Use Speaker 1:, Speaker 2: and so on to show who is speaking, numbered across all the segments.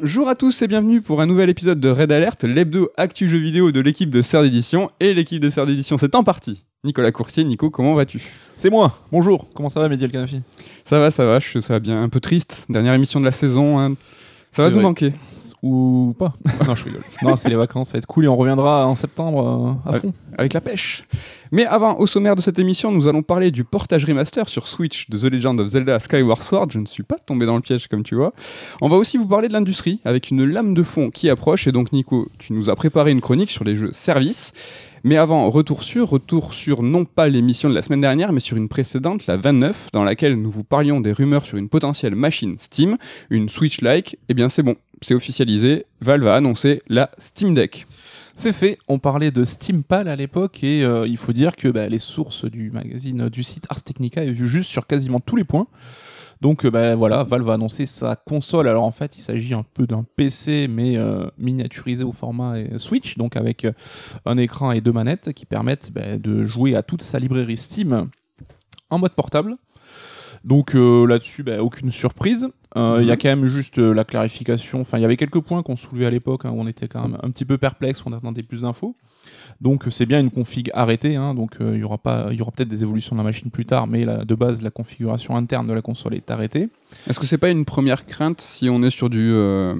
Speaker 1: Bonjour à tous et bienvenue pour un nouvel épisode de Red Alert, l'hebdo actu jeu vidéo de l'équipe de Serre d'édition. Et l'équipe de Serre d'édition, c'est en partie Nicolas Courtier. Nico, comment vas-tu?
Speaker 2: C'est moi, bonjour, comment ça va Mehdi El Kanafi
Speaker 1: Ça va, ça va, je, ça va bien. Un peu triste, dernière émission de la saison. hein. Ça va nous
Speaker 2: vrai.
Speaker 1: manquer.
Speaker 2: Ou pas Non, je rigole. non, c'est les vacances, ça va être cool et on reviendra en septembre euh, à fond.
Speaker 1: avec la pêche. Mais avant, au sommaire de cette émission, nous allons parler du portage remaster sur Switch de The Legend of Zelda Skyward Sword. Je ne suis pas tombé dans le piège comme tu vois. On va aussi vous parler de l'industrie avec une lame de fond qui approche. Et donc Nico, tu nous as préparé une chronique sur les jeux services. Mais avant, retour sur, retour sur non pas l'émission de la semaine dernière, mais sur une précédente, la 29, dans laquelle nous vous parlions des rumeurs sur une potentielle machine Steam, une Switch-like. Eh bien c'est bon, c'est officialisé, Valve a annoncé la Steam Deck.
Speaker 2: C'est fait, on parlait de Steampal à l'époque et euh, il faut dire que bah, les sources du magazine, du site Ars Technica est juste sur quasiment tous les points. Donc euh, bah, voilà, Valve a annoncé sa console. Alors en fait, il s'agit un peu d'un PC mais euh, miniaturisé au format euh, Switch, donc avec un écran et deux manettes qui permettent bah, de jouer à toute sa librairie Steam en mode portable. Donc euh, là-dessus, bah, aucune surprise. Euh, Il y a quand même juste euh, la clarification. Enfin, il y avait quelques points qu'on soulevait à l'époque hein, où on était quand même un petit peu perplexe, on attendait plus d'infos. Donc c'est bien une config arrêtée. hein, donc euh, il y aura pas, il y peut-être des évolutions de la machine plus tard, mais de base la configuration interne de la console est arrêtée.
Speaker 1: Est-ce que c'est pas une première crainte si on est sur du, euh,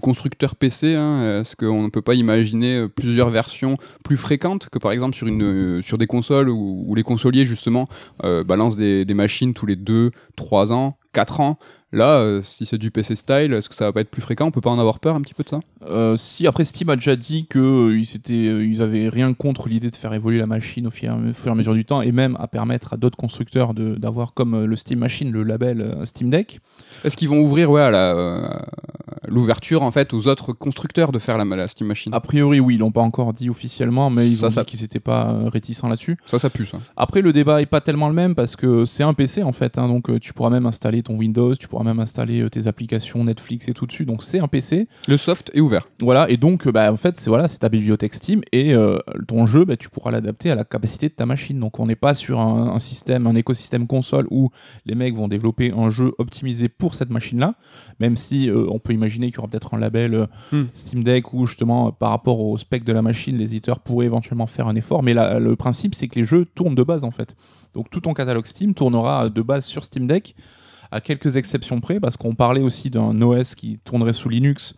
Speaker 1: constructeur PC hein, Est-ce qu'on ne peut pas imaginer euh, plusieurs versions plus fréquentes que par exemple sur, des consoles où, les consoliers justement balancent des, des machines tous les 2, 3 ans, 4 ans Là, euh, si c'est du PC style, est-ce que ça va pas être plus fréquent? On peut pas en avoir peur un petit peu de ça?
Speaker 2: Euh, si après Steam a déjà dit que euh, ils, euh, ils avaient rien contre l'idée de faire évoluer la machine au fur, au fur et à mesure du temps et même à permettre à d'autres constructeurs d'avoir comme le Steam Machine le label Steam Deck.
Speaker 1: Est-ce qu'ils vont ouvrir ouais, l'ouverture en fait aux autres constructeurs de faire la, la Steam Machine?
Speaker 2: A priori oui, ils l'ont pas encore dit officiellement, mais ils
Speaker 1: Ça,
Speaker 2: ont
Speaker 1: ça-
Speaker 2: dit qu'ils étaient pas réticents là-dessus.
Speaker 1: Ça, ça pue ça.
Speaker 2: Après, le débat est pas tellement le même parce que c'est un PC en fait, hein, donc tu pourras même installer ton Windows, tu pourras même installer euh, tes applications Netflix et tout dessus. Donc c'est un PC,
Speaker 1: Le soft est ouvert.
Speaker 2: voilà. Et donc, euh, bah, en fait, c'est voilà, c'est ta bibliothèque Steam et euh, ton jeu, bah, tu pourras l'adapter à la capacité de ta machine. Donc on n'est pas sur un, un système, un écosystème console où les mecs vont développer un jeu optimisé pour cette machine-là, même si euh, on peut imaginer qu'il y aura peut-être un label euh,
Speaker 1: Hmm.
Speaker 2: Steam Deck où justement par rapport au spec de la machine, les éditeurs pourraient éventuellement faire un effort. Mais là, le principe, c'est que les jeux tournent de base en fait. Donc tout ton catalogue Steam tournera de base sur Steam Deck, à quelques exceptions près, parce qu'on parlait aussi d'un OS qui tournerait sous Linux.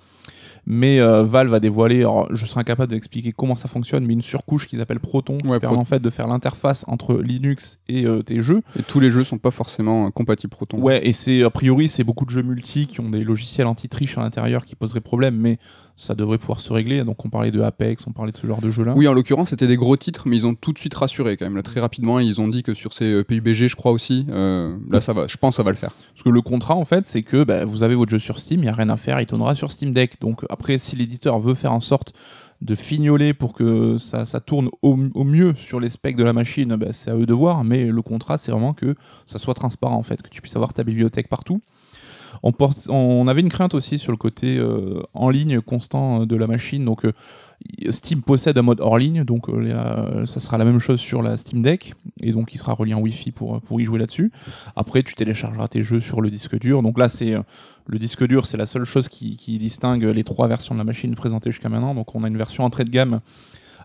Speaker 2: Mais euh, Valve a dévoilé, alors je serai incapable d'expliquer comment ça fonctionne, mais une surcouche qu'ils appellent Proton, qui permet en fait de faire l'interface entre Linux et euh, tes jeux.
Speaker 1: Et tous les jeux sont pas forcément euh, compatibles Proton.
Speaker 2: Ouais, et c'est a priori c'est beaucoup de jeux multi qui ont des logiciels anti-triche à l'intérieur qui poseraient problème, mais ça devrait pouvoir se régler. Donc on parlait de Apex, on parlait de ce genre de jeu-là.
Speaker 1: Oui, en l'occurrence, c'était des gros titres, mais ils ont tout de suite rassuré quand même. Là, très rapidement, ils ont dit que sur ces euh, PUBG, je crois aussi, euh, là, ça va. Je pense que ça va le faire.
Speaker 2: Parce que le contrat, en fait, c'est que bah, vous avez votre jeu sur Steam, il n'y a rien à faire, il tournera sur Steam Deck. Donc après, si l'éditeur veut faire en sorte de fignoler pour que ça, ça tourne au, au mieux sur les specs de la machine, bah, c'est à eux de voir. Mais le contrat, c'est vraiment que ça soit transparent, en fait, que tu puisses avoir ta bibliothèque partout. On, avait une crainte aussi sur le côté euh, en ligne constant euh, de la machine. Donc euh, Steam possède un mode hors ligne, donc euh, ça sera la même chose sur la Steam Deck, et donc il sera relié en Wi-Fi pour, pour y jouer là-dessus. Après, tu téléchargeras tes jeux sur le disque dur. Donc là, c'est le disque dur, c'est la seule chose qui, qui distingue les trois versions de la machine présentées jusqu'à maintenant. Donc on a une version entrée de gamme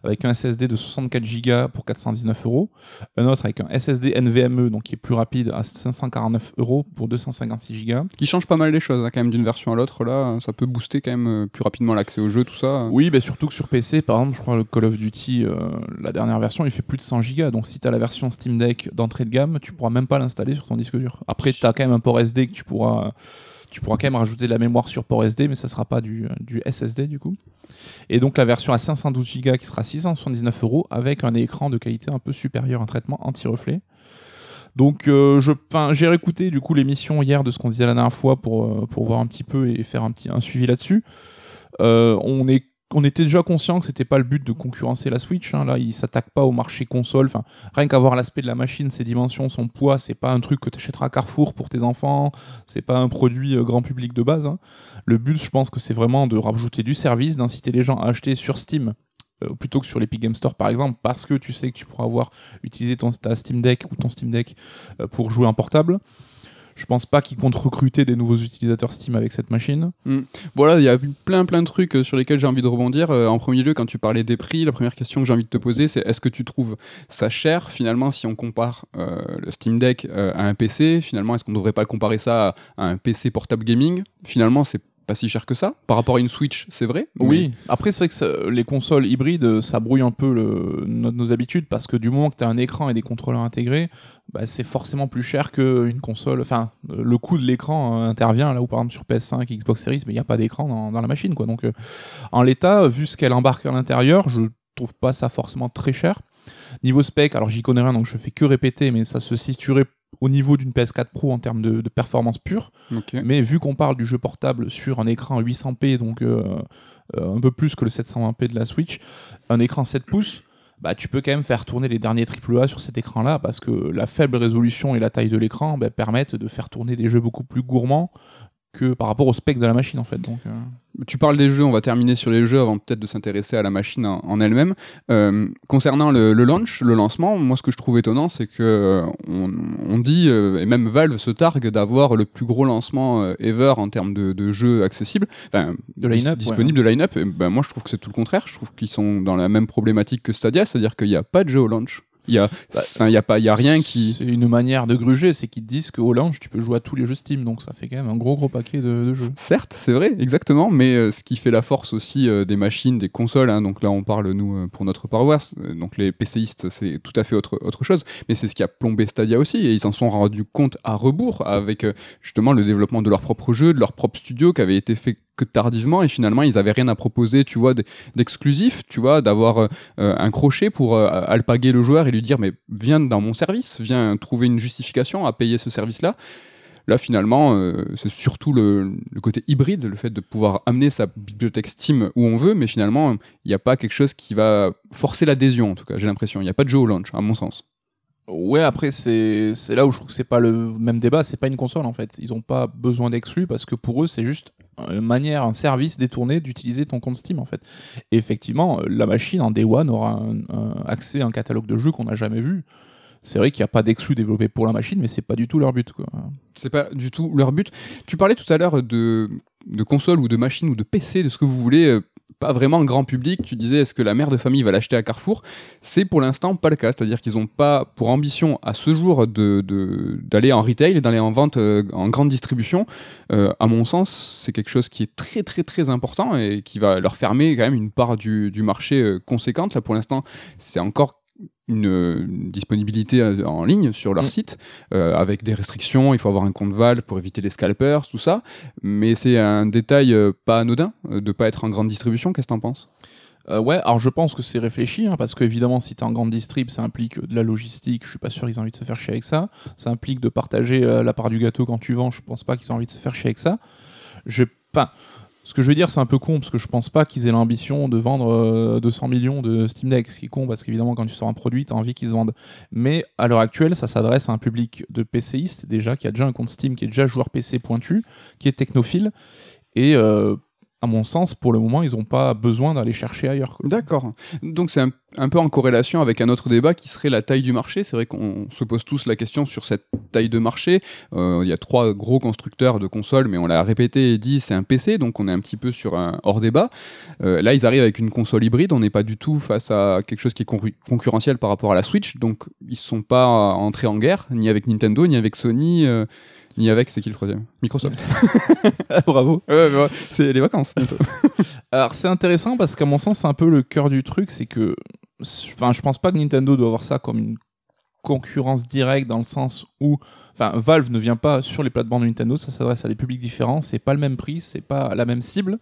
Speaker 2: avec un SSD de 64 Go pour 419 euros, un autre avec un SSD NVMe, donc qui est plus rapide à 549 euros pour 256 Go.
Speaker 1: Qui change pas mal les choses, hein, quand même, d'une version à l'autre. Là, ça peut booster quand même euh, plus rapidement l'accès au jeu, tout ça.
Speaker 2: Oui, bah surtout que sur PC, par exemple, je crois le Call of Duty, euh, la dernière version, il fait plus de 100 Go. Donc si tu as la version Steam Deck d'entrée de gamme, tu pourras même pas l'installer sur ton disque dur. Après, tu as quand même un port SD que tu pourras, tu pourras quand même rajouter de la mémoire sur port SD, mais ça sera pas du, SSD du coup. Et donc la version à 512 Go qui sera 679 euros avec un écran de qualité un peu supérieure, un traitement anti-reflet. Donc euh, j'ai réécouté du coup l'émission hier de ce qu'on disait la dernière fois pour, euh, pour voir un petit peu et faire un petit suivi là-dessus. Euh, on est on était déjà conscient que c'était pas le but de concurrencer la Switch. hein. Là, il s'attaque pas au marché console. Enfin, rien qu'à voir l'aspect de la machine, ses dimensions, son poids, c'est pas un truc que tu achèteras à Carrefour pour tes enfants. C'est pas un produit euh, grand public de base. hein. Le but, je pense que c'est vraiment de rajouter du service, d'inciter les gens à acheter sur Steam. euh, plutôt que sur l'Epic Game Store par exemple, parce que tu sais que tu pourras avoir utilisé ton, ta Steam Deck ou ton Steam Deck euh, pour jouer en portable. Je pense pas qu'ils comptent recruter des nouveaux utilisateurs Steam avec cette machine.
Speaker 1: Voilà, il y a plein plein de trucs euh, sur lesquels j'ai envie de rebondir. Euh, en premier lieu, quand tu parlais des prix, la première question que j'ai envie de te poser, c'est est-ce que tu trouves ça cher finalement si on compare euh, le Steam Deck à un PC Finalement, est-ce qu'on ne devrait pas comparer ça à un PC portable gaming? Finalement, c'est pas si cher que ça. Par rapport à une Switch, c'est vrai.
Speaker 2: Oui. Après, c'est vrai que les consoles hybrides, ça brouille un peu nos, habitudes parce que du moment que tu as un écran et des contrôleurs intégrés, bah, c'est forcément plus cher qu'une console. Enfin, le coût de l'écran euh, intervient là où par exemple sur PS5, Xbox Series, mais il n'y a pas d'écran dans, la machine. Quoi. Donc, euh, en l'état, vu ce qu'elle embarque à l'intérieur, je trouve pas ça forcément très cher. Niveau spec, alors j'y connais rien donc je fais que répéter, mais ça se situerait au niveau d'une PS4 Pro en termes de, performance pure. Mais vu qu'on parle du jeu portable sur un écran 800p, donc euh, euh, un peu plus que le 720p de la Switch, un écran 7 pouces, bah, tu peux quand même faire tourner les derniers AAA sur cet écran-là, parce que la faible résolution et la taille de l'écran bah, permettent de faire tourner des jeux beaucoup plus gourmands que par rapport au spec de la machine en fait. Donc, euh.
Speaker 1: Tu parles des jeux, on va terminer sur les jeux avant peut-être de s'intéresser à la machine en, elle-même. Euh, concernant le, launch, le lancement, moi ce que je trouve étonnant, c'est que euh, on, dit, et même Valve se targue d'avoir le plus gros lancement ever en termes de, jeux accessibles,
Speaker 2: de line
Speaker 1: disponible de line-up. Ben, moi je trouve que c'est tout le contraire, je trouve qu'ils sont dans la même problématique que Stadia, c'est-à-dire qu'il n'y a pas de jeu au launch. Il y a, bah, il y a pas, il y a rien qui.
Speaker 2: C'est une manière de gruger, c'est qu'ils te disent qu'au launch tu peux jouer à tous les jeux Steam, donc ça fait quand même un gros gros paquet de, jeux.
Speaker 1: Certes, c'est vrai, exactement, mais euh, ce qui fait la force aussi euh, des machines, des consoles, hein, donc là on parle nous euh, pour notre Powerwares, donc les PCistes c'est tout à fait autre autre chose, mais c'est ce qui a plombé Stadia aussi et ils s'en sont rendus compte à rebours avec justement le développement de leur propre jeu, de leur propre studio qui avait été fait que tardivement et finalement ils avaient rien à proposer tu vois d'exclusif tu vois d'avoir euh, un crochet pour euh, alpaguer le joueur et lui dire mais viens dans mon service viens trouver une justification à payer ce service là finalement euh, c'est surtout le, côté hybride le fait de pouvoir amener sa bibliothèque Steam où on veut mais finalement il n'y a pas quelque chose qui va forcer l'adhésion en tout cas j'ai l'impression. Il n'y a pas de jeu au launch à mon sens.
Speaker 2: Ouais, après, c'est là où je trouve que c'est pas le même débat, c'est pas une console en fait. Ils ont pas besoin d'exclus parce que pour eux, c'est juste manière, un service détourné d'utiliser ton compte Steam en fait. Effectivement, la machine en Day One aura accès à un catalogue de jeux qu'on n'a jamais vu. C'est vrai qu'il n'y a pas d'exclus développés pour la machine, mais c'est pas du tout leur but.
Speaker 1: C'est pas du tout leur but. Tu parlais tout à l'heure de, de console ou de machine ou de PC, de ce que vous voulez. Pas vraiment grand public. Tu disais, est-ce que la mère de famille va l'acheter à Carrefour? C'est pour l'instant pas le cas. C'est-à-dire qu'ils n'ont pas pour ambition à ce jour d'aller de, en retail, d'aller en vente euh, en grande distribution. Euh, à mon sens, c'est quelque chose qui est très très très important et qui va leur fermer quand même une part du, du marché euh, conséquente. Là, pour l'instant, c'est encore une, disponibilité euh, en ligne sur leur mm. site euh, avec des restrictions. Il faut avoir un compte Valve pour éviter les scalpers, tout ça. Mais c'est un détail euh, pas anodin de pas être en grande distribution. Qu'est-ce que t'en penses?
Speaker 2: Ouais, alors je pense que c'est réfléchi, hein, parce qu'évidemment, si tu es en grande distrib, ça implique de la logistique, je suis pas sûr qu'ils aient envie de se faire chier avec ça. Ça implique de partager la part du gâteau quand tu vends, je pense pas qu'ils aient envie de se faire chier avec ça. Je, enfin, ce que je veux dire, c'est un peu con parce que je pense pas qu'ils aient l'ambition de vendre 200 euh, millions de Steam Deck, ce qui est con parce qu'évidemment, quand tu sors un produit, tu as envie qu'ils se vendent. Mais à l'heure actuelle, ça s'adresse à un public de PCistes déjà, qui a déjà un compte Steam, qui est déjà joueur PC pointu, qui est technophile. Et euh, à mon sens, pour le moment, ils n'ont pas besoin d'aller chercher ailleurs.
Speaker 1: D'accord. Donc c'est un, peu en corrélation avec un autre débat qui serait la taille du marché. C'est vrai qu'on se pose tous la question sur cette taille de marché. Euh, il y a trois gros constructeurs de consoles, mais on l'a répété et dit, c'est un PC, donc on est un petit peu sur un hors débat. Euh, là, ils arrivent avec une console hybride. On n'est pas du tout face à quelque chose qui est concurrentiel par rapport à la Switch. Donc ils ne sont pas entrés en guerre, ni avec Nintendo, ni avec Sony. Euh, ni avec, c'est qui le troisième? Microsoft.
Speaker 2: Bravo.
Speaker 1: c'est les vacances bientôt.
Speaker 2: Alors c'est intéressant parce qu'à mon sens, c'est un peu le cœur du truc, c'est que, enfin, je pense pas que Nintendo doit voir ça comme une concurrence directe dans le sens où, enfin, Valve ne vient pas sur les plates-bandes de Nintendo, ça s'adresse à des publics différents, c'est pas le même prix, c'est pas la même cible.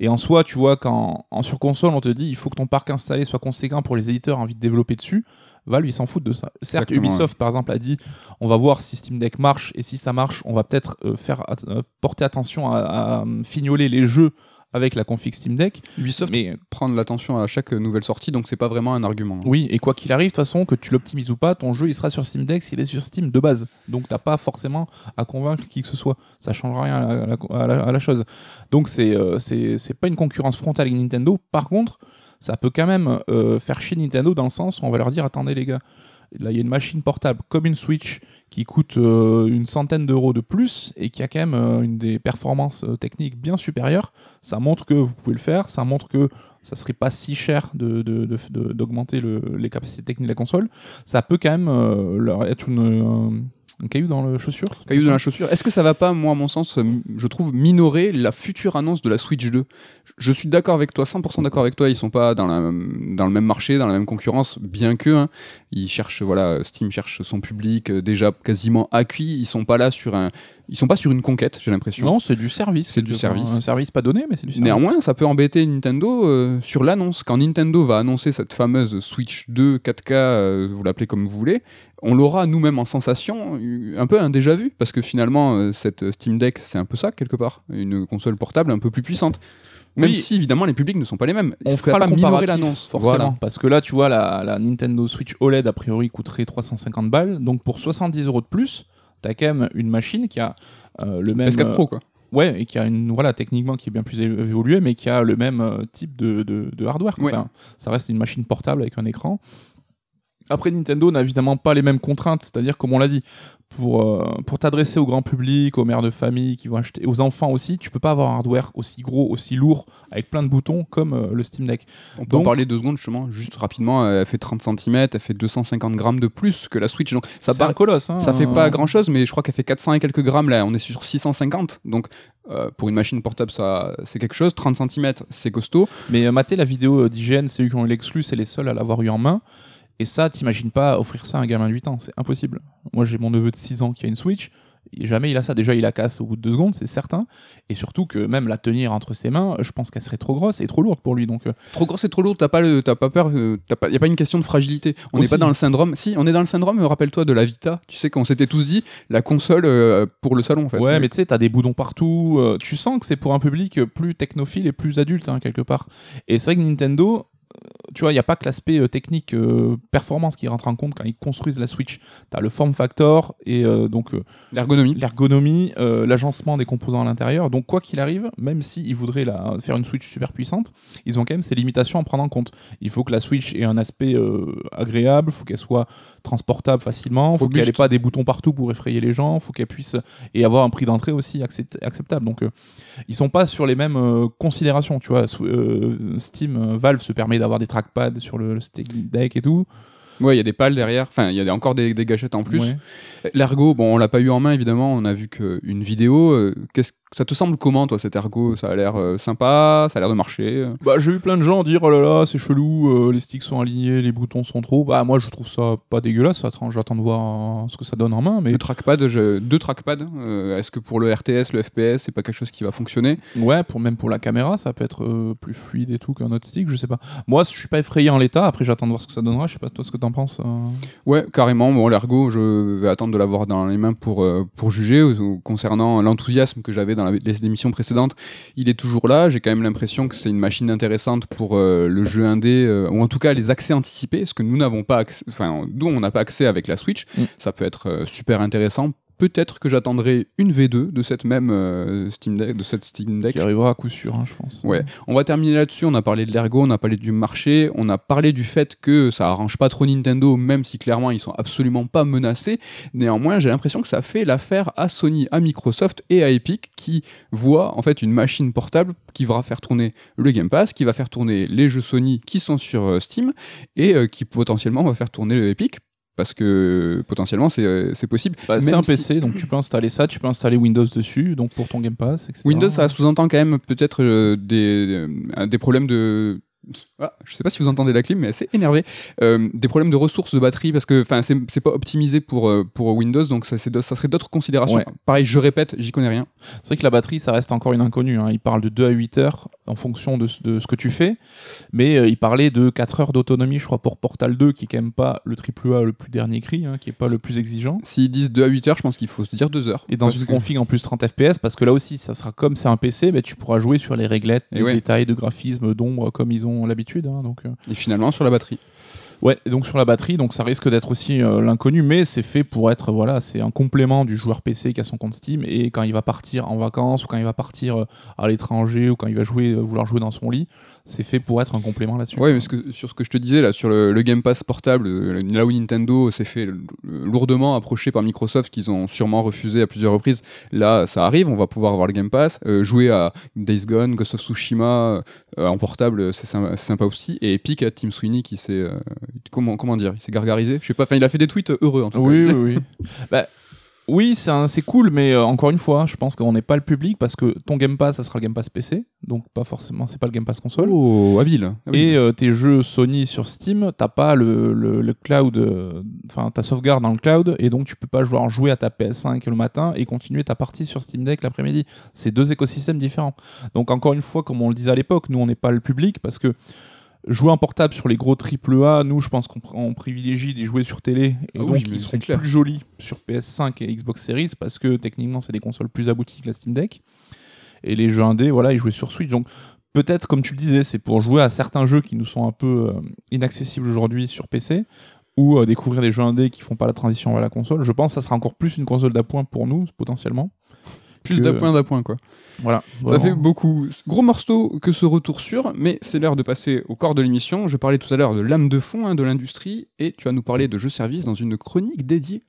Speaker 2: Et en soi, tu vois, quand en sur console, on te dit il faut que ton parc installé soit conséquent pour les éditeurs envie de développer dessus, Valve, ils s'en foutent de ça. Certes, Ubisoft, par exemple, a dit on va voir si Steam Deck marche, et si ça marche, on va peut-être euh, faire euh, porter attention à, à, fignoler les jeux avec la config Steam Deck.
Speaker 1: Ubisoft mais prendre l'attention à chaque nouvelle sortie, donc c'est pas vraiment un argument.
Speaker 2: Oui, et quoi qu'il arrive, de toute façon, que tu l'optimises ou pas, ton jeu il sera sur Steam Deck s'il est sur Steam de base. Donc t'as pas forcément à convaincre qui que ce soit. Ça changera rien à la, chose. Donc euh, c'est c'est pas une concurrence frontale avec Nintendo. Par contre, ça peut quand même euh, faire chier Nintendo dans le sens où on va leur dire attendez les gars. Là, il y a une machine portable comme une Switch qui coûte euh, une centaine d'euros de plus et qui a quand même euh, une des performances euh, techniques bien supérieures. Ça montre que vous pouvez le faire, ça montre que ça serait pas si cher de, de- de- de- d'augmenter le- les capacités techniques de la console. Ça peut quand même leur être une, un, caillou dans la chaussure.
Speaker 1: Caillou dans la chaussure. Est-ce que ça va pas, moi, à mon sens, je trouve, minorer la future annonce de la Switch 2 Je suis d'accord avec toi, 100% d'accord avec toi. Ils sont pas dans, la, dans le même marché, dans la même concurrence, bien que hein, ils cherchent, voilà, Steam cherche son public euh, déjà quasiment acquis. Ils sont pas là sur un, ils sont pas sur une conquête, j'ai l'impression.
Speaker 2: Non, c'est du service.
Speaker 1: C'est du service.
Speaker 2: Un service pas donné, mais c'est du service.
Speaker 1: Néanmoins, ça peut embêter Nintendo euh, sur l'annonce. Quand Nintendo va annoncer cette fameuse Switch 2 4K, euh, vous l'appelez comme vous voulez, on l'aura nous-mêmes en sensation, euh, un peu un déjà vu, parce que finalement, euh, cette Steam Deck, c'est un peu ça, quelque part. Une console portable un peu plus puissante. Même
Speaker 2: Oui.
Speaker 1: si, évidemment, les publics ne sont pas les mêmes.
Speaker 2: on fera
Speaker 1: pas minorer l'annonce.
Speaker 2: forcément.
Speaker 1: Voilà.
Speaker 2: Parce que là, tu vois, la, la Nintendo Switch OLED, a priori, coûterait 350 balles. Donc pour 70 euros de plus, t'as quand même une machine qui a euh, le même.
Speaker 1: PS4 Pro, quoi.
Speaker 2: Ouais, et qui a une voilà techniquement qui est bien plus évoluée, mais qui a le même euh, type de, de- de hardware. quoi.
Speaker 1: Ouais.
Speaker 2: Enfin, ça reste une machine portable avec un écran. Après, Nintendo n'a évidemment pas les mêmes contraintes, c'est-à-dire, comme on l'a dit, pour, euh, pour t'adresser au grand public, aux mères de famille qui vont acheter, aux enfants aussi, tu peux pas avoir un hardware aussi gros, aussi lourd, avec plein de boutons comme euh, le Steam Deck.
Speaker 1: On peut en
Speaker 2: Donc-
Speaker 1: parler deux secondes, justement, juste rapidement. euh, Elle fait 30 cm, elle fait 250 grammes de plus que la Switch. Donc, ça
Speaker 2: C'est
Speaker 1: paraît-
Speaker 2: un colosse. hein,
Speaker 1: Ça fait pas grand chose, mais je crois qu'elle fait 400 et quelques grammes là. On est sur 650. Donc, euh, pour une machine portable, ça, c'est quelque chose. 30 cm, c'est costaud.
Speaker 2: Mais mater la vidéo d'IGN, c'est eux qui ont eu l'exclu, c'est les seuls à l'avoir eu en main. Et ça, t'imagines pas offrir ça à un gamin de 8 ans, c'est impossible. Moi, j'ai mon neveu de 6 ans qui a une Switch, et jamais il a ça. Déjà, il la casse au bout de 2 secondes, c'est certain. Et surtout que même la tenir entre ses mains, je pense qu'elle serait trop grosse et trop lourde pour lui. Donc, euh,
Speaker 1: Trop gros, c'est trop lourd. T'as pas, le- t'as pas peur. euh, t'as pas, y a pas une question de fragilité. On n'est pas dans le syndrome. Si, on est dans le syndrome. euh, Rappelle-toi de la Vita. Tu sais qu'on s'était tous dit la console euh, pour le salon. En fait.
Speaker 2: ouais, mais tu sais, t'as des boutons partout. euh, tu sens que c'est pour un public plus technophile et plus adulte, hein, quelque part. Et c'est vrai que Nintendo, tu vois, il n'y a pas que l'aspect euh, technique, euh, performance qui rentre en compte quand ils construisent la Switch. T'as le form factor et euh, donc euh,
Speaker 1: l'ergonomie.
Speaker 2: l'ergonomie, l'agencement des composants à l'intérieur. Donc quoi qu'il arrive, même s'ils voudraient la, faire une Switch super puissante, ils ont quand même ces limitations à prendre en compte. Il faut que la Switch ait un aspect agréable, il faut qu'elle soit transportable facilement, il faut qu'elle
Speaker 1: Robuste.
Speaker 2: ait pas des boutons partout pour effrayer les gens, il faut qu'elle puisse et avoir un prix d'entrée aussi accept- acceptable. Donc ils sont pas sur les mêmes considérations, tu vois. Steam, Valve se permet d'avoir des trackpads sur le Steam Deck et tout.
Speaker 1: Ouais, il y a des pales derrière. Enfin, il y a encore des, des gâchettes en plus.
Speaker 2: Ouais.
Speaker 1: L'ergo, bon, on l'a pas eu en main évidemment. On a vu qu'une vidéo. euh, Qu'est-ce ça te semble comment, toi, cet ergo Ça a l'air euh, sympa. Ça a l'air de marcher. euh.
Speaker 2: Bah, j'ai vu plein de gens dire oh là là, c'est chelou, euh, les sticks sont alignés, les boutons sont trop. Bah, moi je trouve ça pas dégueulasse, attends, j'attends de voir euh, ce que ça donne en main. Mais
Speaker 1: Le trackpad, je- deux trackpads. Est-ce que pour le RTS, le FPS, c'est pas quelque chose qui va fonctionner?
Speaker 2: Ouais, pour, même pour la caméra, ça peut être plus fluide et tout qu'un autre stick, je sais pas. Moi je suis pas effrayé en l'état, après j'attends de voir ce que ça donnera, je sais pas toi ce que t'en penses.
Speaker 1: Ouais, carrément. Bon, l'ergo, je vais attendre de l'avoir dans les mains pour, pour juger. Concernant l'enthousiasme que j'avais dans la- les émissions précédentes, il est toujours là. J'ai quand même l'impression que c'est une machine intéressante pour euh, le jeu indé, euh, ou en tout cas les accès anticipés, ce que nous n'avons pas accès, enfin, d'où on n'a pas accès avec la Switch.
Speaker 2: Mm.
Speaker 1: Ça peut être euh, super intéressant. Peut-être que j'attendrai une V2 de cette même euh, Steam Deck, de cette Steam Deck.
Speaker 2: Qui arrivera à coup sûr, hein, je pense.
Speaker 1: Ouais, on va terminer là-dessus. On a parlé de l'ergo, on a parlé du marché, on a parlé du fait que ça arrange pas trop Nintendo, même si clairement ils sont absolument pas menacés. Néanmoins, j'ai l'impression que ça fait l'affaire à Sony, à Microsoft et à Epic qui voient en fait une machine portable qui va faire tourner le Game Pass, qui va faire tourner les jeux Sony qui sont sur euh, Steam et euh, qui potentiellement va faire tourner le Epic. Parce que potentiellement c'est euh, c'est possible.
Speaker 2: Bah, c'est un
Speaker 1: si-
Speaker 2: PC, donc tu peux installer ça, tu peux installer Windows dessus, donc pour ton Game Pass, etc.
Speaker 1: Windows, ça sous-entend quand même peut-être euh, des, euh, des problèmes de. Ah, je sais pas si vous entendez la clim, mais elle s'est énervée. Euh, des problèmes de ressources de batterie parce que enfin c'est c'est pas optimisé pour euh, pour Windows, donc ça, c'est serait d'autres considérations.
Speaker 2: Ouais.
Speaker 1: Pareil, je répète, j'y connais rien.
Speaker 2: C'est vrai que la batterie, ça reste encore une inconnue. Hein. Il parle de 2 à 8 heures en fonction de, ce- de ce que tu fais. Mais euh, il parlait de 4 heures d'autonomie, je crois, pour Portal 2, qui est quand même pas le AAA le plus dernier cri, hein, qui est pas le plus exigeant.
Speaker 1: S'ils disent 2 à 8 heures, je pense qu'il faut se dire 2 heures.
Speaker 2: Et dans une
Speaker 1: que-
Speaker 2: config en plus 30 FPS, parce que là aussi, ça sera comme c'est un PC, bah, tu pourras jouer sur les réglettes,
Speaker 1: Et
Speaker 2: de
Speaker 1: ouais.
Speaker 2: détails, de graphisme, d'ombre, comme ils ont l'habitude. hein, donc, euh,
Speaker 1: Et finalement sur la batterie.
Speaker 2: Ouais, et donc sur la batterie, donc ça risque d'être aussi euh, l'inconnu, mais c'est fait pour être, voilà, c'est un complément du joueur PC qui a son compte Steam, et quand il va partir en vacances, ou quand il va partir euh, à l'étranger, ou quand il va jouer, vouloir jouer dans son lit, c'est fait pour être un complément là-dessus.
Speaker 1: Ouais, mais ce que- sur ce que je te disais là, sur le, le Game Pass portable, euh, là où Nintendo s'est fait lourdement approché par Microsoft, qu'ils ont sûrement refusé à plusieurs reprises, là ça arrive, on va pouvoir avoir le Game Pass, euh, jouer à Days Gone, Ghost of Tsushima euh, en portable, c'est sympa, aussi. Et Epic à Tim Sweeney qui s'est euh, comment comment dire, il s'est gargarisé, je sais pas, enfin il a fait des tweets heureux en tout cas.
Speaker 2: Oui, oui, oui. Bah, oui, c'est cool, mais euh, encore une fois, je pense qu'on n'est pas le public parce que ton Game Pass, ça sera le Game Pass PC, donc pas forcément, c'est pas le Game Pass console.
Speaker 1: Oh, habile. habile.
Speaker 2: Et euh, tes jeux Sony sur Steam, t'as pas le, le, le cloud, euh, enfin ta sauvegarde dans le cloud, et donc tu peux pas jouer, en jouer à ta PS5 le matin et continuer ta partie sur Steam Deck l'après-midi. C'est deux écosystèmes différents. Donc encore une fois, comme on le disait à l'époque, nous on n'est pas le public parce que jouer en portable sur les gros AAA, nous je pense qu'on pr- on privilégie des jouer sur télé, et
Speaker 1: Ah
Speaker 2: donc ils
Speaker 1: clair.
Speaker 2: plus jolis sur PS5 et Xbox Series parce que techniquement c'est des consoles plus abouties que la Steam Deck. Et les jeux indés, voilà, ils jouaient sur Switch. Donc peut-être, comme tu le disais, c'est pour jouer à certains jeux qui nous sont un peu euh, inaccessibles aujourd'hui sur PC ou euh, découvrir des jeux indés qui font pas la transition vers la console. Je pense que ça sera encore plus une console d'appoint pour nous, potentiellement.
Speaker 1: Plus
Speaker 2: que-
Speaker 1: d'appoint d'appoint quoi.
Speaker 2: Voilà.
Speaker 1: Ça fait beaucoup. Gros morceau que ce retour sur, mais c'est l'heure de passer au corps de l'émission. Je parlais tout à l'heure de l'âme de fond hein, de l'industrie, et tu vas nous parler de jeux service dans une chronique dédiée.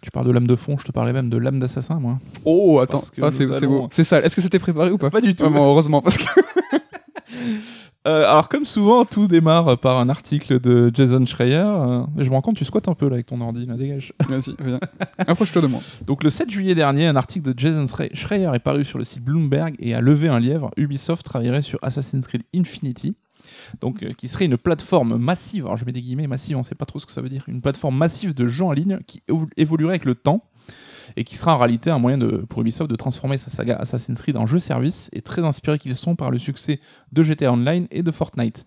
Speaker 2: Tu parles de lame de fond, je te parlais même de lame d'assassin, moi.
Speaker 1: Oh, attends, Ah, c'est
Speaker 2: nous
Speaker 1: c'est
Speaker 2: allons-
Speaker 1: beau. C'est ça. Est-ce que c'était préparé ou pas?
Speaker 2: Pas du tout.
Speaker 1: Vraiment, heureusement, parce que.
Speaker 2: Euh, alors, comme souvent, tout démarre par un article de Jason Schreier. Euh, je me rends compte, tu squattes un peu là avec ton ordi, là, dégage.
Speaker 1: Vas-y, viens. Approche-toi de moi.
Speaker 2: Donc, le 7 juillet dernier, un article de Jason Schre- Schreier est paru sur le site Bloomberg et a levé un lièvre. Ubisoft travaillerait sur Assassin's Creed Infinity. Donc, euh, qui serait une plateforme massive, alors je mets des guillemets massive, on sait pas trop ce que ça veut dire, une plateforme massive de jeux en ligne qui évo- évoluerait avec le temps et qui sera en réalité un moyen pour Ubisoft de transformer sa saga Assassin's Creed en jeu service et très inspirés qu'ils sont par le succès de GTA Online et de Fortnite.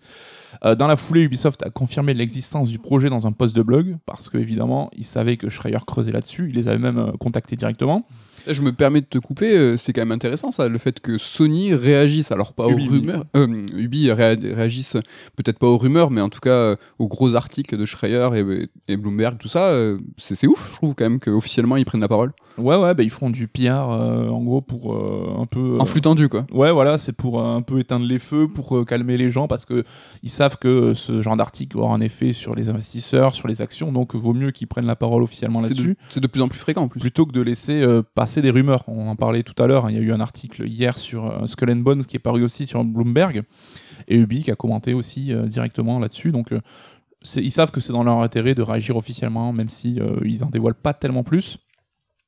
Speaker 2: Euh, dans la foulée, Ubisoft a confirmé l'existence du projet dans un post de blog parce que évidemment, ils savaient que Schreier creusait là-dessus, il les avait même euh, contactés directement.
Speaker 1: Je me permets de te couper, euh, c'est quand même intéressant ça, le fait que Sony réagisse, alors pas
Speaker 2: Ubi,
Speaker 1: aux rumeurs, euh, Ubi réa- réagisse peut-être pas aux rumeurs, mais en tout cas aux gros articles de Schreier et, et Bloomberg, tout ça, c'est ouf, je trouve quand même qu'officiellement ils prennent la parole.
Speaker 2: Ouais, ouais, bah, ils font du PR euh, en gros pour euh, un peu.
Speaker 1: En flux tendu quoi.
Speaker 2: Ouais, voilà, c'est pour un peu éteindre les feux, pour calmer les gens, parce que ils savent que euh, ce genre d'article aura un effet sur les investisseurs, sur les actions, donc vaut mieux qu'ils prennent la parole officiellement là-dessus,
Speaker 1: c'est de plus en plus fréquent en plus.
Speaker 2: plutôt que de laisser euh, passer des rumeurs. On en parlait tout à l'heure, hein, il y a eu un article hier sur euh, Skull and Bones qui est paru aussi sur Bloomberg, et Ubi qui a commenté aussi euh, directement là-dessus, donc euh, ils savent que c'est dans leur intérêt de réagir officiellement, même si ils en dévoilent pas tellement plus.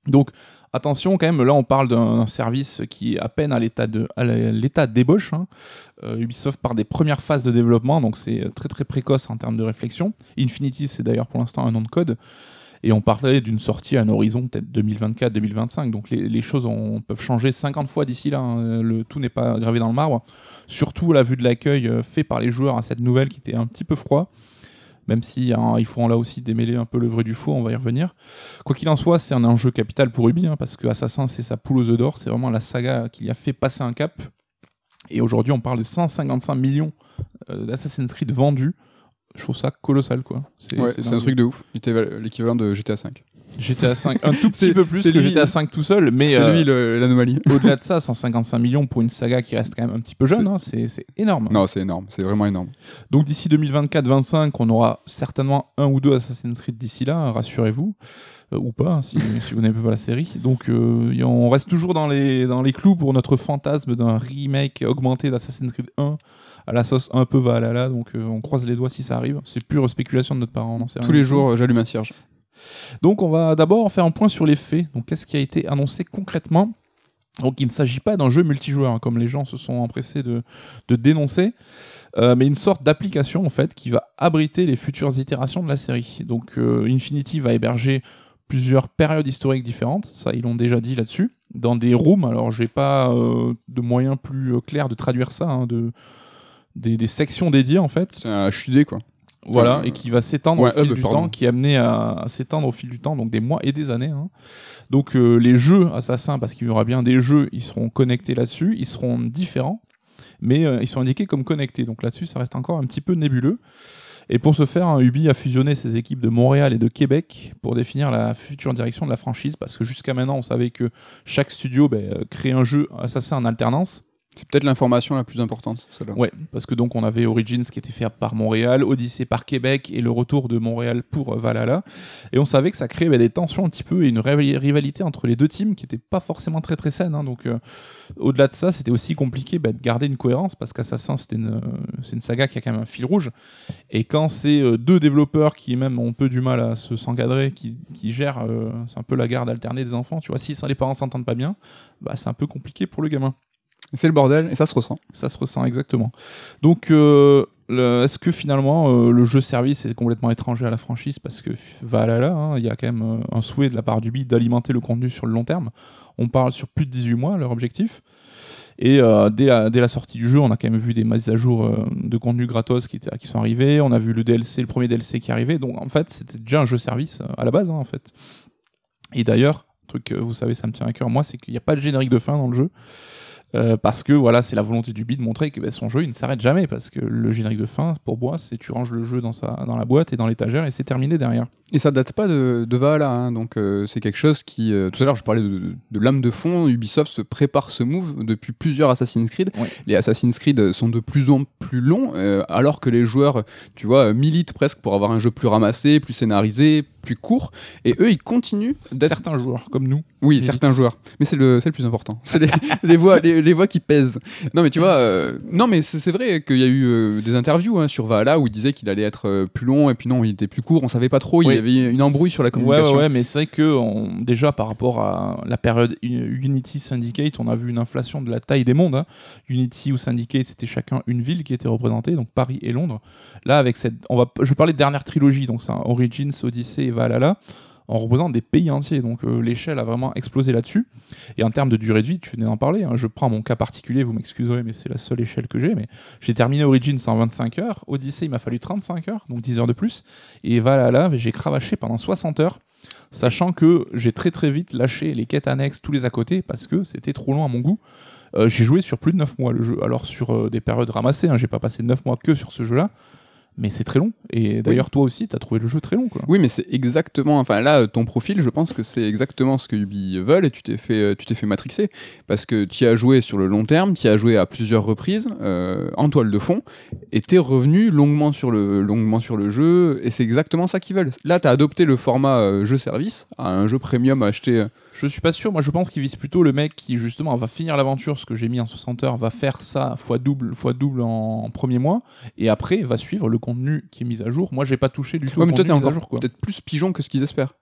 Speaker 2: Donc attention quand même, là on parle d'un service qui est à peine à l'état de d'ébauche. hein. Euh, Ubisoft part des premières phases de développement, donc c'est très très précoce en termes de réflexion. Infinity c'est d'ailleurs pour l'instant un nom de code. Et on parlait d'une sortie à un horizon peut-être 2024-2025. Donc les, choses peuvent changer 50 fois d'ici là. hein. Le tout n'est pas gravé dans le marbre. Surtout la vue de l'accueil euh, fait par les joueurs à cette nouvelle qui était un petit peu froid. Même si hein, il faut là aussi démêler un peu le vrai du faux, on va y revenir. Quoi qu'il en soit, c'est un enjeu capital pour Ubi, hein, parce que Assassin, c'est sa poule aux œufs d'or, c'est vraiment la saga qui lui a fait passer un cap. Et aujourd'hui, on parle de 155 millions euh, d'Assassin's Creed vendus. Je trouve ça colossal, quoi. C'est
Speaker 1: Ouais, un truc de ouf, L'équivalent- l'équivalent de GTA 5.
Speaker 2: GTA 5, un tout petit peu plus que
Speaker 1: lui-
Speaker 2: GTA 5 tout seul, mais
Speaker 1: C'est
Speaker 2: euh,
Speaker 1: lui l'anomalie.
Speaker 2: au-delà de ça, 155 millions pour une saga qui reste quand même un petit peu jeune,
Speaker 1: C'est-
Speaker 2: hein, énorme.
Speaker 1: Non, c'est énorme, c'est vraiment énorme.
Speaker 2: Donc d'ici 2024-25, on aura certainement un ou deux Assassin's Creed d'ici là, hein, rassurez-vous. Euh, ou pas, hein, si, si vous n'aimez pas la série. Donc euh, on reste toujours dans les, dans les clous pour notre fantasme d'un remake augmenté d'Assassin's Creed 1 à la sauce un peu Valhalla. Donc euh, on croise les doigts si ça arrive. C'est pure spéculation de notre part, on sait
Speaker 1: Tous
Speaker 2: rien
Speaker 1: les jours, j'allume un cierge.
Speaker 2: Donc on va d'abord faire un point sur les faits. Donc qu'est-ce qui a été annoncé concrètement? Donc il ne s'agit pas d'un jeu multijoueur, hein, comme les gens se sont empressés de, dénoncer, euh, mais une sorte d'application en fait qui va abriter les futures itérations de la série. Donc euh, Infinity va héberger plusieurs périodes historiques différentes, ça ils l'ont déjà dit là-dessus, dans des rooms. Alors j'ai pas euh, de moyen plus clair de traduire ça, hein, de des, des sections dédiées en fait.
Speaker 1: C'est un HUD quoi.
Speaker 2: Voilà, et qui va s'étendre
Speaker 1: ouais,
Speaker 2: au fil
Speaker 1: hub,
Speaker 2: du
Speaker 1: pardon.
Speaker 2: temps, qui est amené à, à s'étendre au fil du temps, donc des mois et des années. hein. Donc euh, les jeux Assassin, parce qu'il y aura bien des jeux, ils seront connectés là-dessus, ils seront différents, mais euh, ils sont indiqués comme connectés. Donc là-dessus, ça reste encore un petit peu nébuleux. Et pour ce faire, hein, Ubi a fusionné ses équipes de Montréal et de Québec pour définir la future direction de la franchise, parce que jusqu'à maintenant, on savait que chaque studio euh, créait un jeu Assassin en alternance.
Speaker 1: C'est peut-être l'information la plus importante, celle-là.
Speaker 2: Ouais, parce que donc on avait Origins qui était fait par Montréal, Odyssey par Québec et le retour de Montréal pour euh, Valhalla. Et on savait que ça créait bah, des tensions un petit peu et une rival- rivalité entre les deux teams qui n'était pas forcément très très saine. hein. Donc euh, au-delà de ça, c'était aussi compliqué bah, de garder une cohérence parce qu'Assassin une, euh, c'est une saga qui a quand même un fil rouge. Et quand c'est deux développeurs qui même ont peu du mal à se s'encadrer, qui, qui gèrent, c'est un peu la garde alternée des enfants, tu vois, si les parents s'entendent pas bien, bah, c'est un peu compliqué pour le gamin.
Speaker 1: C'est le bordel et ça se ressent.
Speaker 2: Ça se ressent exactement. Donc, euh, est-ce que finalement euh, le jeu service est complètement étranger à la franchise? Parce que Valhalla, hein, il y a quand même euh, un souhait de la part du BID d'alimenter le contenu sur le long terme. On parle sur plus de 18 mois, leur objectif. Et dès, la, sortie du jeu, on a quand même vu des mises à jour de contenu gratos qui, sont arrivés. On a vu le DLC, le premier DLC qui arrivé. Donc en fait, c'était déjà un jeu service à la base, hein, en fait. Et d'ailleurs, truc que vous savez, ça me tient à cœur, moi, c'est qu'il n'y a pas de générique de fin dans le jeu. Euh, parce que voilà, c'est la volonté du bid de montrer que bah, son jeu il ne s'arrête jamais parce que le générique de fin pour moi c'est tu ranges le jeu dans sa dans la boîte et dans l'étagère et c'est terminé derrière.
Speaker 1: Et ça date pas de, de Valhalla, hein, donc euh, c'est quelque chose qui. euh, tout à l'heure, je parlais de, de lame de fond. Ubisoft se prépare ce move depuis plusieurs Assassin's Creed. Les Assassin's Creed sont de plus en plus longs, alors que les joueurs, tu vois, militent presque pour avoir un jeu plus ramassé, plus scénarisé, plus court. Et eux, ils continuent d'être.
Speaker 2: Certains joueurs comme nous.
Speaker 1: Oui, certains joueurs. Mais c'est le, le plus important. C'est les, les voix, les, les voix qui pèsent. Non, mais tu vois, euh, non, mais c'est vrai qu'il y a eu euh, des interviews hein, sur Valhalla où il disait qu'il allait être euh, plus long et puis non, il était plus court. On savait pas trop. Il
Speaker 2: Oui.
Speaker 1: y avait une embrouille sur la communication.
Speaker 2: Ouais, ouais, ouais, mais c'est vrai que on- déjà par rapport à la période Unity Syndicate, on a vu une inflation de la taille des mondes. hein. Unity ou Syndicate, c'était chacun une ville qui était représentée, donc Paris et Londres. Là, avec cette, on va, je parler de dernière trilogie, donc c'est Origins, Odyssey et Valhalla. On représente des pays entiers, donc euh, l'échelle a vraiment explosé là-dessus. Et en termes de durée de vie, tu venais d'en parler. hein, je prends mon cas particulier, vous m'excuserez, mais c'est la seule échelle que j'ai. Mais j'ai terminé Origins en 25 heures, Odyssey il m'a fallu 35 heures, donc 10 heures de plus, et Valhalla j'ai cravaché pendant 60 heures sachant que j'ai très très vite lâché les quêtes annexes tous les à côté parce que c'était trop long à mon goût. Euh, j'ai joué sur plus de 9 mois le jeu, alors sur euh, des périodes ramassées, hein, j'ai pas passé 9 mois que sur ce jeu-là, mais c'est très long. Et d'ailleurs, toi aussi, t'as trouvé le jeu très long. Quoi.
Speaker 1: Oui, mais c'est exactement. Enfin, là, euh, ton profil, je pense que c'est exactement ce que Ubi veulent et tu t'es fait, euh, tu t'es fait matrixer parce que tu as joué sur le long terme, tu as joué à plusieurs reprises euh, en toile de fond et t'es revenu longuement sur le, longuement sur le jeu et c'est exactement ça qu'ils veulent. Là, t'as adopté le format euh, jeu-service à un jeu premium euh,
Speaker 2: Je suis pas sûr, moi je pense qu'il vise plutôt le mec qui justement va finir l'aventure, ce que j'ai mis en 60 heures, va faire ça fois double, fois double en, en premier mois, et après va suivre le contenu qui est mis à jour. Moi j'ai pas touché du tout
Speaker 1: Ouais, mais toi, t'es encore peut-être plus pigeon que ce qu'ils espèrent.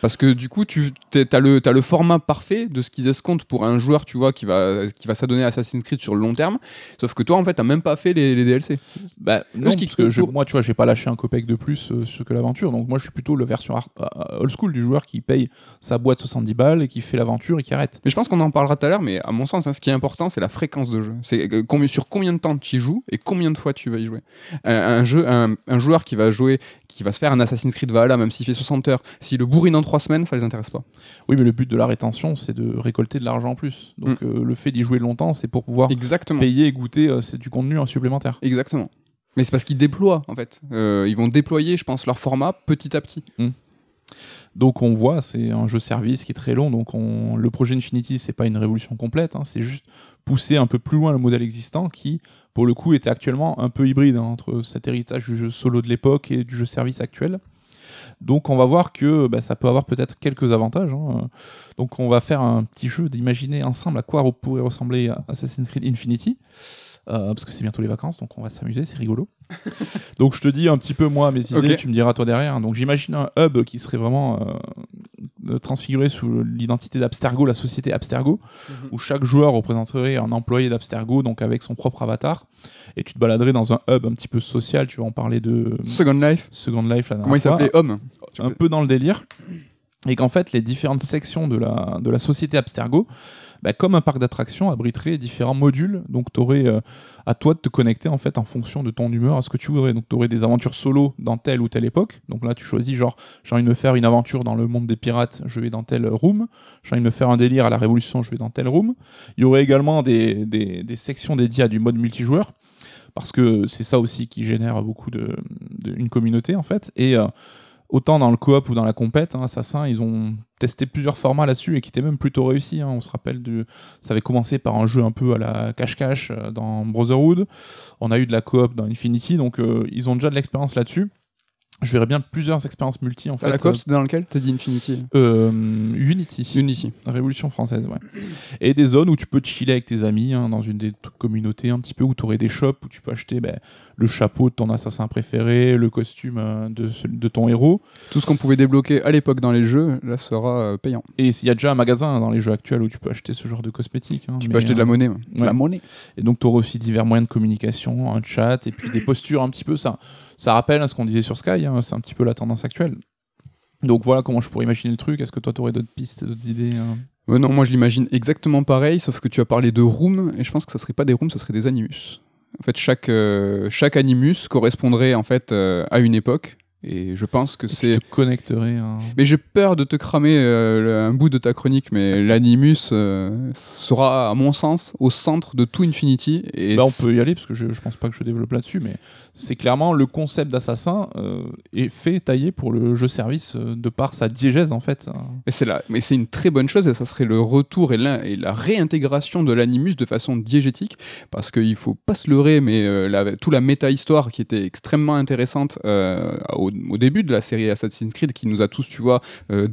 Speaker 1: Parce que du coup, tu as le, t'as le format parfait de ce qu'ils escomptent pour un joueur, tu vois, qui va, qui va s'adonner à Assassin's Creed sur le long terme. Sauf que toi, en fait, t'as même pas fait les, les DLC.
Speaker 2: Bah, non, parce que je- moi, tu vois, j'ai pas lâché un copec de plus euh, que l'aventure. Donc, moi, je suis plutôt la version art- euh, old school du joueur qui paye sa boîte 70 balles et qui fait l'aventure et qui arrête.
Speaker 1: Mais je pense qu'on en parlera tout à l'heure, mais à mon sens, hein, ce qui est important, c'est la fréquence de jeu. C'est euh, combien, sur combien de temps tu y joues et combien de fois tu vas y jouer. Un, un jeu, un, un joueur qui va jouer, qui va se faire un Assassin's Creed Valhalla, même s'il fait 60 heures, s'il le bourrine en 3 semaines, ça les intéresse pas.
Speaker 2: Oui, mais le but de la rétention, c'est de récolter de l'argent en plus. Donc, euh, le fait d'y jouer longtemps, c'est pour pouvoir
Speaker 1: Exactement.
Speaker 2: payer et goûter euh, c'est du contenu en supplémentaire.
Speaker 1: Exactement. Mais c'est parce qu'ils déploient, en fait. Euh, ils vont déployer, je pense, leur format petit à petit.
Speaker 2: Donc on voit, c'est un jeu service qui est très long. Donc on, le projet Infinity, c'est pas une révolution complète, hein, c'est juste pousser un peu plus loin le modèle existant qui, pour le coup, était actuellement un peu hybride hein, entre cet héritage du jeu solo de l'époque et du jeu service actuel. Donc on va voir que bah, ça peut avoir peut-être quelques avantages. hein. Donc on va faire un petit jeu d'imaginer ensemble à quoi pourrait ressembler Assassin's Creed Infinity. Euh, parce que c'est bientôt les vacances, donc on va s'amuser, c'est rigolo. donc je te dis un petit peu moi mes idées, tu me diras toi derrière. Donc j'imagine un hub qui serait vraiment euh, transfiguré sous l'identité d'Abstergo, la société Abstergo, où chaque joueur représenterait un employé d'Abstergo, donc avec son propre avatar. Et tu te baladerais dans un hub un petit peu social, tu vas en parler de
Speaker 1: Second Life.
Speaker 2: Second Life dernière
Speaker 1: Comment il s'appelait Homme?
Speaker 2: Un
Speaker 1: peux-
Speaker 2: peu dans le délire. Et qu'en fait, les différentes sections de la, de société Abstergo, bah, comme un parc d'attractions, abriteraient différents modules. Donc, tu aurais à toi de te connecter en fait en fonction de ton humeur à ce que tu voudrais. Donc, tu aurais des aventures solo dans telle ou telle époque. Donc là, tu choisis genre, j'ai envie de me faire une aventure dans le monde des pirates, je vais dans telle room. J'ai envie de me faire un délire à la Révolution, je vais dans telle room. Il y aurait également des, sections dédiées à du mode multijoueur. Parce que c'est ça aussi qui génère beaucoup de, de- une communauté en fait. Et euh, autant dans le coop ou dans la compète, hein, Assassin, ils ont testé plusieurs formats là-dessus et qui étaient même plutôt réussis. hein. On se rappelle, du... ça avait commencé par un jeu un peu à la cache-cache euh, dans Brotherhood. On a eu de la coop dans Infinity, donc euh, ils ont déjà de l'expérience là-dessus. Je verrais bien plusieurs expériences multi en fait.
Speaker 1: la coop, c'est dans lequel T'as dit Infinity
Speaker 2: Euh, Unity.
Speaker 1: Unity.
Speaker 2: Révolution française, ouais. Et des zones où tu peux te chiller avec tes amis, hein, dans une des communautés un petit peu, où tu aurais des shops où tu peux acheter ben, le chapeau de ton assassin préféré, le costume euh, de, de ton héros.
Speaker 1: Tout ce qu'on pouvait débloquer à l'époque dans les jeux, là, sera euh, payant.
Speaker 2: Et il y a déjà un magasin hein, dans les jeux actuels où tu peux acheter ce genre de cosmétiques. hein,
Speaker 1: Tu
Speaker 2: mais,
Speaker 1: peux acheter de la
Speaker 2: euh,
Speaker 1: monnaie. ouais.
Speaker 2: ouais.
Speaker 1: La monnaie.
Speaker 2: Et donc, tu auras aussi divers moyens de communication, un chat, et puis des postures un petit peu. Ça, ça rappelle hein, ce qu'on disait sur Sky, hein, c'est un petit peu la tendance actuelle. Donc voilà comment je pourrais imaginer le truc. Est-ce que toi, tu aurais d'autres pistes, d'autres idées hein?
Speaker 1: Ouais, non, moi je l'imagine exactement pareil, sauf que tu as parlé de rooms, et je pense que ça serait pas des rooms, ça serait des animus. En fait, chaque, euh, chaque animus correspondrait en fait euh, à une époque, et je pense que c'est.
Speaker 2: Tu te connecterais. hein.
Speaker 1: Mais j'ai peur de te cramer euh, le- un bout de ta chronique, mais l'animus euh, sera, à mon sens, au centre de tout Infinity. Et
Speaker 2: Bah, on peut y aller parce que je, je pense pas que je développe là-dessus, mais c'est clairement le concept d'assassin euh, est fait taillé pour le jeu service euh, de par sa diégèse en fait.
Speaker 1: Et c'est là, mais c'est une très bonne chose et ça serait le retour et la, réintégration de l'animus de façon diégétique parce qu'il faut pas se leurrer, mais euh, la, toute la méta-histoire qui était extrêmement intéressante euh, au, au début de la série Assassin's Creed qui nous a tous, tu vois, euh,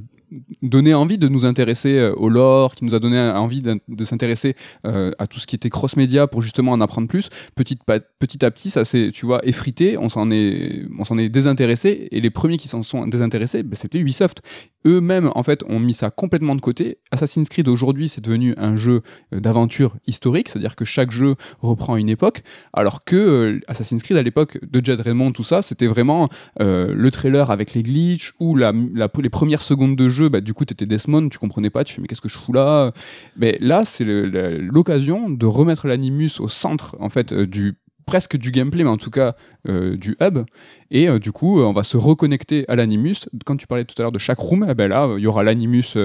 Speaker 1: donné envie de nous intéresser euh, au lore, qui nous a donné envie de s'intéresser euh, à tout ce qui était cross-média pour justement en apprendre plus. Petit, petit à petit, ça s'est, tu vois, effrité, on s'en est, est désintéressé, et les premiers qui s'en sont désintéressés, ben, c'était Ubisoft. Eux-mêmes, en fait, ont mis ça complètement de côté. Assassin's Creed, aujourd'hui, c'est devenu un jeu euh, d'aventure historique, c'est-à-dire que chaque jeu reprend une époque, alors que Assassin's Creed, à l'époque de Jed Raymond, tout ça, c'était vraiment le trailer avec les glitches, ou la- les premières secondes de jeu, bah, du coup, t'étais Desmond, tu comprenais pas, tu fais, mais qu'est-ce que je fous là? Mais là, c'est l'occasion de remettre l'animus au centre, en fait, euh, du presque du gameplay, mais en tout cas euh, du hub. Et euh, du coup, euh, on va se reconnecter à l'animus. Quand tu parlais tout à l'heure de chaque room, eh ben là, il y aura l'animus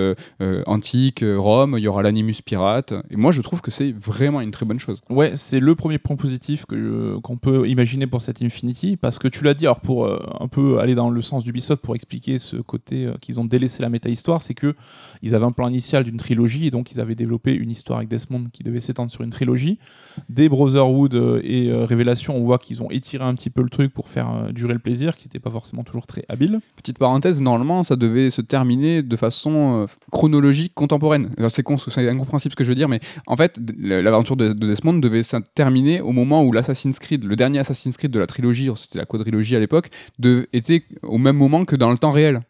Speaker 1: antique, Rome, il y aura l'animus pirate. Et moi, je trouve que c'est vraiment une très bonne chose.
Speaker 2: Ouais, c'est le premier point positif qu'on peut imaginer pour cette Infinity, parce que tu l'as dit, alors pour un peu aller dans le sens d'Ubisoft pour expliquer ce côté qu'ils ont délaissé la méta-histoire, c'est que ils avaient un plan initial d'une trilogie, et donc ils avaient développé une histoire avec Desmond qui devait s'étendre sur une trilogie. Dès Brotherhood et Révélation, on voit qu'ils ont étiré un petit peu le truc pour faire euh, durer le plaisir, qui n'était pas forcément toujours très habile.
Speaker 1: Petite parenthèse, normalement, ça devait se terminer de façon euh, chronologique contemporaine. C'est con, c'est incompréhensible ce que je veux dire, mais en fait, l'aventure de, de Desmond devait se terminer au moment où l'Assassin's Creed, le dernier Assassin's Creed de la trilogie, c'était la quadrilogie à l'époque, était au même moment que dans le temps réel.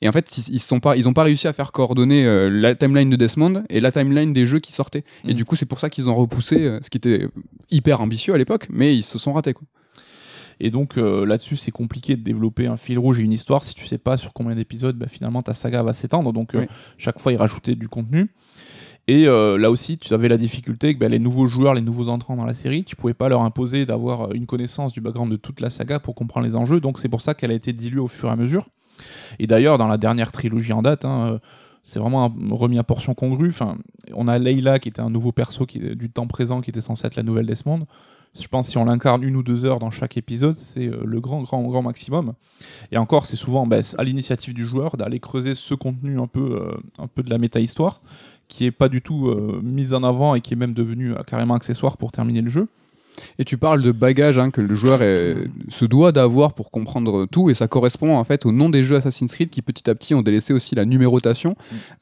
Speaker 1: Et en fait, ils ils sont pas, ils ont pas réussi à faire coordonner euh, la timeline de Desmond et la timeline des jeux qui sortaient. Et
Speaker 2: Mhm.
Speaker 1: du coup, c'est pour ça qu'ils ont repoussé, euh, ce qui était hyper ambitieux à l'époque, mais ils se sont ratés. Quoi.
Speaker 2: Et donc euh, là-dessus, c'est compliqué de développer un fil rouge et une histoire si tu sais pas sur combien d'épisodes bah, finalement ta saga va s'étendre. Donc
Speaker 1: Oui.
Speaker 2: chaque fois, ils rajoutaient du contenu. Et euh, là aussi, tu avais la difficulté que bah, les nouveaux joueurs, les nouveaux entrants dans la série, tu pouvais pas leur imposer d'avoir une connaissance du background de toute la saga pour comprendre les enjeux. Donc c'est pour ça qu'elle a été diluée au fur et à mesure. Et d'ailleurs, dans la dernière trilogie en date, hein, euh, c'est vraiment remis à portion congrue. On a Leila qui était un nouveau perso qui du temps présent, qui était censé être la nouvelle Desmond. Je pense si on l'incarne une ou deux heures dans chaque épisode, c'est euh, le grand, grand, grand maximum. Et encore, c'est souvent bah, à l'initiative du joueur d'aller creuser ce contenu un peu, euh, un peu de la méta-histoire, qui est pas du tout euh, mise en avant et qui est même devenu carrément accessoire pour terminer le jeu.
Speaker 1: Et tu parles de bagage hein, que le joueur est- se doit d'avoir pour comprendre tout, et ça correspond en fait au nom des jeux Assassin's Creed qui petit à petit ont délaissé aussi la numérotation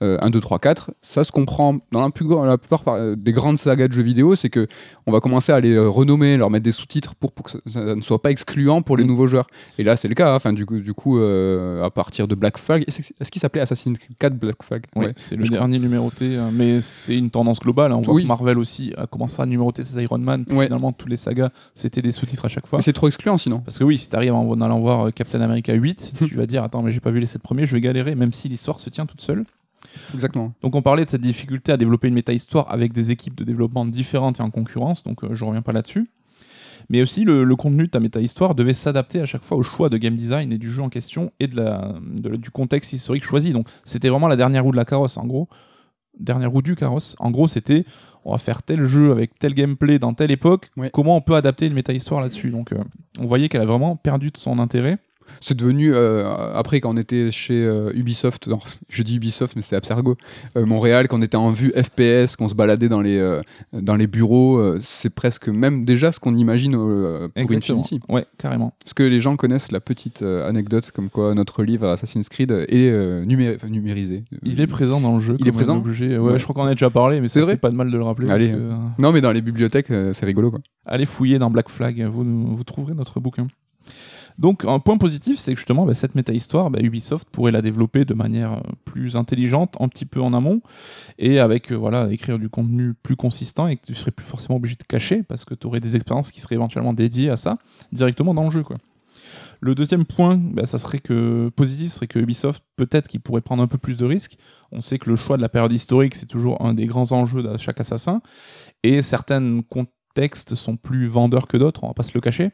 Speaker 1: euh, 1, 2, 3, 4. Ça se comprend dans la, plus, gr- la plupart par- euh, des grandes sagas de jeux vidéo, c'est que on va commencer à les euh, renommer, leur mettre des sous-titres pour, pour que ça, ça ne soit pas excluant pour les
Speaker 2: Mm.
Speaker 1: nouveaux joueurs. Et là, c'est le cas. hein. Enfin, du coup, du coup euh, à partir de Black Flag, est-ce qu'il s'appelait Assassin's Creed 4 Black Flag?
Speaker 2: Ouais. c'est le
Speaker 1: je
Speaker 2: dernier numéroté, mais c'est une tendance globale. hein. On voit
Speaker 1: Oui.
Speaker 2: que Marvel aussi a commencé à numéroter ses Iron Man. puis
Speaker 1: Ouais.
Speaker 2: Finalement, les sagas, c'était des sous-titres à chaque fois.
Speaker 1: C'est trop excluant sinon.
Speaker 2: Parce que oui, si t'arrives en allant voir euh, Captain America 8, tu vas dire attends mais j'ai pas vu les 7 premiers, je vais galérer même si l'histoire se tient toute seule.
Speaker 1: Exactement.
Speaker 2: Donc on parlait de cette difficulté à développer une méta-histoire avec des équipes de développement différentes et en concurrence, donc euh, je reviens pas là-dessus. Mais aussi le, le contenu de ta méta-histoire devait s'adapter à chaque fois au choix de game design et du jeu en question et de la, de la- du contexte historique choisi. Donc c'était vraiment la dernière roue de la carrosse en gros. Dernière roue du carrosse. En gros c'était on va faire tel jeu avec tel gameplay dans telle époque,
Speaker 1: Ouais.
Speaker 2: comment on peut adapter une méta-histoire là-dessus? Donc euh, on voyait qu'elle a vraiment perdu de son intérêt.
Speaker 1: C'est devenu, euh, après, quand on était chez euh, Ubisoft, non, je dis Ubisoft, mais c'est Abstergo, euh, Montréal, quand on était en vue FPS, qu'on se baladait dans les, dans les bureaux, c'est presque même déjà ce qu'on imagine pour
Speaker 2: Exactement.
Speaker 1: Infinity.
Speaker 2: Ouais, carrément.
Speaker 1: Est-ce que les gens connaissent la petite anecdote comme quoi notre livre Assassin's Creed est numé- enfin, numérisé
Speaker 2: Il est présent dans le jeu.
Speaker 1: Il est présent
Speaker 2: objet. Ouais,
Speaker 1: Ouais.
Speaker 2: je crois qu'on en a déjà parlé, mais
Speaker 1: C'est vrai
Speaker 2: pas de mal de le rappeler.
Speaker 1: Allez.
Speaker 2: parce que,
Speaker 1: Non, mais dans les bibliothèques, c'est rigolo quoi.
Speaker 2: allez fouiller dans Black Flag, vous, vous trouverez notre bouquin. Donc un point positif, c'est que justement bah, cette méta-histoire, bah, Ubisoft pourrait la développer de manière euh, plus intelligente, un petit peu en amont, et avec euh, voilà écrire du contenu plus consistant et que tu serais plus forcément obligé de cacher parce que tu aurais des expériences qui seraient éventuellement dédiées à ça directement dans le jeu. Quoi. Le deuxième point, bah, ça serait que positif, serait que Ubisoft peut-être qu'il pourrait prendre un peu plus de risques. On sait que le choix de la période historique, c'est toujours un des grands enjeux de chaque assassin, et certains contextes sont plus vendeurs que d'autres, on va pas se le cacher.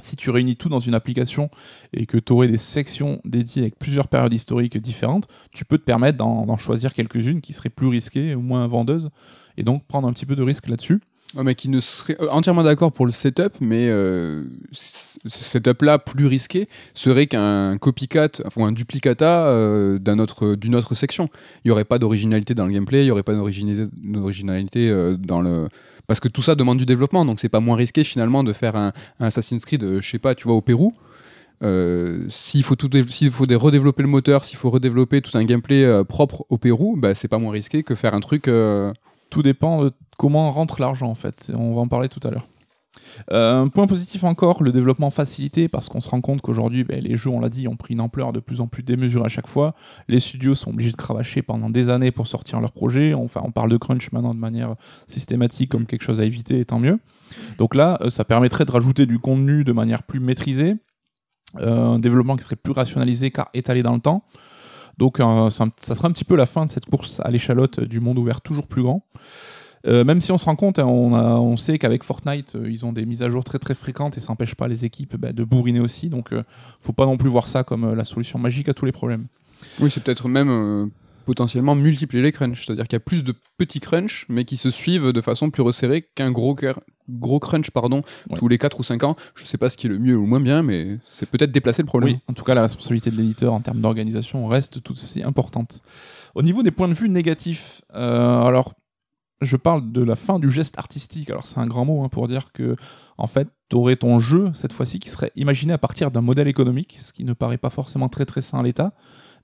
Speaker 2: Si tu réunis tout dans une application et que tu aurais des sections dédiées avec plusieurs périodes historiques différentes, tu peux te permettre d'en choisir quelques-unes qui seraient plus risquées ou moins vendeuses, et donc prendre un petit peu de risque là-dessus.
Speaker 1: Ouais, mais qui ne serait euh, entièrement d'accord pour le setup, mais euh, ce setup-là plus risqué serait qu'un copycat, enfin un duplicata euh, d'un autre, d'une autre section. Il n'y aurait pas d'originalité dans le gameplay, il n'y aurait pas d'originalité dans le. Parce que tout ça demande du développement, donc c'est pas moins risqué finalement de faire un, Assassin's Creed, euh, je sais pas, tu vois, au Pérou. Euh, s'il faut tout s'il faut dé- redévelopper le moteur, s'il faut redévelopper tout un gameplay euh, propre au Pérou, bah, c'est pas moins risqué que faire un truc.
Speaker 2: Tout dépend de comment rentre l'argent en fait. On va en parler tout à l'heure. Euh, point positif encore, le développement facilité, parce qu'on se rend compte qu'aujourd'hui, ben, les jeux, on l'a dit, ont pris une ampleur de plus en plus démesurée à chaque fois. Les studios sont obligés de cravacher pendant des années pour sortir leurs projets. Enfin, on parle de crunch maintenant de manière systématique comme quelque chose à éviter, et tant mieux. Donc là, euh, ça permettrait de rajouter du contenu de manière plus maîtrisée, euh, un développement qui serait plus rationalisé car étalé dans le temps. Donc euh, ça, ça un petit peu la fin de cette course à l'échalote du monde ouvert toujours plus grand. Euh, même si on se rend compte, hein, on, a- on sait qu'avec Fortnite, euh, ils ont des mises à jour très très fréquentes et ça n'empêche pas les équipes bah, de bourriner aussi. Donc, euh, faut pas non plus voir ça comme euh, la solution magique à tous les problèmes.
Speaker 1: Oui, c'est peut-être même potentiellement multiplier les crunchs. C'est-à-dire qu'il y a plus de petits crunchs, mais qui se suivent de façon plus resserrée qu'un gros, gros crunch pardon,
Speaker 2: Ouais.
Speaker 1: tous les 4 ou 5 ans. Je sais pas ce qui est le mieux ou le moins bien, mais c'est peut-être déplacer le problème.
Speaker 2: Oui, en tout cas, la responsabilité de l'éditeur en termes d'organisation reste tout aussi importante. Au niveau des points de vue négatifs, euh, alors je parle de la fin du geste artistique. Alors c'est un grand mot hein, pour dire que en fait, tu aurais ton jeu cette fois-ci qui serait imaginé à partir d'un modèle économique, ce qui ne paraît pas forcément très très sain à l'état,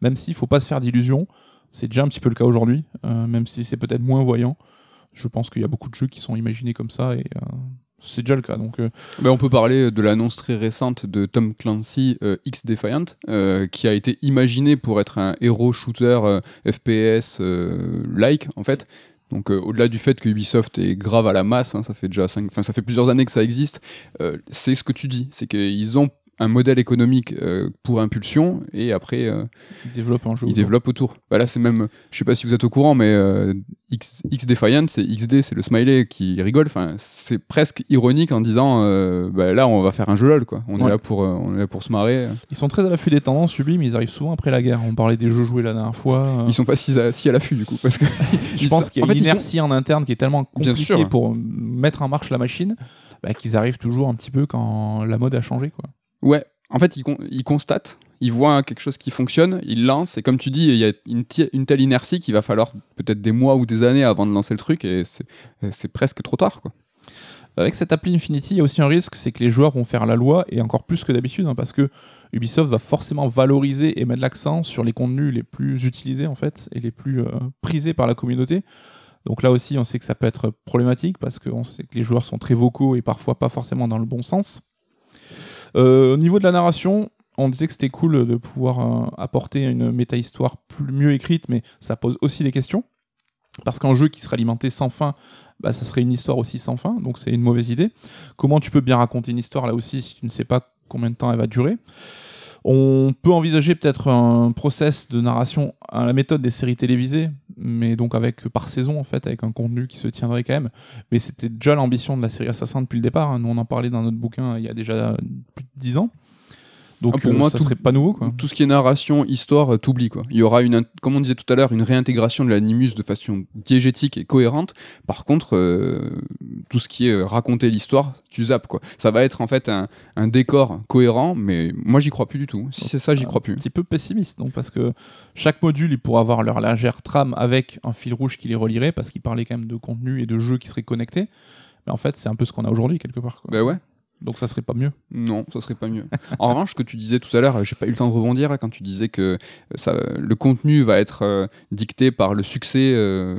Speaker 2: même s'il faut pas se faire d'illusions. C'est déjà un petit peu le cas aujourd'hui, euh, même si c'est peut-être moins voyant. Je pense qu'il y a beaucoup de jeux qui sont imaginés comme ça et euh, c'est déjà le cas. Donc euh,
Speaker 1: Ben, on peut parler de l'annonce très récente de Tom Clancy X Defiant, qui a été imaginé pour être un héros shooter FPS like en fait. Donc euh, au-delà du fait que Ubisoft est grave à la masse, hein, ça fait déjà cinq- ça fait plusieurs années que ça existe. euh, c'est ce que tu dis, c'est qu'ils ont un modèle économique euh, pour impulsion et après euh,
Speaker 2: ils développent un jeu.
Speaker 1: ils développent autour. Bah là c'est même, je sais pas si vous êtes au courant, mais euh, X, X Defiant, c'est XD, c'est le smiley qui rigole. Enfin, c'est presque ironique en disant, euh, bah là on va faire un jeu lol quoi. On
Speaker 2: Ouais.
Speaker 1: est là pour, on est là pour se marrer.
Speaker 2: Ils sont très à l'affût des tendances sublimes, ils arrivent souvent après la guerre. On parlait des jeux joués la dernière fois.
Speaker 1: Ils sont pas si à, si à l'affût du coup parce que
Speaker 2: je pense qu'il y a
Speaker 1: en
Speaker 2: une inertie en interne qui est tellement compliquée pour mettre en marche la machine bah, qu'ils arrivent toujours un petit peu quand la mode a changé. Quoi.
Speaker 1: Ouais, en fait, ils, con- ils constatent, ils voient quelque chose qui fonctionne, ils lancent, et comme tu dis, il y a une, telle inertie qu'il va falloir peut-être des mois ou des années avant de lancer le truc, et c'est c'est presque trop tard, quoi.
Speaker 2: Avec cette appli Infinity, il y a aussi un risque, c'est que les joueurs vont faire la loi, et encore plus que d'habitude, hein, parce que Ubisoft va forcément valoriser et mettre l'accent sur les contenus les plus utilisés, en fait, et les plus euh, prisés par la communauté. Donc là aussi, on sait que ça peut être problématique, parce qu'on sait que les joueurs sont très vocaux et parfois pas forcément dans le bon sens. Euh, au niveau de la narration, on disait que c'était cool de pouvoir euh, apporter une méta-histoire mieux écrite, mais ça pose aussi des questions. Parce qu'un jeu qui serait alimenté sans fin, bah, ça serait une histoire aussi sans fin, donc c'est une mauvaise idée. Comment tu peux bien raconter une histoire là aussi si tu ne sais pas combien de temps elle va durer? On peut envisager peut-être un process de narration à la méthode des séries télévisées, mais donc avec par saison en fait, avec un contenu qui se tiendrait quand même. Mais c'était déjà l'ambition de la série Assassin depuis le départ. hein. Nous on en parlait dans notre bouquin il y a déjà plus de 10 ans. Donc
Speaker 1: Ah, pour
Speaker 2: euh,
Speaker 1: moi,
Speaker 2: ça
Speaker 1: tout-
Speaker 2: serait pas nouveau quoi.
Speaker 1: Tout ce qui est narration, histoire, euh, t'oublies quoi. Il y aura une, comme on disait tout à l'heure, une réintégration de l'animus de façon diégétique et cohérente. Par contre, euh, tout ce qui est raconter l'histoire, tu zappes quoi. Ça va être en fait un, un décor cohérent, mais moi j'y crois plus du tout. Si c'est ça, j'y crois plus.
Speaker 2: Un petit peu pessimiste, donc parce que chaque module, il pourra avoir leur légère trame avec un fil rouge qui les relierait, parce qu'il parlait quand même de contenu et de jeux qui seraient connectés. Mais en fait, c'est un peu ce qu'on a aujourd'hui quelque part. quoi.
Speaker 1: Bah ouais.
Speaker 2: Donc ça serait pas mieux.
Speaker 1: Non, ça serait pas mieux. En revanche, ce que tu disais tout à l'heure, j'ai pas eu le temps de rebondir là, quand tu disais que euh, ça, le contenu va être euh, dicté par le succès euh,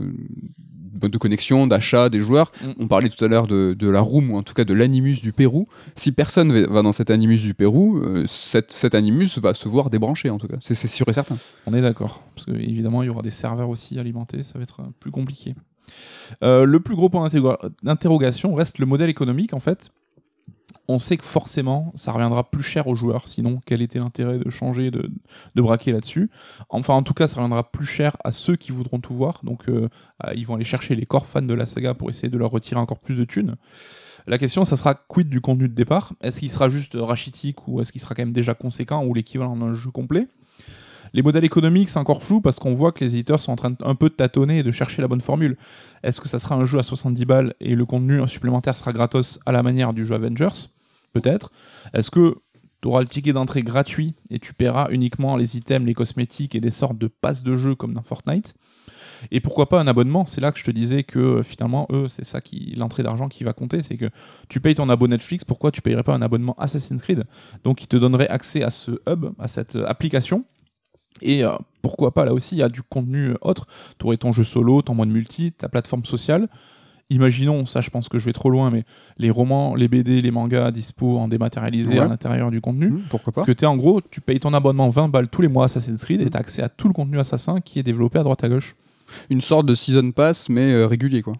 Speaker 1: de connexion, d'achat des joueurs.
Speaker 2: Mm.
Speaker 1: On parlait tout à l'heure de, de la room ou en tout cas de l'animus du Pérou. Si personne va dans cet animus du Pérou, euh, cet, cet animus va se voir débranché en tout cas. C'est sûr et certain.
Speaker 2: On est d'accord. Parce que évidemment, il y aura des serveurs aussi alimentés, ça va être plus compliqué. Euh, le plus gros point d'interro- d'interrogation reste le modèle économique en fait. On sait que forcément, ça reviendra plus cher aux joueurs. Sinon, quel était l'intérêt de changer, de, braquer là-dessus Enfin, en tout cas, ça reviendra plus cher à ceux qui voudront tout voir. Donc, euh, euh, ils vont aller chercher les corps fans de la saga pour essayer de leur retirer encore plus de thunes. La question, ça sera quid du contenu de départ? Est-ce qu'il sera juste rachitique ou est-ce qu'il sera quand même déjà conséquent ou l'équivalent d'un jeu complet? Les modèles économiques, c'est encore flou parce qu'on voit que les éditeurs sont en train de, un peu de tâtonner et de chercher la bonne formule. Est-ce que ça sera un jeu à 70 balles et le contenu supplémentaire sera gratos à la manière du jeu Avengers? Peut-être. Est-ce que tu auras le ticket d'entrée gratuit et tu paieras uniquement les items, les cosmétiques et des sortes de passes de jeu comme dans Fortnite? Et pourquoi pas un abonnement? C'est là que je te disais que euh, finalement, eux, c'est ça qui l'entrée d'argent qui va compter. C'est que tu payes ton abonnement Netflix, pourquoi tu payerais pas un abonnement Assassin's Creed? Donc, il te donnerait accès à ce hub, à cette euh, application. Et euh, pourquoi pas, là aussi, il y a du contenu autre. Tu aurais ton jeu solo, ton mode multi, ta plateforme sociale. Imaginons, ça je pense que je vais trop loin, mais les romans, les BD, les mangas dispo en dématérialisé
Speaker 1: Ouais.
Speaker 2: à l'intérieur du contenu.
Speaker 1: Hmm, pourquoi pas
Speaker 2: Que tu en gros, tu payes ton abonnement 20 balles tous les mois Assassin's Creed et tu as accès à tout le contenu Assassin qui est développé à droite à gauche.
Speaker 1: Une sorte de season pass, mais euh, régulier quoi.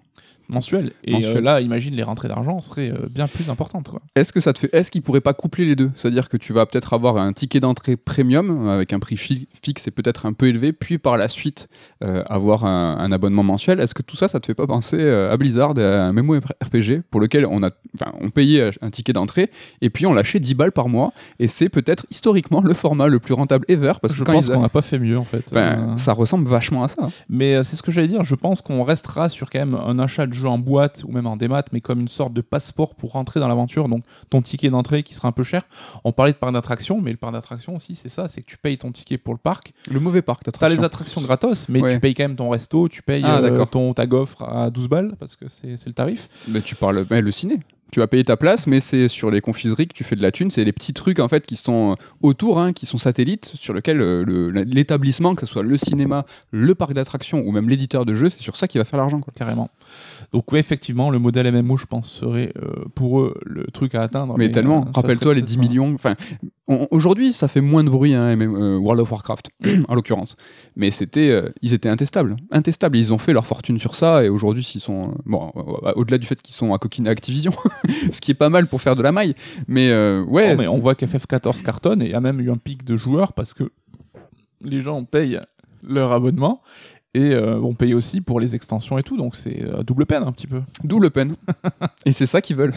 Speaker 2: Mensuel. Et
Speaker 1: Mensuel.
Speaker 2: euh, là, imagine les rentrées d'argent seraient euh, bien plus importantes.
Speaker 1: Est-ce que ça te fait Est-ce qu'ils pourraient pas coupler les deux? C'est-à-dire que tu vas peut-être avoir un ticket d'entrée premium euh, avec un prix fi- fixe et peut-être un peu élevé, puis par la suite euh, avoir un, un abonnement mensuel. Est-ce que tout ça, ça te fait pas penser à Blizzard, à un MMORPG pour lequel on a, enfin, on payait un ticket d'entrée et puis on lâchait 10 balles par mois et c'est peut-être historiquement le format le plus rentable ever parce que
Speaker 2: Je
Speaker 1: quand
Speaker 2: pense
Speaker 1: a-
Speaker 2: qu'on n'a pas fait mieux en fait.
Speaker 1: ça ressemble vachement à ça.
Speaker 2: Mais euh, c'est ce que j'allais dire, je pense qu'on restera sur quand même un achat de jeu en boîte ou même en démat, mais comme une sorte de passeport pour rentrer dans l'aventure, donc ton ticket d'entrée qui sera un peu cher. On parlait de parc d'attraction, mais le parc d'attraction aussi, c'est ça, c'est que tu payes ton ticket pour le parc.
Speaker 1: Le mauvais parc
Speaker 2: T'as
Speaker 1: d'attraction.
Speaker 2: les attractions gratos, mais
Speaker 1: Ouais.
Speaker 2: tu payes quand même ton resto, tu payes
Speaker 1: Ah,
Speaker 2: euh, ton, ta gaufre à 12 balles, parce que c'est c'est le tarif.
Speaker 1: Mais tu parles mais le ciné. Tu vas payer ta place, mais c'est sur les confiseries que tu fais de la thune. C'est les petits trucs en fait qui sont euh, autour, hein, qui sont satellites, sur lesquels euh, le- l'établissement, que ce soit le cinéma, le parc d'attractions ou même l'éditeur de jeux, c'est sur ça qu'il va faire l'argent.
Speaker 2: carrément. Donc oui, effectivement, le modèle MMO, je pense, serait euh, pour eux le truc à atteindre.
Speaker 1: Mais, tellement, rappelle-toi les
Speaker 2: peut-être
Speaker 1: 10
Speaker 2: pas-
Speaker 1: millions. Enfin, aujourd'hui, ça fait moins de bruit, hein, euh, World of Warcraft, en l'occurrence. Mais c'était, euh, ils étaient intestables, intestables. Ils ont fait leur fortune sur ça, et aujourd'hui, sont, euh, bon, euh, au-delà du fait qu'ils sont à coquiner Activision, ce qui est pas mal pour faire de la maille. Mais ouais,
Speaker 2: Oh, on voit qu'FF14 cartonne et il y a même eu un pic de joueurs parce que les gens payent leur abonnement et euh, vont payer aussi pour les extensions et tout. Donc c'est euh, double peine un petit peu.
Speaker 1: d'où le peine. et c'est ça qu'ils veulent.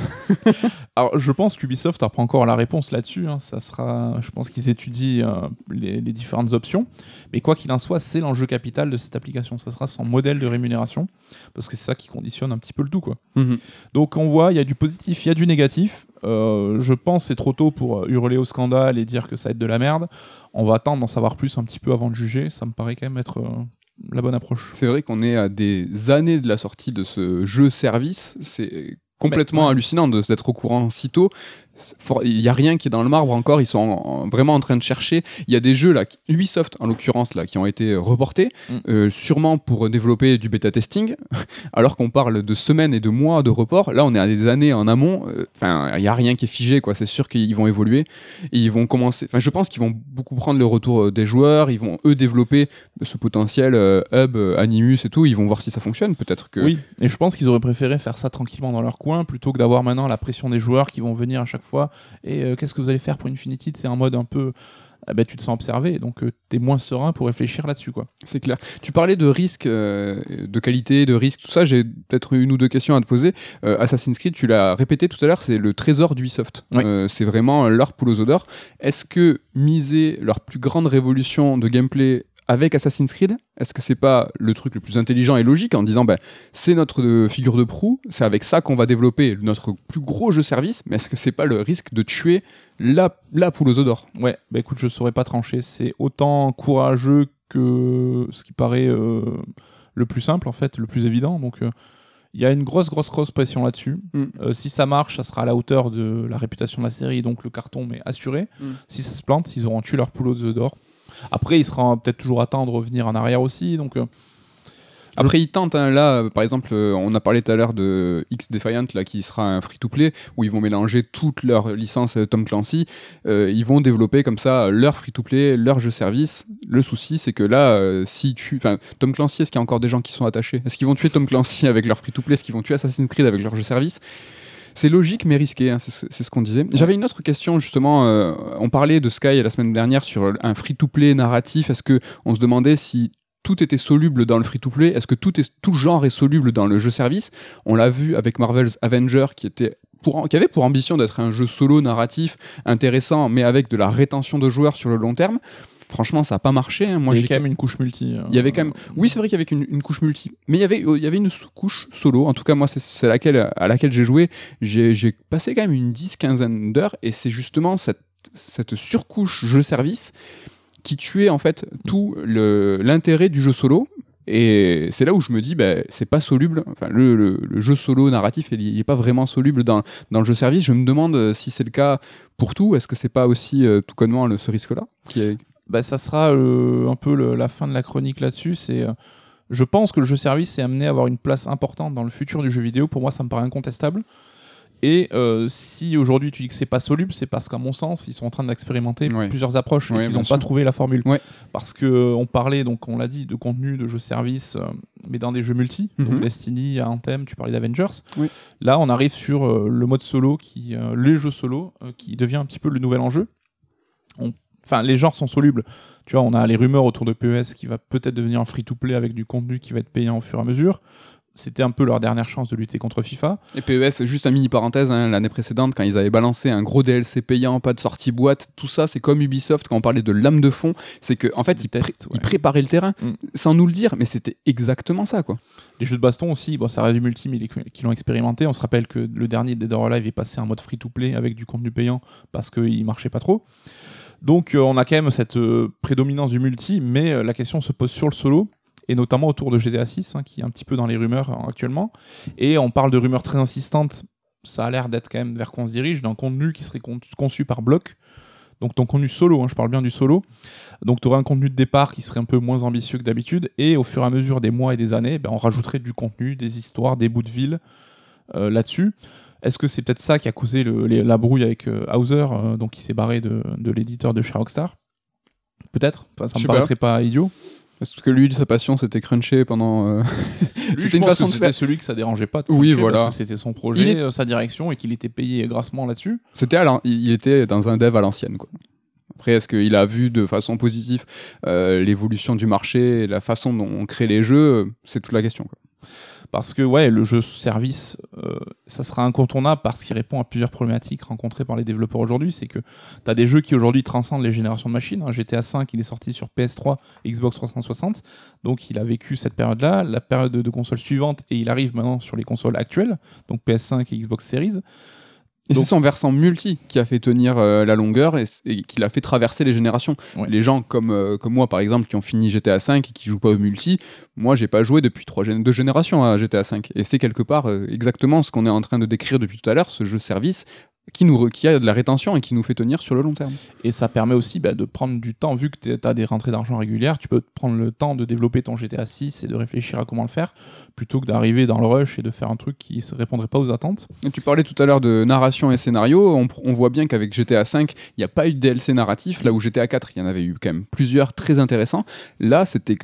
Speaker 2: Alors je pense qu'Ubisoft apprend encore la réponse là-dessus. hein. Ça sera, je pense qu'ils étudient euh, les, les différentes options. Mais quoi qu'il en soit, c'est l'enjeu capital de cette application. Ça sera son modèle de rémunération parce que c'est ça qui conditionne un petit peu le tout quoi. Donc on voit, il y a du positif, il y a du négatif. Euh, je pense que c'est trop tôt pour hurler au scandale et dire que ça va être de la merde. On va attendre d'en savoir plus un petit peu avant de juger. Ça me paraît quand même être la bonne approche.
Speaker 1: C'est vrai qu'on est à des années de la sortie de ce jeu service. C'est complètement hallucinant de d'être au courant si tôt. Il n'y a rien qui est dans le marbre encore. Ils sont en- en- vraiment en train de chercher. Il y a des jeux là, Ubisoft en l'occurrence là, qui ont été reportés,
Speaker 2: Mm.
Speaker 1: euh, sûrement pour développer du bêta testing. Alors qu'on parle de semaines et de mois de report, là on est à des années en amont. Euh, Enfin, il n'y a rien qui est figé quoi. C'est sûr qu'ils vont évoluer. Et ils vont commencer. Enfin, je pense qu'ils vont beaucoup prendre le retour euh, des joueurs. Ils vont eux développer ce potentiel euh, hub, euh, Animus et tout. Ils vont voir si ça fonctionne. Peut-être que.
Speaker 2: Oui, et je pense qu'ils auraient préféré faire ça tranquillement dans leur coin plutôt que d'avoir maintenant la pression des joueurs qui vont venir à chaque chaque fois. Et euh, qu'est-ce que vous allez faire pour Infinity? C'est un mode un peu. ah ben, tu te sens observé, donc tu t'es moins serein pour réfléchir là-dessus. quoi.
Speaker 1: C'est clair. Tu parlais de risque, euh, de qualité, de risque, tout ça. J'ai peut-être une ou deux questions à te poser. Euh, Assassin's Creed, tu l'as répété tout à l'heure, c'est le trésor d'Ubisoft.
Speaker 2: Oui.
Speaker 1: Euh, c'est vraiment leur poule aux d'or. Est-ce que miser leur plus grande révolution de gameplay avec Assassin's Creed, est-ce que c'est pas le truc le plus intelligent et logique en disant ben, c'est notre euh, figure de proue, c'est avec ça qu'on va développer notre plus gros jeu service, mais est-ce que c'est pas le risque de tuer la, la poule aux œufs d'or?
Speaker 2: Ouais, bah écoute, je saurais pas trancher. C'est autant courageux que ce qui paraît euh, le plus simple, en fait, le plus évident. Donc, euh, il y a une grosse, grosse, grosse pression là-dessus.
Speaker 1: Mm.
Speaker 2: Euh, si ça marche, ça sera à la hauteur de la réputation de la série, donc le carton, mais assuré.
Speaker 1: Mm.
Speaker 2: Si ça se plante, ils auront tué leur poule aux œufs d'or. Après, il sera peut-être toujours à temps de revenir en arrière aussi. Donc, euh,
Speaker 1: Après, ils tentent, hein, là, euh, par exemple, euh, on a parlé tout à l'heure de X Defiant, là, qui sera un free-to-play, où ils vont mélanger toutes leurs licences euh, Tom Clancy. Ils vont développer comme ça leur free-to-play, leur jeu service. Le souci, c'est que là, si tu. Tom Clancy, est-ce qu'il y a encore des gens qui sont attachés? Est-ce qu'ils vont tuer Tom Clancy avec leur free-to-play? Est-ce qu'ils vont tuer Assassin's Creed avec leur jeu service? C'est logique mais risqué, hein, c'est ce- qu'on disait. J'avais une autre question justement. euh, on parlait de Sky la semaine dernière sur un free-to-play narratif. Est-ce que on se demandait si tout était soluble dans le free-to-play? Est-ce que tout, est, tout genre est soluble dans le jeu service? On l'a vu avec Marvel's Avenger qui était pour, qui avait pour ambition d'être un jeu solo narratif intéressant, mais avec de la rétention de joueurs sur le long terme. Franchement, ça n'a pas marché. hein. Moi,
Speaker 2: il y
Speaker 1: j'ai
Speaker 2: a quand même une couche multi. euh,
Speaker 1: il y avait quand même. Oui, c'est vrai qu'il y avait une, une couche multi, mais il y avait, il y avait une sous-couche solo. En tout cas, moi, c'est- laquelle, à laquelle j'ai joué. J'ai passé quand même une dix, quinzaine d'heures, et c'est justement cette, cette surcouche jeu-service qui tuait en fait tout le- l'intérêt du jeu solo. Et c'est là où je me dis, ben, c'est pas soluble. Enfin, le, le- le jeu solo narratif, il n'est pas vraiment soluble dans, dans le jeu service. Je me demande euh, si c'est le cas pour tout. Est-ce que c'est pas aussi euh, tout connement le, ce risque-là qui est...
Speaker 2: bah, ça sera euh, un peu le- la fin de la chronique là-dessus. C'est, euh, je pense que le jeu service est amené à avoir une place importante dans le futur du jeu vidéo. Pour moi, ça me paraît incontestable. Et euh, si aujourd'hui tu dis que c'est pas soluble, c'est parce qu'à mon sens, ils sont en train d'expérimenter plusieurs approches et qu'ils n'ont pas trouvé la formule. Parce que on parlait, donc on l'a dit, de contenu de jeux service, euh, mais dans des jeux multi,
Speaker 1: Mhm.
Speaker 2: donc Destiny, Anthem, tu parlais d'Avengers. Là, on arrive sur euh, le mode solo, qui, les jeux solo, qui devient un petit peu le nouvel enjeu. On- Enfin, les genres sont solubles. Tu vois, on a les rumeurs autour de PES qui va peut-être devenir un free-to-play avec du contenu qui va être payant au fur et à mesure. C'était un peu leur dernière chance de lutter contre FIFA.
Speaker 1: Et PES, juste un mini parenthèse, hein, l'année précédente, quand ils avaient balancé un gros DLC payant, pas de sortie boîte, tout ça, c'est comme Ubisoft quand on parlait de lame de fond, c'est que en fait, ils, pré-
Speaker 2: tests, ouais.
Speaker 1: ils préparaient le terrain
Speaker 2: Mm.
Speaker 1: sans nous le dire, mais c'était exactement ça, quoi.
Speaker 2: Les jeux de baston aussi, bon, ça reste du multi, mais qui l'ont expérimenté. On se rappelle que le dernier Dead or Alive est passé en mode free-to-play avec du contenu payant parce qu'il marchait pas trop. Donc euh, on a quand même cette euh, prédominance du multi, mais euh, la question se pose sur le solo, et notamment autour de GTA 6, hein, qui est un petit peu dans les rumeurs euh, actuellement. Et on parle de rumeurs très insistantes, ça a l'air d'être quand même vers qu'on se dirige, d'un contenu qui serait con- conçu par bloc. Donc ton contenu solo, hein, je parle bien du solo. Donc tu aurais un contenu de départ qui serait un peu moins ambitieux que d'habitude, et au fur et à mesure des mois et des années, ben, on rajouterait du contenu, des histoires, des bouts de ville là-dessus. Est-ce que c'est peut-être ça qui a causé le- les- la brouille avec euh, Hauser, euh, donc qui s'est barré de, de l'éditeur de chez Rockstar Peut-être, Enfin, ça me
Speaker 1: pas.
Speaker 2: paraîtrait pas, idiot.
Speaker 1: Parce que lui, sa passion, c'était cruncher pendant. euh, c'était une façon
Speaker 2: que
Speaker 1: de
Speaker 2: c'était
Speaker 1: faire.
Speaker 2: celui que ça dérangeait pas.
Speaker 1: Oui, voilà.
Speaker 2: Parce que c'était son projet,
Speaker 1: Il est-
Speaker 2: euh, sa direction, et qu'il était payé grassement là-dessus.
Speaker 1: C'était il était dans un dev à l'ancienne, quoi. Après, est-ce qu'il a vu de façon positive euh, l'évolution du marché, et la façon dont on crée les jeux? C'est toute la question. Quoi.
Speaker 2: Parce que le jeu service, euh, ça sera incontournable parce qu'il répond à plusieurs problématiques rencontrées par les développeurs aujourd'hui. C'est que tu as des jeux qui aujourd'hui transcendent les générations de machines. hein. GTA V, il est sorti sur PS3 et Xbox 360. Donc il a vécu cette période-là, la période de, de console suivante, et il arrive maintenant sur les consoles actuelles, donc PS5 et Xbox Series.
Speaker 1: Et c'est son versant multi qui a fait tenir euh, la longueur et, et qui l'a fait traverser les générations.
Speaker 2: Ouais.
Speaker 1: Les gens comme, euh, comme moi, par exemple, qui ont fini GTA V et qui jouent pas au multi, moi, j'ai pas joué depuis trois, gén- deux générations à GTA V. Et c'est quelque part euh, exactement ce qu'on est en train de décrire depuis tout à l'heure, ce jeu service qui, nous, qui a de la rétention et qui nous fait tenir sur le long terme.
Speaker 2: Et ça permet aussi bah, de prendre du temps, vu que tu as des rentrées d'argent régulières, tu peux prendre le temps de développer ton GTA 6 et de réfléchir à comment le faire, plutôt que d'arriver dans le rush et de faire un truc qui ne répondrait pas aux attentes.
Speaker 1: Et tu parlais tout à l'heure de narration et scénario. On, voit bien qu'avec GTA V, il n'y a pas eu de DLC narratif, là où GTA 4, il y en avait eu quand même plusieurs très intéressants. Là, c'était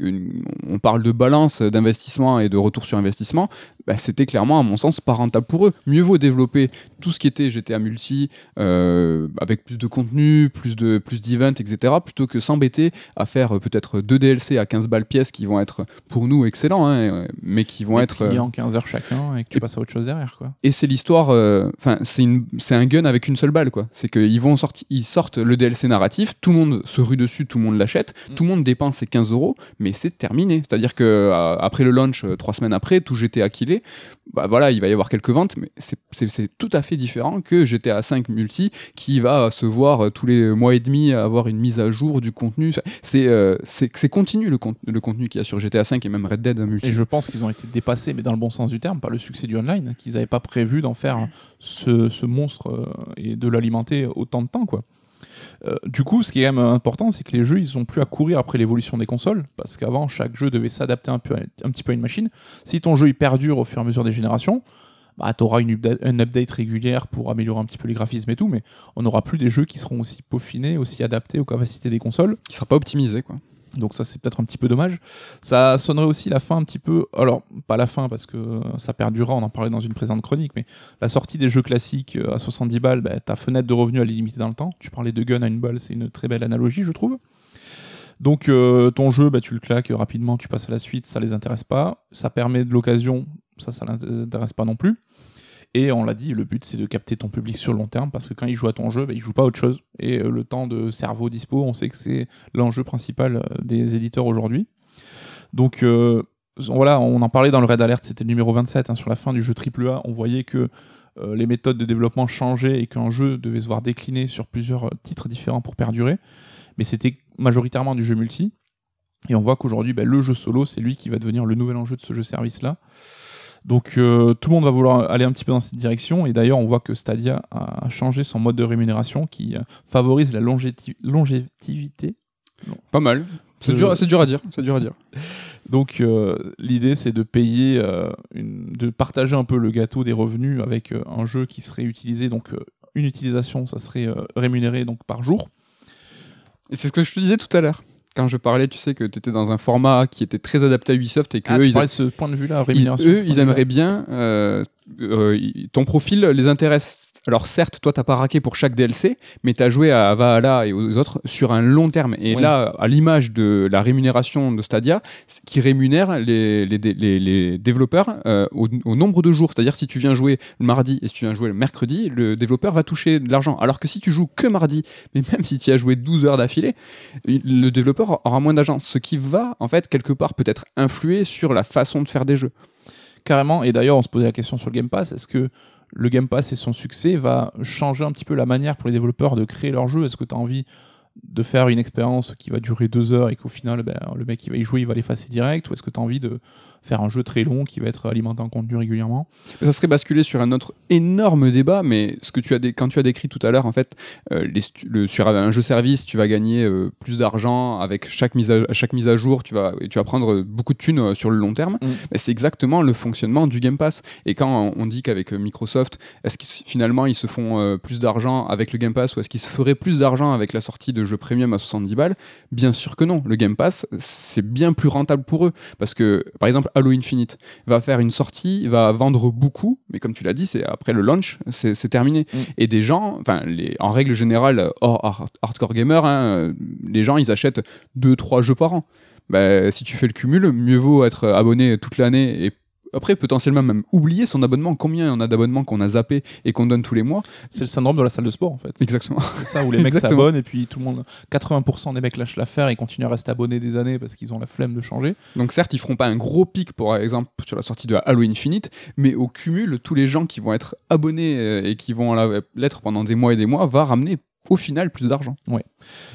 Speaker 1: on parle de balance d'investissement et de retour sur investissement. Bah, c'était clairement, à mon sens, pas rentable pour eux. Mieux vaut développer tout ce qui était GTA multi euh, avec plus de contenu, plus de plus d'events, etc. Plutôt que s'embêter à faire euh, peut-être deux DLC à 15 balles pièce qui vont être pour nous excellents, hein, mais qui vont
Speaker 2: Et
Speaker 1: être euh,
Speaker 2: en 15 heures chacun et que tu passes à autre chose derrière, quoi.
Speaker 1: et c'est l'histoire, euh, enfin c'est un gun avec une seule balle quoi. C'est qu'ils vont sortir, ils sortent le DLC narratif, tout le monde se rue dessus, tout le monde l'achète,
Speaker 2: Mm.
Speaker 1: tout le monde dépense ses 15 euros, mais c'est terminé. C'est-à-dire que euh, après le launch, euh, trois semaines après, tout GTA killé, bah voilà, il va y avoir quelques ventes, mais c'est tout à fait différent que GTA 5 multi qui va se voir euh, tous les mois et demi avoir une mise à jour du contenu. C'est euh, c'est continu le, con- le contenu qu'il y a sur GTA 5 et même Red Dead multi.
Speaker 2: Et je pense qu'ils ont été dépassés, mais dans le bon sens du terme, par le succès du online, qu'ils n'avaient pas prévu d'en faire ce, monstre euh, et de l'alimenter autant de temps, quoi. Du coup, ce qui est quand même important, c'est que les jeux, ils ont plus à courir après l'évolution des consoles, parce qu'avant, chaque jeu devait s'adapter un, un petit peu à une machine. Si ton jeu il perdure au fur et à mesure des générations, bah, tu auras une update, un update régulière pour améliorer un petit peu les graphismes et tout, mais on n'aura plus des jeux qui seront aussi peaufinés, aussi adaptés aux capacités des consoles.
Speaker 1: Qui sera pas optimisé quoi.
Speaker 2: Donc ça c'est peut-être un petit peu dommage. Ça sonnerait aussi la fin un petit peu. Alors pas la fin parce que ça perdurera, on en parlait dans une présente chronique, mais la sortie des jeux classiques euh, à 70 balles, bah, ta fenêtre de revenus elle est limitée dans le temps. Tu parlais de gun à une balle, c'est une très belle analogie je trouve. Donc euh, ton jeu, bah, tu le claques rapidement, tu passes à la suite, ça les intéresse pas. Ça permet de l'occasion, ça ça les intéresse pas non plus. Et on l'a dit, le but c'est de capter ton public sur le long terme parce que quand il joue à ton jeu, bah, il joue pas à autre chose. Et euh, le temps de cerveau dispo, on sait que c'est l'enjeu principal euh, des éditeurs aujourd'hui. Donc euh, voilà, on en parlait dans le Red Alert, c'était le numéro 27, hein, sur la fin du jeu AAA, on voyait que les méthodes de développement changeaient et qu'un jeu devait se voir décliner sur plusieurs titres différents pour perdurer. Mais c'était majoritairement du jeu multi. Et on voit qu'aujourd'hui, bah, le jeu solo, c'est lui qui va devenir le nouvel enjeu de ce jeu service-là. Donc euh, tout le monde va vouloir aller un petit peu dans cette direction. Et d'ailleurs, on voit que Stadia a changé son mode de rémunération qui euh, favorise la longéti- longévité
Speaker 1: Pas mal. C'est dur, c'est dur à dire. C'est dur à dire.
Speaker 2: Donc euh, l'idée c'est de payer, euh, une- de partager un peu le gâteau des revenus avec euh, un jeu qui serait utilisé, donc euh, une utilisation ça serait euh, rémunéré donc par jour.
Speaker 1: Et c'est ce que je te disais tout à l'heure. Quand je parlais, tu sais que tu étais dans un format qui était très adapté à Ubisoft et que
Speaker 2: Ah,
Speaker 1: eux, ils,
Speaker 2: ce point de vue-là,
Speaker 1: ils-
Speaker 2: rémunération.
Speaker 1: eux, ils aimeraient bien. euh, euh, ton profil les intéresse. Alors certes, toi, t'as pas raqué pour chaque DLC, mais tu as joué à Valhalla et aux autres sur un long terme. Et
Speaker 2: Oui.
Speaker 1: là, à l'image de la rémunération de Stadia, qui rémunère les, les, dé- les- les développeurs euh, au, au nombre de jours. C'est-à-dire si tu viens jouer le mardi et si tu viens jouer le mercredi, le développeur va toucher de l'argent. Alors que si tu joues que mardi, mais même si tu as joué 12 heures d'affilée, le développeur aura moins d'argent. Ce qui va, en fait, quelque part, peut-être influer sur la façon de faire des jeux.
Speaker 2: Carrément, et d'ailleurs on se posait la question sur le Game Pass, est-ce que le Game Pass et son succès va changer un petit peu la manière pour les développeurs de créer leur jeu? Est-ce que tu as envie de faire une expérience qui va durer deux heures et qu'au final ben, le mec qui va y jouer il va l'effacer direct? Ou est-ce que tu as envie de faire un jeu très long qui va être alimenté en contenu régulièrement
Speaker 1: Ça serait basculé sur un autre énorme débat, mais ce que tu as dé- quand tu as décrit tout à l'heure, en fait, euh, les stu- le, sur un jeu service, tu vas gagner euh, plus d'argent avec chaque mise à, chaque mise à jour, tu vas, tu vas prendre beaucoup de thunes euh, sur le long terme.
Speaker 2: Mm.
Speaker 1: Mais c'est exactement le fonctionnement du Game Pass. Et quand on dit qu'avec euh, Microsoft, est-ce qu'ils finalement ils se font euh, plus d'argent avec le Game Pass ou est-ce qu'ils se feraient plus d'argent avec la sortie de jeux premium à 70 balles? Bien sûr que non. Le Game Pass, c'est bien plus rentable pour eux. Parce que, par exemple, Halo Infinite va faire une sortie, va vendre beaucoup, mais comme tu l'as dit, c'est après le launch, c'est terminé.
Speaker 2: Mm.
Speaker 1: Et des gens, enfin, en règle générale, hors hard- hardcore gamer, hein, les gens, ils achètent 2-3 jeux par an. Bah, si tu fais le cumul, mieux vaut être abonné toute l'année et après potentiellement même oublier son abonnement. Combien on a d'abonnements qu'on a zappé et qu'on donne tous les mois?
Speaker 2: C'est le syndrome de la salle de sport en fait.
Speaker 1: Exactement.
Speaker 2: C'est ça où les mecs s'abonnent et puis tout le monde, 80% des mecs lâchent l'affaire et continuent à rester abonnés des années parce qu'ils ont la flemme de changer.
Speaker 1: Donc certes, ils feront pas un gros pic, pour exemple, sur la sortie de Halo Infinite, mais au cumul, tous les gens qui vont être abonnés euh, et qui vont la- l'être pendant des mois et des mois va ramener au final plus d'argent.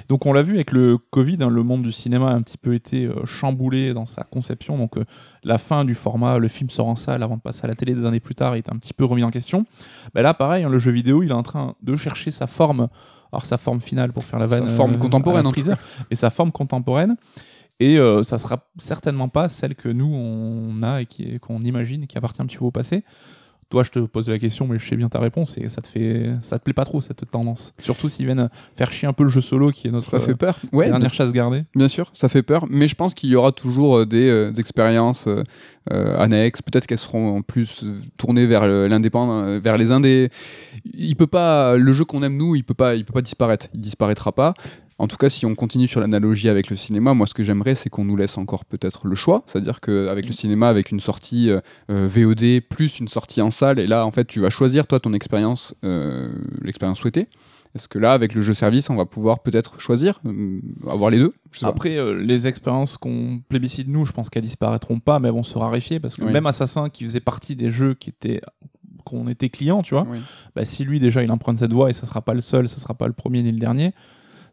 Speaker 2: Donc on l'a vu avec le Covid, hein, le monde du cinéma a un petit peu été euh, chamboulé dans sa conception. Donc euh, la fin du format, le film sort en salle avant de passer à la télé des années plus tard, est un petit peu remis en question. Ben là, pareil, hein, le jeu vidéo, il est en train de chercher sa forme, alors sa forme finale pour faire la
Speaker 1: Sa
Speaker 2: vanne,
Speaker 1: forme
Speaker 2: euh,
Speaker 1: contemporaine,
Speaker 2: à la
Speaker 1: en tout
Speaker 2: mais sa forme contemporaine. Et euh, ça sera certainement pas celle que nous on a et qui est- qu'on imagine, qui appartient un petit peu au passé. Toi, je te pose la question, mais je sais bien ta réponse et ça te fait, ça te plaît pas trop cette tendance. Surtout s'ils viennent faire chier un peu le jeu solo qui est notre
Speaker 1: Ça fait peur. Ouais,
Speaker 2: dernière chasse gardée.
Speaker 1: Bien sûr, ça fait peur, mais je pense qu'il y aura toujours euh, des, euh, des expériences euh, annexes. Peut-être qu'elles seront en plus tournées vers l'indépendant, vers les indés. Il peut pas, le jeu qu'on aime nous, il peut pas, il peut pas disparaître. Il disparaîtra pas. En tout cas, si on continue sur l'analogie avec le cinéma, moi, ce que j'aimerais, c'est qu'on nous laisse encore peut-être le choix. C'est-à-dire qu'avec le cinéma, avec une sortie euh, euh, VOD plus une sortie en salle, et là, en fait, tu vas choisir toi ton expérience, euh, l'expérience souhaitée. Est-ce que là, avec le jeu service, on va pouvoir peut-être choisir, euh, avoir les deux?
Speaker 2: Après, euh, les expériences qu'on plébiscite nous, je pense qu'elles disparaîtront pas, mais elles vont se raréfier parce que
Speaker 1: Oui.
Speaker 2: même Assassin, qui faisait partie des jeux qui étaient qu'on était client, tu vois,
Speaker 1: Oui.
Speaker 2: bah, si lui déjà il emprunte cette voie et ça sera pas le seul, ça sera pas le premier ni le dernier,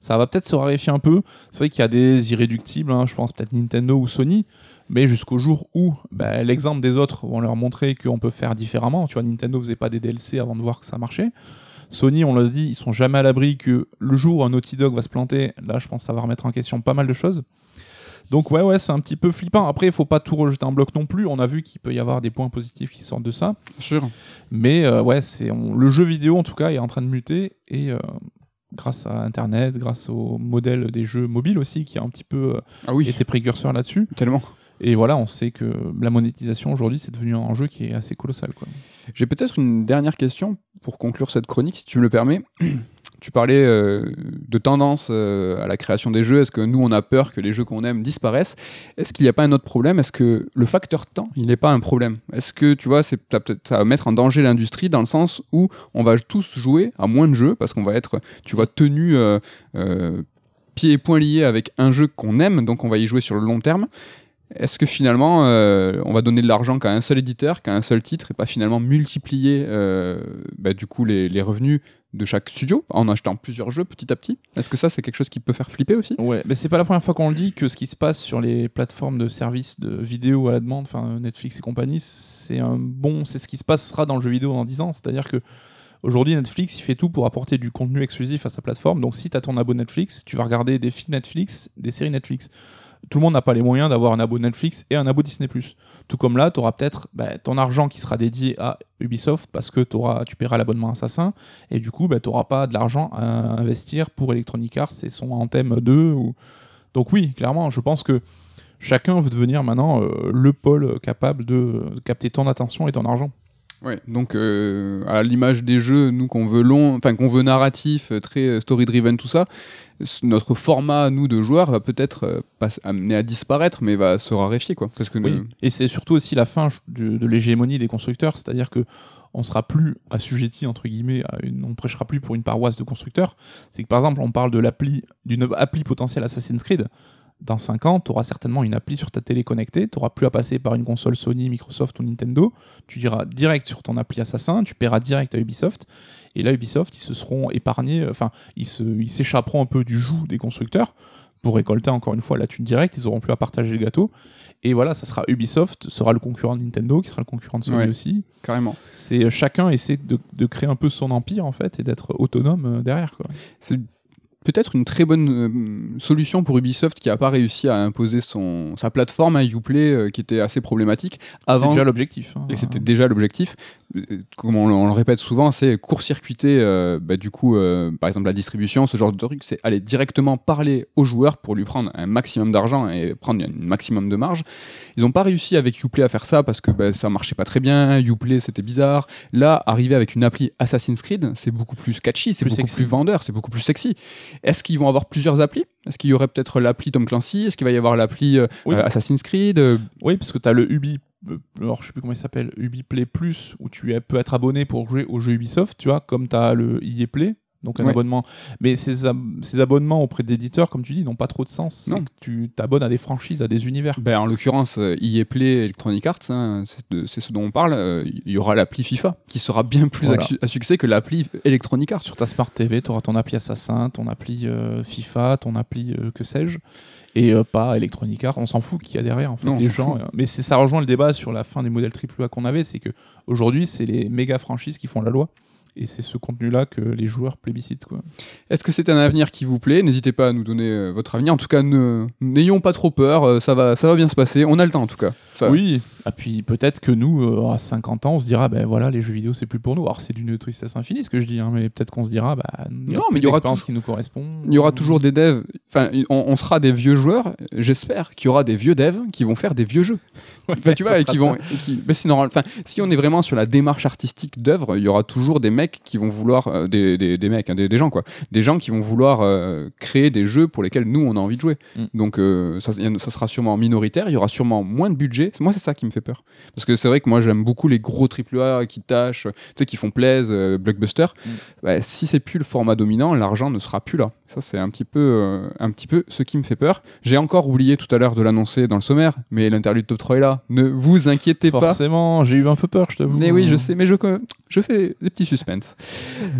Speaker 2: ça va peut-être se raréfier un peu. C'est vrai qu'il y a des irréductibles, hein, je pense peut-être Nintendo ou Sony, mais jusqu'au jour où bah, l'exemple des autres vont leur montrer qu'on peut faire différemment. Tu vois, Nintendo faisait pas des DLC avant de voir que ça marchait. Sony, on l'a dit, ils sont jamais à l'abri que le jour où un Naughty Dog va se planter, là je pense que ça va remettre en question pas mal de choses. Donc ouais ouais c'est un petit peu flippant. Après il faut pas tout rejeter en bloc non plus. On a vu qu'il peut y avoir des points positifs qui sortent de ça.
Speaker 1: Sûr.
Speaker 2: Mais euh, ouais, c'est le jeu vidéo en tout cas est en train de muter et euh, grâce à Internet, grâce au modèle des jeux mobiles aussi qui a un petit peu euh,
Speaker 1: Ah oui,
Speaker 2: été précurseur là-dessus.
Speaker 1: tellement.
Speaker 2: Et voilà, on sait que la monétisation aujourd'hui c'est devenu un jeu qui est assez colossal.
Speaker 1: J'ai peut-être une dernière question pour conclure cette chronique, si tu me le permets. Tu parlais euh, de tendance euh, à la création des jeux. Est-ce que nous, on a peur que les jeux qu'on aime disparaissent? Est-ce qu'il n'y a pas un autre problème? Est-ce que le facteur temps, il n'est pas un problème? Est-ce que, tu vois, ça, va mettre en danger l'industrie dans le sens où on va tous jouer à moins de jeux parce qu'on va être, tu vois, tenu euh, pieds et poings liés avec un jeu qu'on aime, donc on va y jouer sur le long terme. Est-ce que finalement, on va donner de l'argent qu'à un seul éditeur, qu'à un seul titre, et pas finalement multiplier bah, du coup les revenus de chaque studio en achetant plusieurs jeux petit à petit Est-ce que ça, c'est quelque chose qui peut faire flipper aussi?
Speaker 2: Ouais, mais c'est pas la première fois qu'on le dit que ce qui se passe sur les plateformes de services de vidéo à la demande, enfin Netflix et compagnie, c'est un bon, c'est ce qui se passera dans le jeu vidéo dans 10 ans. C'est-à-dire que aujourd'hui Netflix, il fait tout pour apporter du contenu exclusif à sa plateforme. Donc si tu as ton abo Netflix, tu vas regarder des films Netflix, des séries Netflix. Tout le monde n'a pas les moyens d'avoir un abo Netflix et un abo Disney+. Tout comme là, tu auras peut-être bah, ton argent qui sera dédié à Ubisoft parce que tu paieras l'abonnement Assassin et du coup, bah, tu n'auras pas de l'argent à investir pour Electronic Arts et son Anthem 2 ou, donc oui, clairement, je pense que chacun veut devenir maintenant euh, le pôle capable de capter ton attention et ton argent.
Speaker 1: Ouais, donc euh, à l'image des jeux, nous qu'on veut long, enfin qu'on veut narratif, euh, très story driven, tout ça, notre format nous de joueurs va peut-être euh, pas amener à disparaître, mais va se raréfier quoi. Parce que
Speaker 2: Oui.
Speaker 1: nous-
Speaker 2: Et c'est surtout aussi la fin de, de l'hégémonie des constructeurs, c'est-à-dire que on sera plus assujetti entre guillemets à une, on prêchera plus pour une paroisse de constructeurs. C'est que par exemple, on parle de l'appli d'une appli potentielle Assassin's Creed. Dans 5 ans, tu auras certainement une appli sur ta télé connectée, tu n'auras plus à passer par une console Sony, Microsoft ou Nintendo, tu iras direct sur ton appli Assassin, tu paieras direct à Ubisoft, et là Ubisoft, ils se seront épargnés, enfin, ils s'échapperont un peu du joug des constructeurs pour récolter encore une fois la thune directe, ils auront plus à partager le gâteau, et voilà, ça sera Ubisoft, sera le concurrent de Nintendo, qui sera le concurrent de Sony
Speaker 1: Ouais.
Speaker 2: aussi.
Speaker 1: carrément.
Speaker 2: C'est euh, chacun essaie de, de créer un peu son empire en fait et d'être autonome euh, derrière.
Speaker 1: C'est peut-être une très bonne euh, solution pour Ubisoft qui n'a pas réussi à imposer son, sa plateforme à Uplay euh, qui était assez problématique avant.
Speaker 2: déjà l'objectif. hein.
Speaker 1: Et c'était déjà l'objectif. Euh, Comme on, le- on le répète souvent, c'est court-circuiter, euh, bah, du coup, euh, par exemple, la distribution, ce genre de truc. C'est aller directement parler au joueur pour lui prendre un maximum d'argent et prendre un maximum de marge. Ils n'ont pas réussi avec Uplay à faire ça parce que bah, ça marchait pas très bien. Uplay, c'était bizarre. Là, arriver avec une appli Assassin's Creed, c'est beaucoup plus catchy, c'est beaucoup
Speaker 2: sexy.
Speaker 1: plus vendeur, c'est beaucoup plus sexy. Est-ce qu'ils vont avoir plusieurs applis? Est-ce qu'il y aurait peut-être l'appli Tom Clancy? Est-ce qu'il va y avoir l'appli euh,
Speaker 2: Oui.
Speaker 1: euh, Assassin's Creed Euh,
Speaker 2: Oui, parce que tu as le Ubi. Alors, je sais plus comment il s'appelle, Ubi Play Plus, où tu peux être abonné pour jouer aux jeux Ubisoft, tu vois, comme tu as le EA Play, donc un
Speaker 1: Ouais.
Speaker 2: abonnement. Mais ces, ab- ces abonnements auprès d'éditeurs, comme tu dis, n'ont pas trop de sens.
Speaker 1: Non.
Speaker 2: tu t'abonnes à des franchises, à des univers.
Speaker 1: Ben, en l'occurrence, euh, EA Play, Electronic Arts, hein, c'est ce dont on parle. euh, Il y aura l'appli FIFA qui sera bien plus
Speaker 2: Voilà.
Speaker 1: à, su- à succès que l'appli Electronic Arts.
Speaker 2: Sur ta Smart TV, tu auras ton appli Assassin, ton appli euh, FIFA, ton appli euh, que sais-je, et euh, pas Electronic Arts. On s'en fout qu'il y a derrière. En fait,
Speaker 1: Non,
Speaker 2: les gens. mais ça rejoint le débat sur la fin des modèles AAA qu'on avait, c'est que aujourd'hui, c'est les méga franchises qui font la loi. Et c'est ce contenu-là que les joueurs plébiscitent.
Speaker 1: Est-ce que c'est un avenir qui vous plaît? N'hésitez pas à nous donner euh, votre avenir. En tout cas, n'ayons pas trop peur. euh, ça va bien se passer. On a le temps, en tout cas.
Speaker 2: Oui, Et puis peut-être que nous, euh, à 50 ans, on se dira, ben voilà, les jeux vidéo, c'est plus pour nous. Alors c'est d'une tristesse infinie ce que je dis, hein, mais peut-être qu'on se dira, bah,
Speaker 1: Non, mais il y aura toujours-
Speaker 2: qui nous correspond.
Speaker 1: Il y aura toujours des devs, enfin, on, on sera des vieux joueurs. J'espère qu'il y aura des vieux devs qui vont faire des vieux jeux. Enfin, tu vois, et qui vont. et qui- mais c'est normal. Enfin, si on est vraiment sur la démarche artistique d'œuvre, il y aura toujours des mecs qui vont vouloir. euh, des, des, des mecs, hein, des, des gens, quoi. Des gens qui vont vouloir euh, créer des jeux pour lesquels nous, on a envie de jouer.
Speaker 2: Mm.
Speaker 1: Donc, ça sera sûrement minoritaire. Il y aura sûrement moins de budget. Moi, c'est ça qui me fait peur. Parce que c'est vrai que moi, j'aime beaucoup les gros AAA qui tâchent, tu sais, qui font plaise, euh, blockbuster.
Speaker 2: Mm.
Speaker 1: Bah, si c'est plus le format dominant, l'argent ne sera plus là. Ça, c'est un petit peu, euh, un petit peu ce qui me fait peur. J'ai encore oublié tout à l'heure de l'annoncer dans le sommaire, mais l'interlude top 3 est là. Ne vous inquiétez pas.
Speaker 2: Forcément, j'ai eu un peu peur, je t'avoue.
Speaker 1: Mais oui, je sais, mais je, je fais des petits suspens.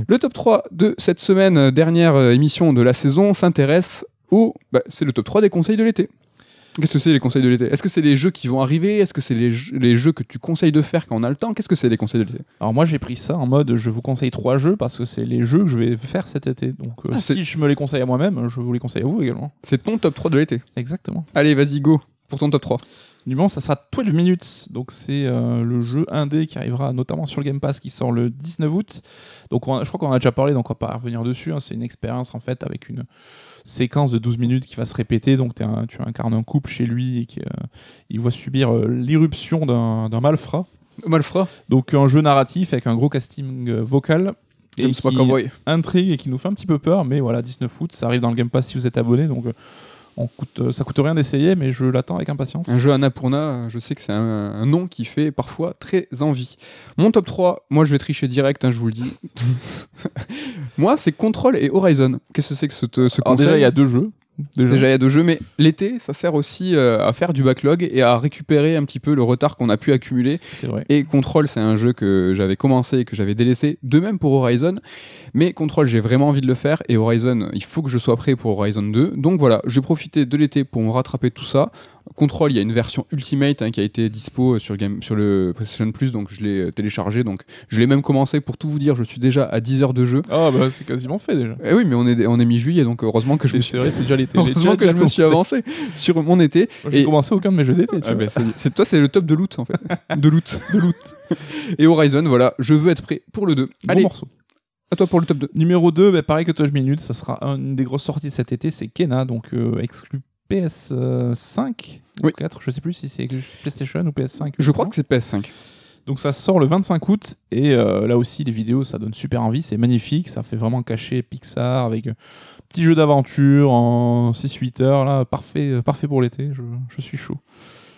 Speaker 1: Le top 3 de cette semaine, dernière euh, émission de la saison, s'intéresse au. bah, c'est le top 3 des conseils de l'été. Qu'est-ce que c'est les conseils de l'été? Est-ce que c'est les jeux qui vont arriver? Est-ce que c'est les, jeux- les jeux que tu conseilles de faire quand on a le temps? Qu'est-ce que c'est les conseils de l'été?
Speaker 2: Alors moi j'ai pris ça en mode je vous conseille trois jeux parce que c'est les jeux que je vais faire cet été. Donc euh,
Speaker 1: Ah,
Speaker 2: si je me les conseille à moi-même, je vous les conseille à vous également.
Speaker 1: C'est ton top 3 de l'été.
Speaker 2: Exactement.
Speaker 1: Allez, vas-y, go pour ton top 3.
Speaker 2: Numéro ça sera 12 minutes. Donc c'est euh, le jeu indé qui arrivera notamment sur le Game Pass qui sort le 19 août. Donc on a- je crois qu'on en a déjà parlé donc on va pas revenir dessus. hein. C'est une expérience en fait avec une séquence de 12 minutes qui va se répéter. Donc un- tu incarnes un couple chez lui et qui, euh, il va subir euh, l'irruption d'un malfrat.
Speaker 1: Malfrat,
Speaker 2: Donc un jeu narratif avec un gros casting euh, vocal. et qui intrigue et qui nous fait un petit peu peur, mais voilà, 19 août, ça arrive dans le Game Pass si vous êtes abonné, donc on coûte, euh, ça coûte rien d'essayer, mais je l'attends avec impatience.
Speaker 1: Un jeu Annapurna, je sais que c'est un, un nom qui fait parfois très envie. Mon top 3, moi je vais tricher direct, hein, je vous le dis. moi, c'est Control et Horizon. Qu'est-ce que c'est que ce, ce
Speaker 2: Alors
Speaker 1: conseil
Speaker 2: déjà, il y a deux jeux. Déjà.
Speaker 1: Déjà, il y a deux jeux, mais l'été, ça sert aussi euh, à faire du backlog et à récupérer un petit peu le retard qu'on a pu accumuler.
Speaker 2: vrai.
Speaker 1: Et Control, c'est un jeu que j'avais commencé et que j'avais délaissé. De même pour Horizon. Mais Control, j'ai vraiment envie de le faire. Et Horizon, il faut que je sois prêt pour Horizon 2. Donc voilà, j'ai profité de l'été pour me rattraper tout ça. Control, il y a une version Ultimate hein, qui a été dispo sur, Game, sur le PlayStation Plus, donc je l'ai euh, téléchargé. Donc je l'ai même commencé pour tout vous dire. Je suis déjà à 10 heures de jeu.
Speaker 2: Ah bah c'est quasiment fait déjà.
Speaker 1: Eh oui, mais on est, on est mi-juillet, donc heureusement que je me
Speaker 2: Et
Speaker 1: suis,
Speaker 2: C'est vrai, c'est déjà l'été. J'ai
Speaker 1: heureusement que je me suis avancé sur mon été.
Speaker 2: J'ai
Speaker 1: Et-
Speaker 2: commencé aucun de mes jeux d'été.
Speaker 1: Ah ben, c'est- c'est toi, c'est le top de loot en fait. De loot. De loot. Et Horizon, voilà, je veux être prêt pour le 2.
Speaker 2: Bon
Speaker 1: Allez,
Speaker 2: morceau.
Speaker 1: à toi pour le top 2.
Speaker 2: Numéro 2, bah, pareil que 12 minutes, ça sera une des grosses sorties cet été, c'est Kena, donc euh, exclu PS5
Speaker 1: Oui.
Speaker 2: ou 4, je sais plus si c'est PlayStation ou PS5.
Speaker 1: Je crois que c'est PS5.
Speaker 2: Donc ça sort le 25 août et euh, là aussi les vidéos ça donne super envie, c'est magnifique, ça fait vraiment cacher Pixar avec un petit jeu d'aventure en 6-8 heures là, parfait, euh, parfait pour l'été, je, je suis chaud.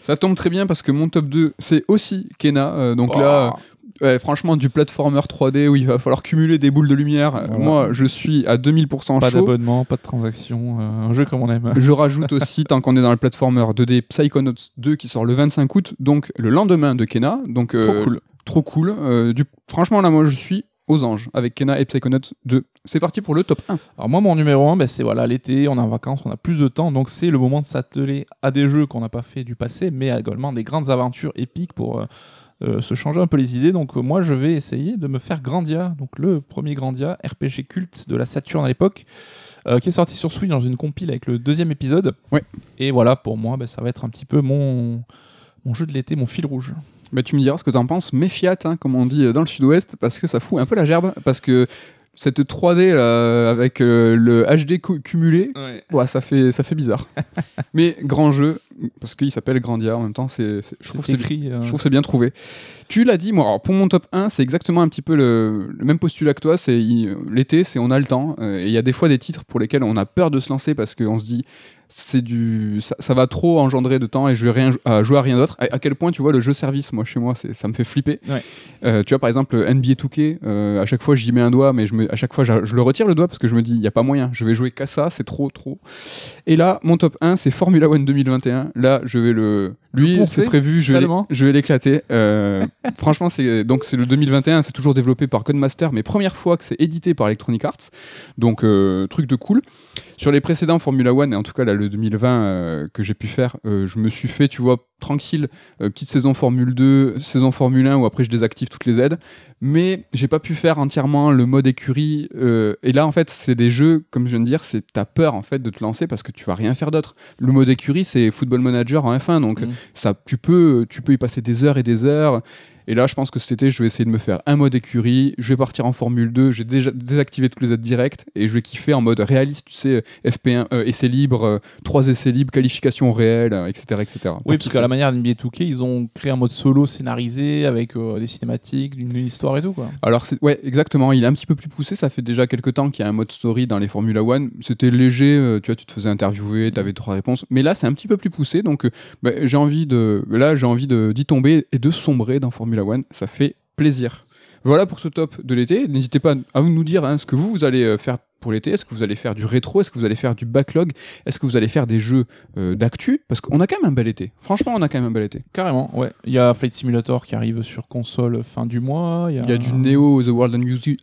Speaker 1: Ça tombe très bien parce que mon top 2, c'est aussi Kena. euh, donc
Speaker 2: Bah,
Speaker 1: là, ouais, franchement, du platformer 3D où il va falloir cumuler des boules de lumière. euh,
Speaker 2: Voilà.
Speaker 1: Moi, je suis à 2000%
Speaker 2: pas
Speaker 1: chaud.
Speaker 2: d'abonnement, pas de transaction, euh, un jeu comme on aime.
Speaker 1: Je rajoute aussi, tant qu'on est dans le platformer 2D, Psychonauts 2 qui sort le 25 août, donc le lendemain de Kena. Donc, euh,
Speaker 2: Trop cool.
Speaker 1: Trop cool. Euh, du... Franchement, là, moi, je suis aux anges avec Kena et Psychonauts 2. C'est parti pour le top 1.
Speaker 2: Alors moi mon numéro 1, c'est voilà l'été, on est en vacances, on a plus de temps, donc c'est le moment de s'atteler à des jeux qu'on n'a pas fait du passé, mais également des grandes aventures épiques pour euh, euh, se changer un peu les idées. Donc euh, moi je vais essayer de me faire Grandia, donc le premier Grandia, RPG culte de la Saturn à l'époque, euh, qui est sorti sur Switch dans une compile avec le deuxième épisode.
Speaker 1: Ouais.
Speaker 2: Et voilà, pour moi, bah, ça va être un petit peu mon, mon jeu de l'été, mon fil rouge.
Speaker 1: Bah, tu me diras ce que t'en penses. Méfiat, hein, comme on dit dans le sud-ouest, parce que ça fout un peu la gerbe. Parce que cette 3D là, avec euh, le HD cu- cumulé, ouais, ça, fait, ça fait bizarre. Mais grand jeu, parce qu'il s'appelle Grandia en même temps, c'est, c'est- je trouve que
Speaker 2: C'est
Speaker 1: c'est
Speaker 2: écrit. euh,
Speaker 1: Je trouve c'est bien trouvé. Tu l'as dit, moi, alors, pour mon top 1, c'est exactement un petit peu le, le même postulat que toi. C'est il- l'été, c'est on a le temps. euh, et il y a des fois des titres pour lesquels on a peur de se lancer parce qu'on se dit c'est du ça, ça va trop engendrer de temps et je vais rien jouer à rien d'autre. À, à quel point tu vois le jeu service, moi chez moi, c'est ça me fait flipper.
Speaker 2: Ouais.
Speaker 1: Tu vois par exemple NBA 2K, euh, à chaque fois j'y mets un doigt, mais je me, à chaque fois je, je le retire le doigt parce que je me dis il y a pas moyen, je vais jouer qu'à ça, c'est trop trop. Et là, mon top 1, c'est Formula One 2021. Là, je vais le lui, c'est prévu, je vais je vais l'éclater. Euh, franchement, c'est donc c'est le 2021, c'est toujours développé par Codemaster, mais première fois que c'est édité par Electronic Arts. Donc euh, truc de cool. Sur les précédents Formula One, et en tout cas là, le 2020 euh, que j'ai pu faire, je me suis fait, tu vois, tranquille, petite saison Formule 2, saison Formule 1 où après je désactive toutes les aides. Mais j'ai pas pu faire entièrement le mode écurie. et là, en fait, c'est des jeux, comme je viens de dire, c'est t'as peur en fait de te lancer parce que tu vas rien faire d'autre. Le mode écurie, c'est Football Manager en F1, donc
Speaker 2: Mm.
Speaker 1: Tu peux, tu peux y passer des heures et des heures. Et là, je pense que cet été, je vais essayer de me faire un mode écurie. Je vais partir en Formule 2. J'ai déjà désactivé tous les aides directes et je vais kiffer en mode réaliste, tu sais, FP1, euh, essai libre, euh, 3 essais libres, qualification réelle, euh, etc. etc.
Speaker 2: Oui, parce qu'à la manière d'NBA 2K, ils ont créé un mode solo scénarisé avec euh, des cinématiques, une histoire et tout quoi.
Speaker 1: Alors, ouais, exactement. Il est un petit peu plus poussé. Ça fait déjà quelques temps qu'il y a un mode story dans les Formula One. C'était léger. euh, tu vois, tu te faisais interviewer, tu avais trois réponses. Mais là, c'est un petit peu plus poussé. Donc, euh, bah, j'ai envie de. Là, j'ai envie d'y tomber et de sombrer dans Formula One. Ça fait plaisir. Voilà pour ce top de l'été. N'hésitez pas à nous dire hein, ce que vous, vous allez euh, faire pour l'été. Est-ce que vous allez faire du rétro? Est-ce que vous allez faire du backlog? Est-ce que vous allez faire des jeux euh, d'actu? Parce qu'on a quand même un bel été. Franchement, on a quand même un bel été.
Speaker 2: Carrément, ouais. Il y a Flight Simulator qui arrive sur console fin du mois. Il y a,
Speaker 1: Il y a du Neo The World and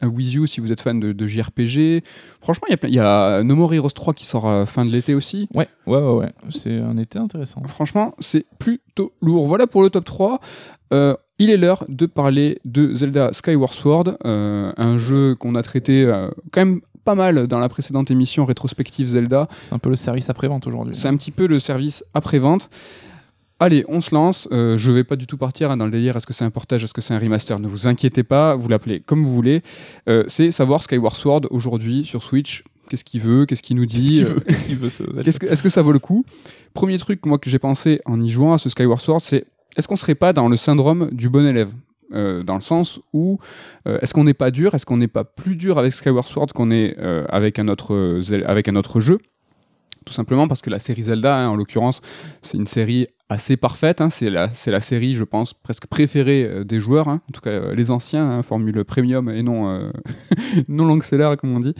Speaker 1: With You- si vous êtes fan de, de JRPG. Franchement, il y a, il y a No More Heroes 3 qui sort fin de l'été aussi.
Speaker 2: Ouais, ouais, ouais, ouais. C'est un été intéressant.
Speaker 1: Franchement, c'est plutôt lourd. Voilà pour le top 3. Euh, il est l'heure de parler de Zelda Skyward Sword, euh, un jeu qu'on a traité euh, quand même pas mal dans la précédente émission rétrospective Zelda.
Speaker 2: C'est un peu le service après-vente aujourd'hui.
Speaker 1: C'est un petit peu le service après-vente. Allez, on se lance. Euh, je vais pas du tout partir hein, dans le délire. Est-ce que c'est un portage? Est-ce que c'est un remaster? Ne vous inquiétez pas. Vous l'appelez comme vous voulez. Euh, c'est savoir Skyward Sword aujourd'hui sur Switch. Qu'est-ce qu'il veut? Qu'est-ce qu'il nous dit?
Speaker 2: Qu'est-ce qu'il veut, ce Zelda?
Speaker 1: Qu'est-ce que- Est-ce que ça vaut le coup? Premier truc moi que j'ai pensé en y jouant à ce Skyward Sword, c'est est-ce qu'on serait pas dans le syndrome du bon élève Euh, dans le sens où euh, est-ce qu'on n'est pas dur, est-ce qu'on n'est pas plus dur avec Skyward Sword qu'on est euh, avec un autre avec un autre jeu? Tout simplement parce que la série Zelda, hein, en l'occurrence, c'est une série assez parfaite. hein. c'est la, la série, je pense, presque préférée des joueurs, hein. en tout cas les anciens, formule premium et non, non long seller, comme on dit.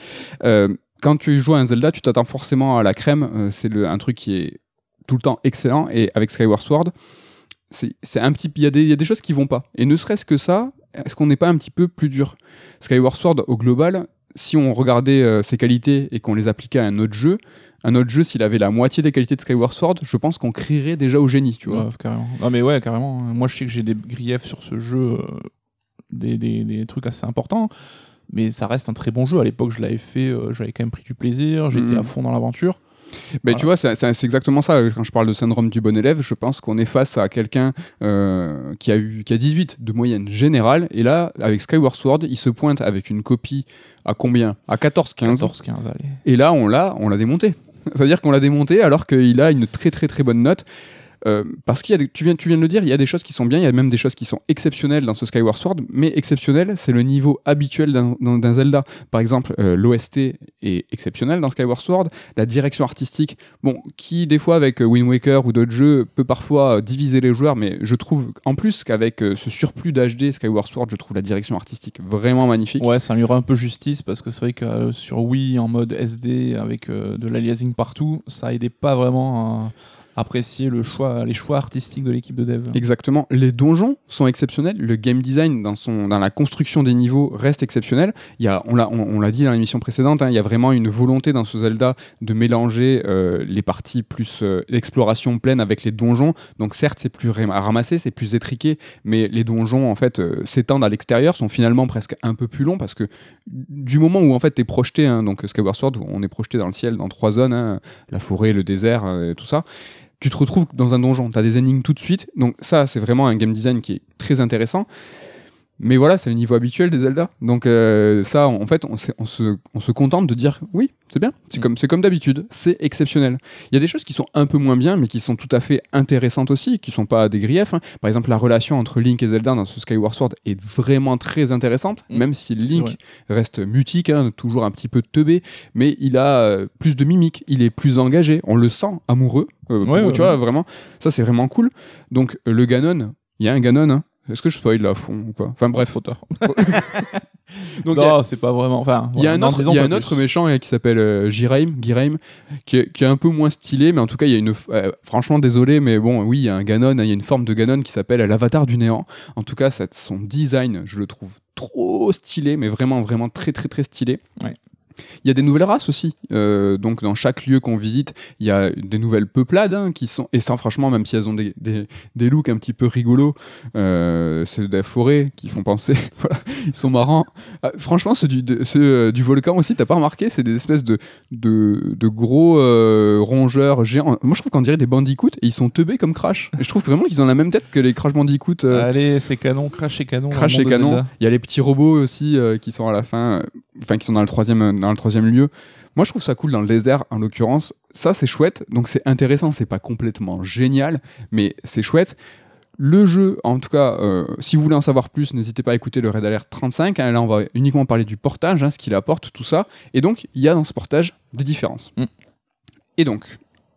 Speaker 1: Quand tu joues à un Zelda, tu t'attends forcément à la crème. c'est un truc qui est tout le temps excellent. Et avec Skyward Sword, c'est un petit, il y, a des- il y a des choses qui vont pas. Et ne serait-ce que ça, est-ce qu'on n'est pas un petit peu plus dur? Skyward Sword, au global, si on regardait euh, ses qualités et qu'on les appliquait à un autre jeu, un autre jeu, s'il avait la moitié des qualités de Skyward Sword, je pense qu'on crierait déjà au génie, tu vois.
Speaker 2: Ouais, carrément. Non, mais ouais, carrément. Moi, je sais que j'ai des griefs sur ce jeu, euh, des, des- des trucs assez importants. Mais ça reste un très bon jeu. À l'époque, je l'avais fait, euh, j'avais quand même pris du plaisir, j'étais
Speaker 1: Mhm.
Speaker 2: à fond dans l'aventure.
Speaker 1: Mais
Speaker 2: Voilà.
Speaker 1: tu vois, c'est exactement ça. Quand je parle de syndrome du bon élève, je pense qu'on est face à quelqu'un euh, qui, a eu, qui a 18 de moyenne générale. Et là, avec Skyward Sword, il se pointe avec une copie à combien? À 14-15.
Speaker 2: 14-15, allez.
Speaker 1: Et là, on l'a, on l'a démonté. C'est-à-dire qu'on l'a démonté alors qu'il a une très très très bonne note. Euh, parce qu'il y a tu, viens, de le dire, il y a des choses qui sont bien, il y a même des choses qui sont exceptionnelles dans ce Skyward Sword, mais exceptionnel, c'est le niveau habituel d'un- Zelda. Par exemple, euh, l'OST est exceptionnel dans Skyward Sword, la direction artistique, bon, qui des fois avec euh, Wind Waker ou d'autres jeux peut parfois diviser les joueurs, mais je trouve en plus qu'avec ce surplus d'HD Skyward Sword, je trouve la direction artistique vraiment magnifique.
Speaker 2: Ouais, ça lui rend un peu justice parce que c'est vrai que sur Wii en mode SD avec de l'aliasing partout, ça aidait pas vraiment à apprécier le choix, les choix artistiques de l'équipe de dev.
Speaker 1: Exactement. Les donjons sont exceptionnels. Le game design dans, la construction des niveaux reste exceptionnel. Il y a, on l'a dit dans l'émission précédente, hein, il y a vraiment une volonté dans ce Zelda de mélanger euh, les parties plus euh, pleine avec les donjons. Donc certes, c'est plus ram- ramassé, c'est plus étriqué, mais les donjons en fait euh, s'étendent à l'extérieur, sont finalement presque un peu plus longs parce que du moment où en fait tu es projeté, hein, donc Skyward Sword, on est projeté dans le ciel dans trois zones, hein, la forêt, le désert, euh, tout ça tu te retrouves dans un donjon, tu as des énigmes tout de suite. Donc ça, c'est vraiment un game design qui est très intéressant. Mais voilà, c'est le niveau habituel des Zelda. Donc euh, ça, en fait, on, on se, on se contente de dire oui, c'est bien, c'est
Speaker 2: Mm.
Speaker 1: comme, comme d'habitude, c'est exceptionnel. Il y a des choses qui sont un peu moins bien, mais qui sont tout à fait intéressantes aussi, qui sont pas des griefs. hein. Par exemple, la relation entre Link et Zelda dans ce Skyward Sword est vraiment très intéressante,
Speaker 2: Mm.
Speaker 1: même si Link reste mutique, hein, toujours un petit peu teubé, mais il a euh, plus de mimique, il est plus engagé, on le sent amoureux. euh,
Speaker 2: Ouais,
Speaker 1: pour-
Speaker 2: ouais,
Speaker 1: tu vois, vraiment, ça c'est vraiment cool. Donc le Ganon, il y a un Ganon, hein. Est-ce que je spoil là à fond ou pas? Enfin bref.
Speaker 2: trop tard.
Speaker 1: Donc a-
Speaker 2: non, c'est pas vraiment. Enfin,
Speaker 1: il y a un autre, y a un méchant euh, qui s'appelle euh, Giraim, Giraim, qui est, qui est un peu moins stylé, mais en tout cas, il y a une. euh, franchement, désolé, mais bon, oui, il y a un Ganon, hein, il y a une forme de Ganon qui s'appelle l'Avatar du néant. En tout cas, ça- son design, je le trouve trop stylé, mais vraiment, vraiment très, très, très stylé.
Speaker 2: Ouais.
Speaker 1: Il y a des nouvelles races aussi. Euh, donc dans chaque lieu qu'on visite, il y a des nouvelles peuplades hein, qui sont. Et ça, franchement, même si elles ont des, des, des looks un petit peu rigolos, euh, c'est des forêts qui font penser. voilà, ils sont marrants. Ah, franchement, ceux du, de- ceux, euh, du volcan aussi, t'as pas remarqué? C'est des espèces de, de, de gros euh, rongeurs géants. Moi, je trouve qu'on dirait des bandicoots et ils sont teubés comme Crash. Et je trouve vraiment qu'ils ont la même tête que les Crash Bandicoot.
Speaker 2: Allez, c'est canon, crash et canon.
Speaker 1: Crash et canon. Il y a les petits robots aussi qui sont à la fin, enfin qui sont dans le troisième, dans le troisième lieu. Moi, je trouve ça cool dans le désert, en l'occurrence. Ça, c'est chouette. Donc, c'est intéressant. C'est pas complètement génial, mais c'est chouette. Le jeu, en tout cas, euh, si vous voulez en savoir plus, n'hésitez pas à écouter le Red Alert 35. hein. là, on va uniquement parler du portage, hein, ce qu'il apporte, tout ça. Et donc, il y a dans ce portage des différences.
Speaker 2: Mm.
Speaker 1: Et donc,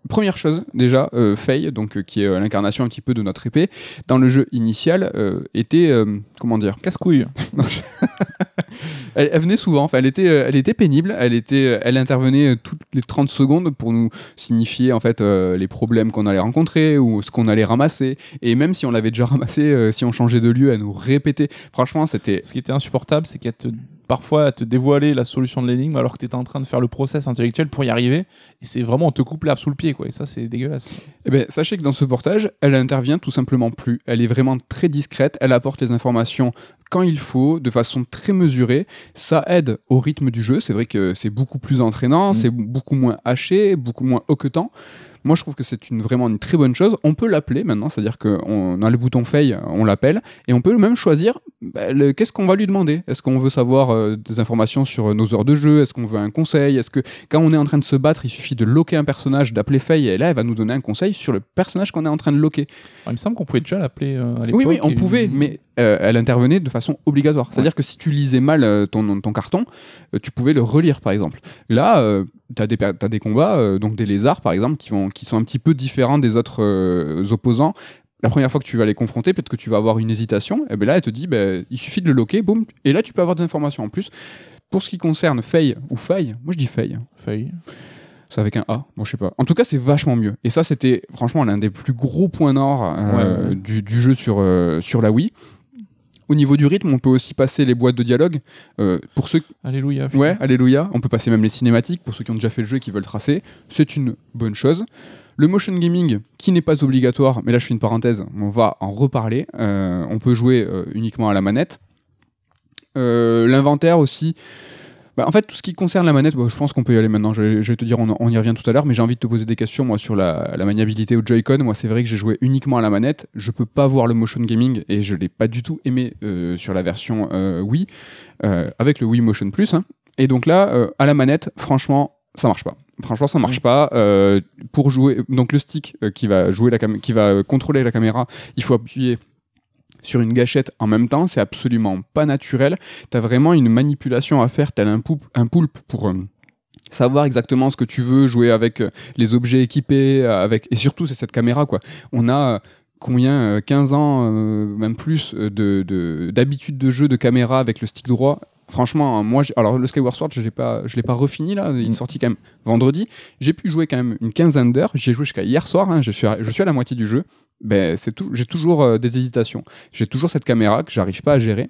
Speaker 1: première chose, déjà, euh, Faye, donc, euh, qui est euh, l'incarnation un petit peu de notre épée, dans le jeu initial, était, comment dire,
Speaker 2: Casse-couille.
Speaker 1: elle, venait souvent, enfin, elle était, euh, elle était pénible, elle, était, euh, elle intervenait euh, toutes les 30 secondes pour nous signifier en fait les problèmes qu'on allait rencontrer ou ce qu'on allait ramasser. Et même si on l'avait déjà ramassé, si on changeait de lieu, elle nous répétait. Franchement, c'était.
Speaker 2: Ce qui était insupportable, c'est qu'elle te parfois elle te dévoilait la solution de l'énigme alors que tu étais en train de faire le process intellectuel pour y arriver. Et c'est vraiment, on te coupe l'herbe sous le pied, quoi. Et ça, c'est dégueulasse.
Speaker 1: Eh ben, sachez que dans ce portage, elle intervient tout simplement plus. Elle est vraiment très discrète, elle apporte les informations quand il faut, de façon très mesurée. Ça aide au rythme du jeu. C'est vrai que c'est beaucoup plus entraînant,
Speaker 2: Mm.
Speaker 1: c'est beaucoup moins haché, beaucoup moins hoquetant. Moi, je trouve que c'est une, vraiment une très bonne chose. On peut l'appeler maintenant, c'est-à-dire qu'on a le bouton Faye, on l'appelle, et on peut même choisir bah, le- qu'est-ce qu'on va lui demander? Est-ce qu'on veut savoir euh, des informations sur nos heures de jeu? Est-ce qu'on veut un conseil? Est-ce que quand on est en train de se battre, il suffit de loquer un personnage, d'appeler Faye, et là, elle va nous donner un conseil sur le personnage qu'on est en train de loquer.
Speaker 2: Alors, il me semble qu'on pouvait déjà l'appeler euh, à l'époque.
Speaker 1: Oui, oui, on
Speaker 2: et-
Speaker 1: pouvait, mais euh, elle intervenait de façon obligatoire. C'est-à-dire que si tu lisais mal euh, ton, ton carton, euh, tu pouvais le relire, par exemple. Là, tu as, des t'as des combats, euh, donc des lézards, par exemple, qui, vont, qui sont un petit peu différents des autres euh, opposants. La première fois que tu vas les confronter, peut-être que tu vas avoir une hésitation. Et bien là, elle te dit, ben, il suffit de le loquer, boum, et là, tu peux avoir des informations en plus. Pour ce qui concerne Faye ou Faye, moi je dis Faye.
Speaker 2: Faye.
Speaker 1: C'est avec un A, bon je sais pas. En tout cas, c'est vachement mieux. Et ça, c'était franchement l'un des plus gros points nord euh,
Speaker 2: Ouais, ouais.
Speaker 1: Du, du jeu sur, sur la Wii. Au niveau du rythme, on peut aussi passer les boîtes de dialogue. Euh, pour ceux,
Speaker 2: Alléluia. putain.
Speaker 1: ouais, alléluia. On peut passer même les cinématiques pour ceux qui ont déjà fait le jeu et qui veulent tracer. C'est une bonne chose. Le motion gaming, qui n'est pas obligatoire, mais là je fais une parenthèse, on va en reparler. Euh, on peut jouer euh, uniquement à la manette. L'inventaire aussi. Bah, en fait, tout ce qui concerne la manette, bah, je pense qu'on peut y aller maintenant. Je, vais- je vais te dire, on, on y revient tout à l'heure, mais j'ai envie de te poser des questions moi sur la, la maniabilité au Joy-Con. Moi, c'est vrai que j'ai joué uniquement à la manette. Je peux pas voir le motion gaming et je l'ai pas du tout aimé euh, sur la version euh, Wii euh, avec le Wii Motion Plus. hein. Et donc là, à la manette, franchement, ça marche pas. Franchement, ça marche pas. Euh, pour jouer, donc le stick qui va jouer la cam- qui va contrôler la caméra, il faut appuyer sur une gâchette en même temps. C'est absolument pas naturel. T'as vraiment une manipulation à faire, tel un un poulpe pour euh, savoir exactement ce que tu veux, jouer avec euh, les objets équipés, euh, avec et surtout c'est cette caméra quoi. On a combien euh, 15 ans, même plus de de- d'habitude de, jeu de caméra avec le stick droit. Franchement, hein, moi, alors le Skyward Sword, je pas, je l'ai pas refini là. Il est sorti quand même vendredi. J'ai pu jouer quand même une quinzaine d'heures. J'ai joué jusqu'à hier soir. hein, je suis, à, je suis à la moitié du jeu. Ben, c'est tout. J'ai toujours euh, des hésitations. J'ai toujours cette caméra que j'arrive pas à gérer.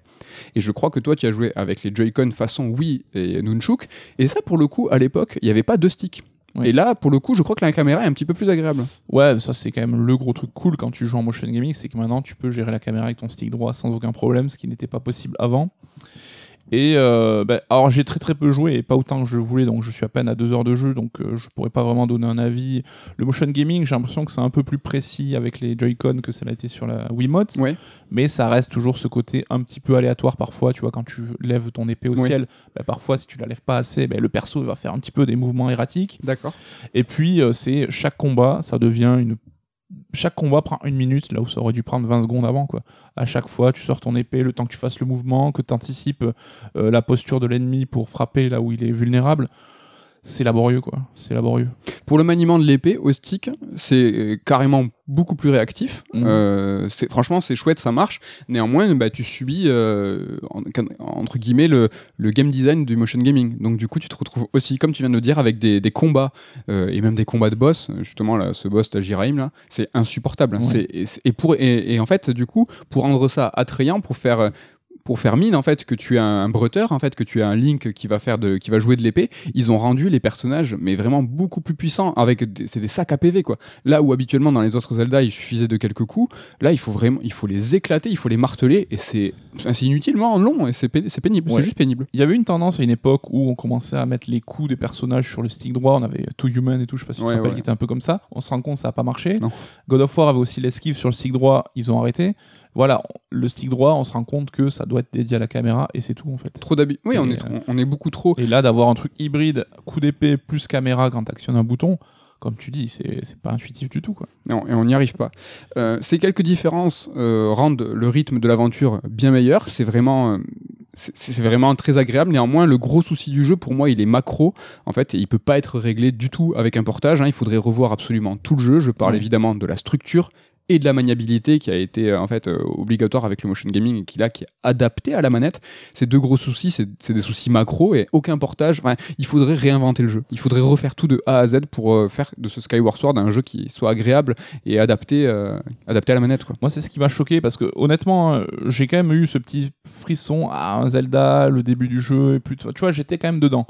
Speaker 1: Et je crois que toi, tu as joué avec les Joy-Con façon Wii et Nunchuk. Et ça, pour le coup, à l'époque, il n'y avait pas deux sticks.
Speaker 2: Oui.
Speaker 1: Et là, pour le coup, je crois que la caméra est un petit peu plus agréable.
Speaker 2: Ouais, ça c'est quand même le gros truc cool quand tu joues en motion gaming, c'est que maintenant tu peux gérer la caméra avec ton stick droit sans aucun problème, ce qui n'était pas possible avant. Et euh, bah, alors j'ai très très peu joué et pas autant que je voulais, donc je suis à peine à deux heures de jeu, donc euh, je pourrais pas vraiment donner un avis. Le motion gaming, j'ai l'impression que c'est un peu plus précis avec les Joy-Con que ça l'a été sur la Wiimote,
Speaker 1: Ouais.
Speaker 2: mais ça reste toujours ce côté un petit peu aléatoire parfois. Tu vois, quand tu lèves ton épée au ciel, bah, parfois si tu la lèves pas assez, bah, le perso va faire un petit peu des mouvements erratiques.
Speaker 1: D'accord.
Speaker 2: Et puis, euh, c'est chaque combat, ça devient une. Chaque combat prend une minute, là où ça aurait dû prendre 20 secondes avant. Quoi. À chaque fois, tu sors ton épée, le temps que tu fasses le mouvement, que tu anticipes euh, la posture de l'ennemi pour frapper là où il est vulnérable. C'est laborieux, quoi. C'est laborieux.
Speaker 1: Pour le maniement de l'épée au stick, c'est carrément beaucoup plus réactif.
Speaker 2: Mhm.
Speaker 1: Euh, c'est franchement, c'est chouette, ça marche. Néanmoins, bah, tu subis euh, en- entre guillemets le, le game design du motion gaming. Donc du coup, tu te retrouves aussi, comme tu viens de le dire, avec des, des combats euh, et même des combats de boss. Justement, là, ce boss Tajiraim là, c'est insupportable.
Speaker 2: Ouais.
Speaker 1: C'est- et, c'est- et pour et, et en fait, du coup, pour rendre ça attrayant, pour faire pour faire mine en fait que tu as un breteur en fait que tu as un Link qui va faire de qui va jouer de l'épée ils ont rendu les personnages mais vraiment beaucoup plus puissants avec c'est des sacs à PV quoi là où habituellement dans les autres Zelda il suffisait de quelques coups là il faut vraiment il faut les éclater il faut les marteler et c'est inutilement long et c'est pé- c'est pénible
Speaker 2: Ouais.
Speaker 1: c'est juste pénible
Speaker 2: Il y avait une tendance à une époque où on commençait à mettre les coups des personnages sur le stick droit. On avait Two Human et tout, je sais pas si tu
Speaker 1: Ouais,
Speaker 2: te rappelles,
Speaker 1: ouais.
Speaker 2: qui était un peu comme ça. On se rend compte ça n'a pas marché.
Speaker 1: Non.
Speaker 2: God of War avait aussi l'esquive sur le stick droit, ils ont arrêté. Voilà, le stick droit, on se rend compte que ça doit être dédié à la caméra et c'est tout en fait.
Speaker 1: trop d'habitude oui on est trop- on est beaucoup trop
Speaker 2: Et là, d'avoir un truc hybride, coup d'épée plus caméra quand tu actionnes un bouton, comme tu dis, c'est pas intuitif du tout. Quoi.
Speaker 1: Non, et on n'y arrive pas. Euh, ces quelques différences euh, rendent le rythme de l'aventure bien meilleur. C'est vraiment, euh, c'est vraiment très agréable. Néanmoins, le gros souci du jeu, pour moi, il est macro. En fait, et il peut pas être réglé du tout avec un portage. hein. Il faudrait revoir absolument tout le jeu. Je parle évidemment de la structure et de la maniabilité qui a été euh, en fait euh, obligatoire avec le motion gaming et qui là qui est adapté à la manette. Ces deux gros soucis, c'est des soucis macro et aucun portage. Enfin, il faudrait réinventer le jeu. Il faudrait refaire tout de A à Z pour euh, faire de ce Skyward Sword un jeu qui soit agréable et adapté, adapté à la manette.
Speaker 2: Moi, c'est ce qui m'a choqué parce que honnêtement, euh, j'ai quand même eu ce petit frisson à un Zelda, le début du jeu, et plus de- tu vois, j'étais quand même dedans.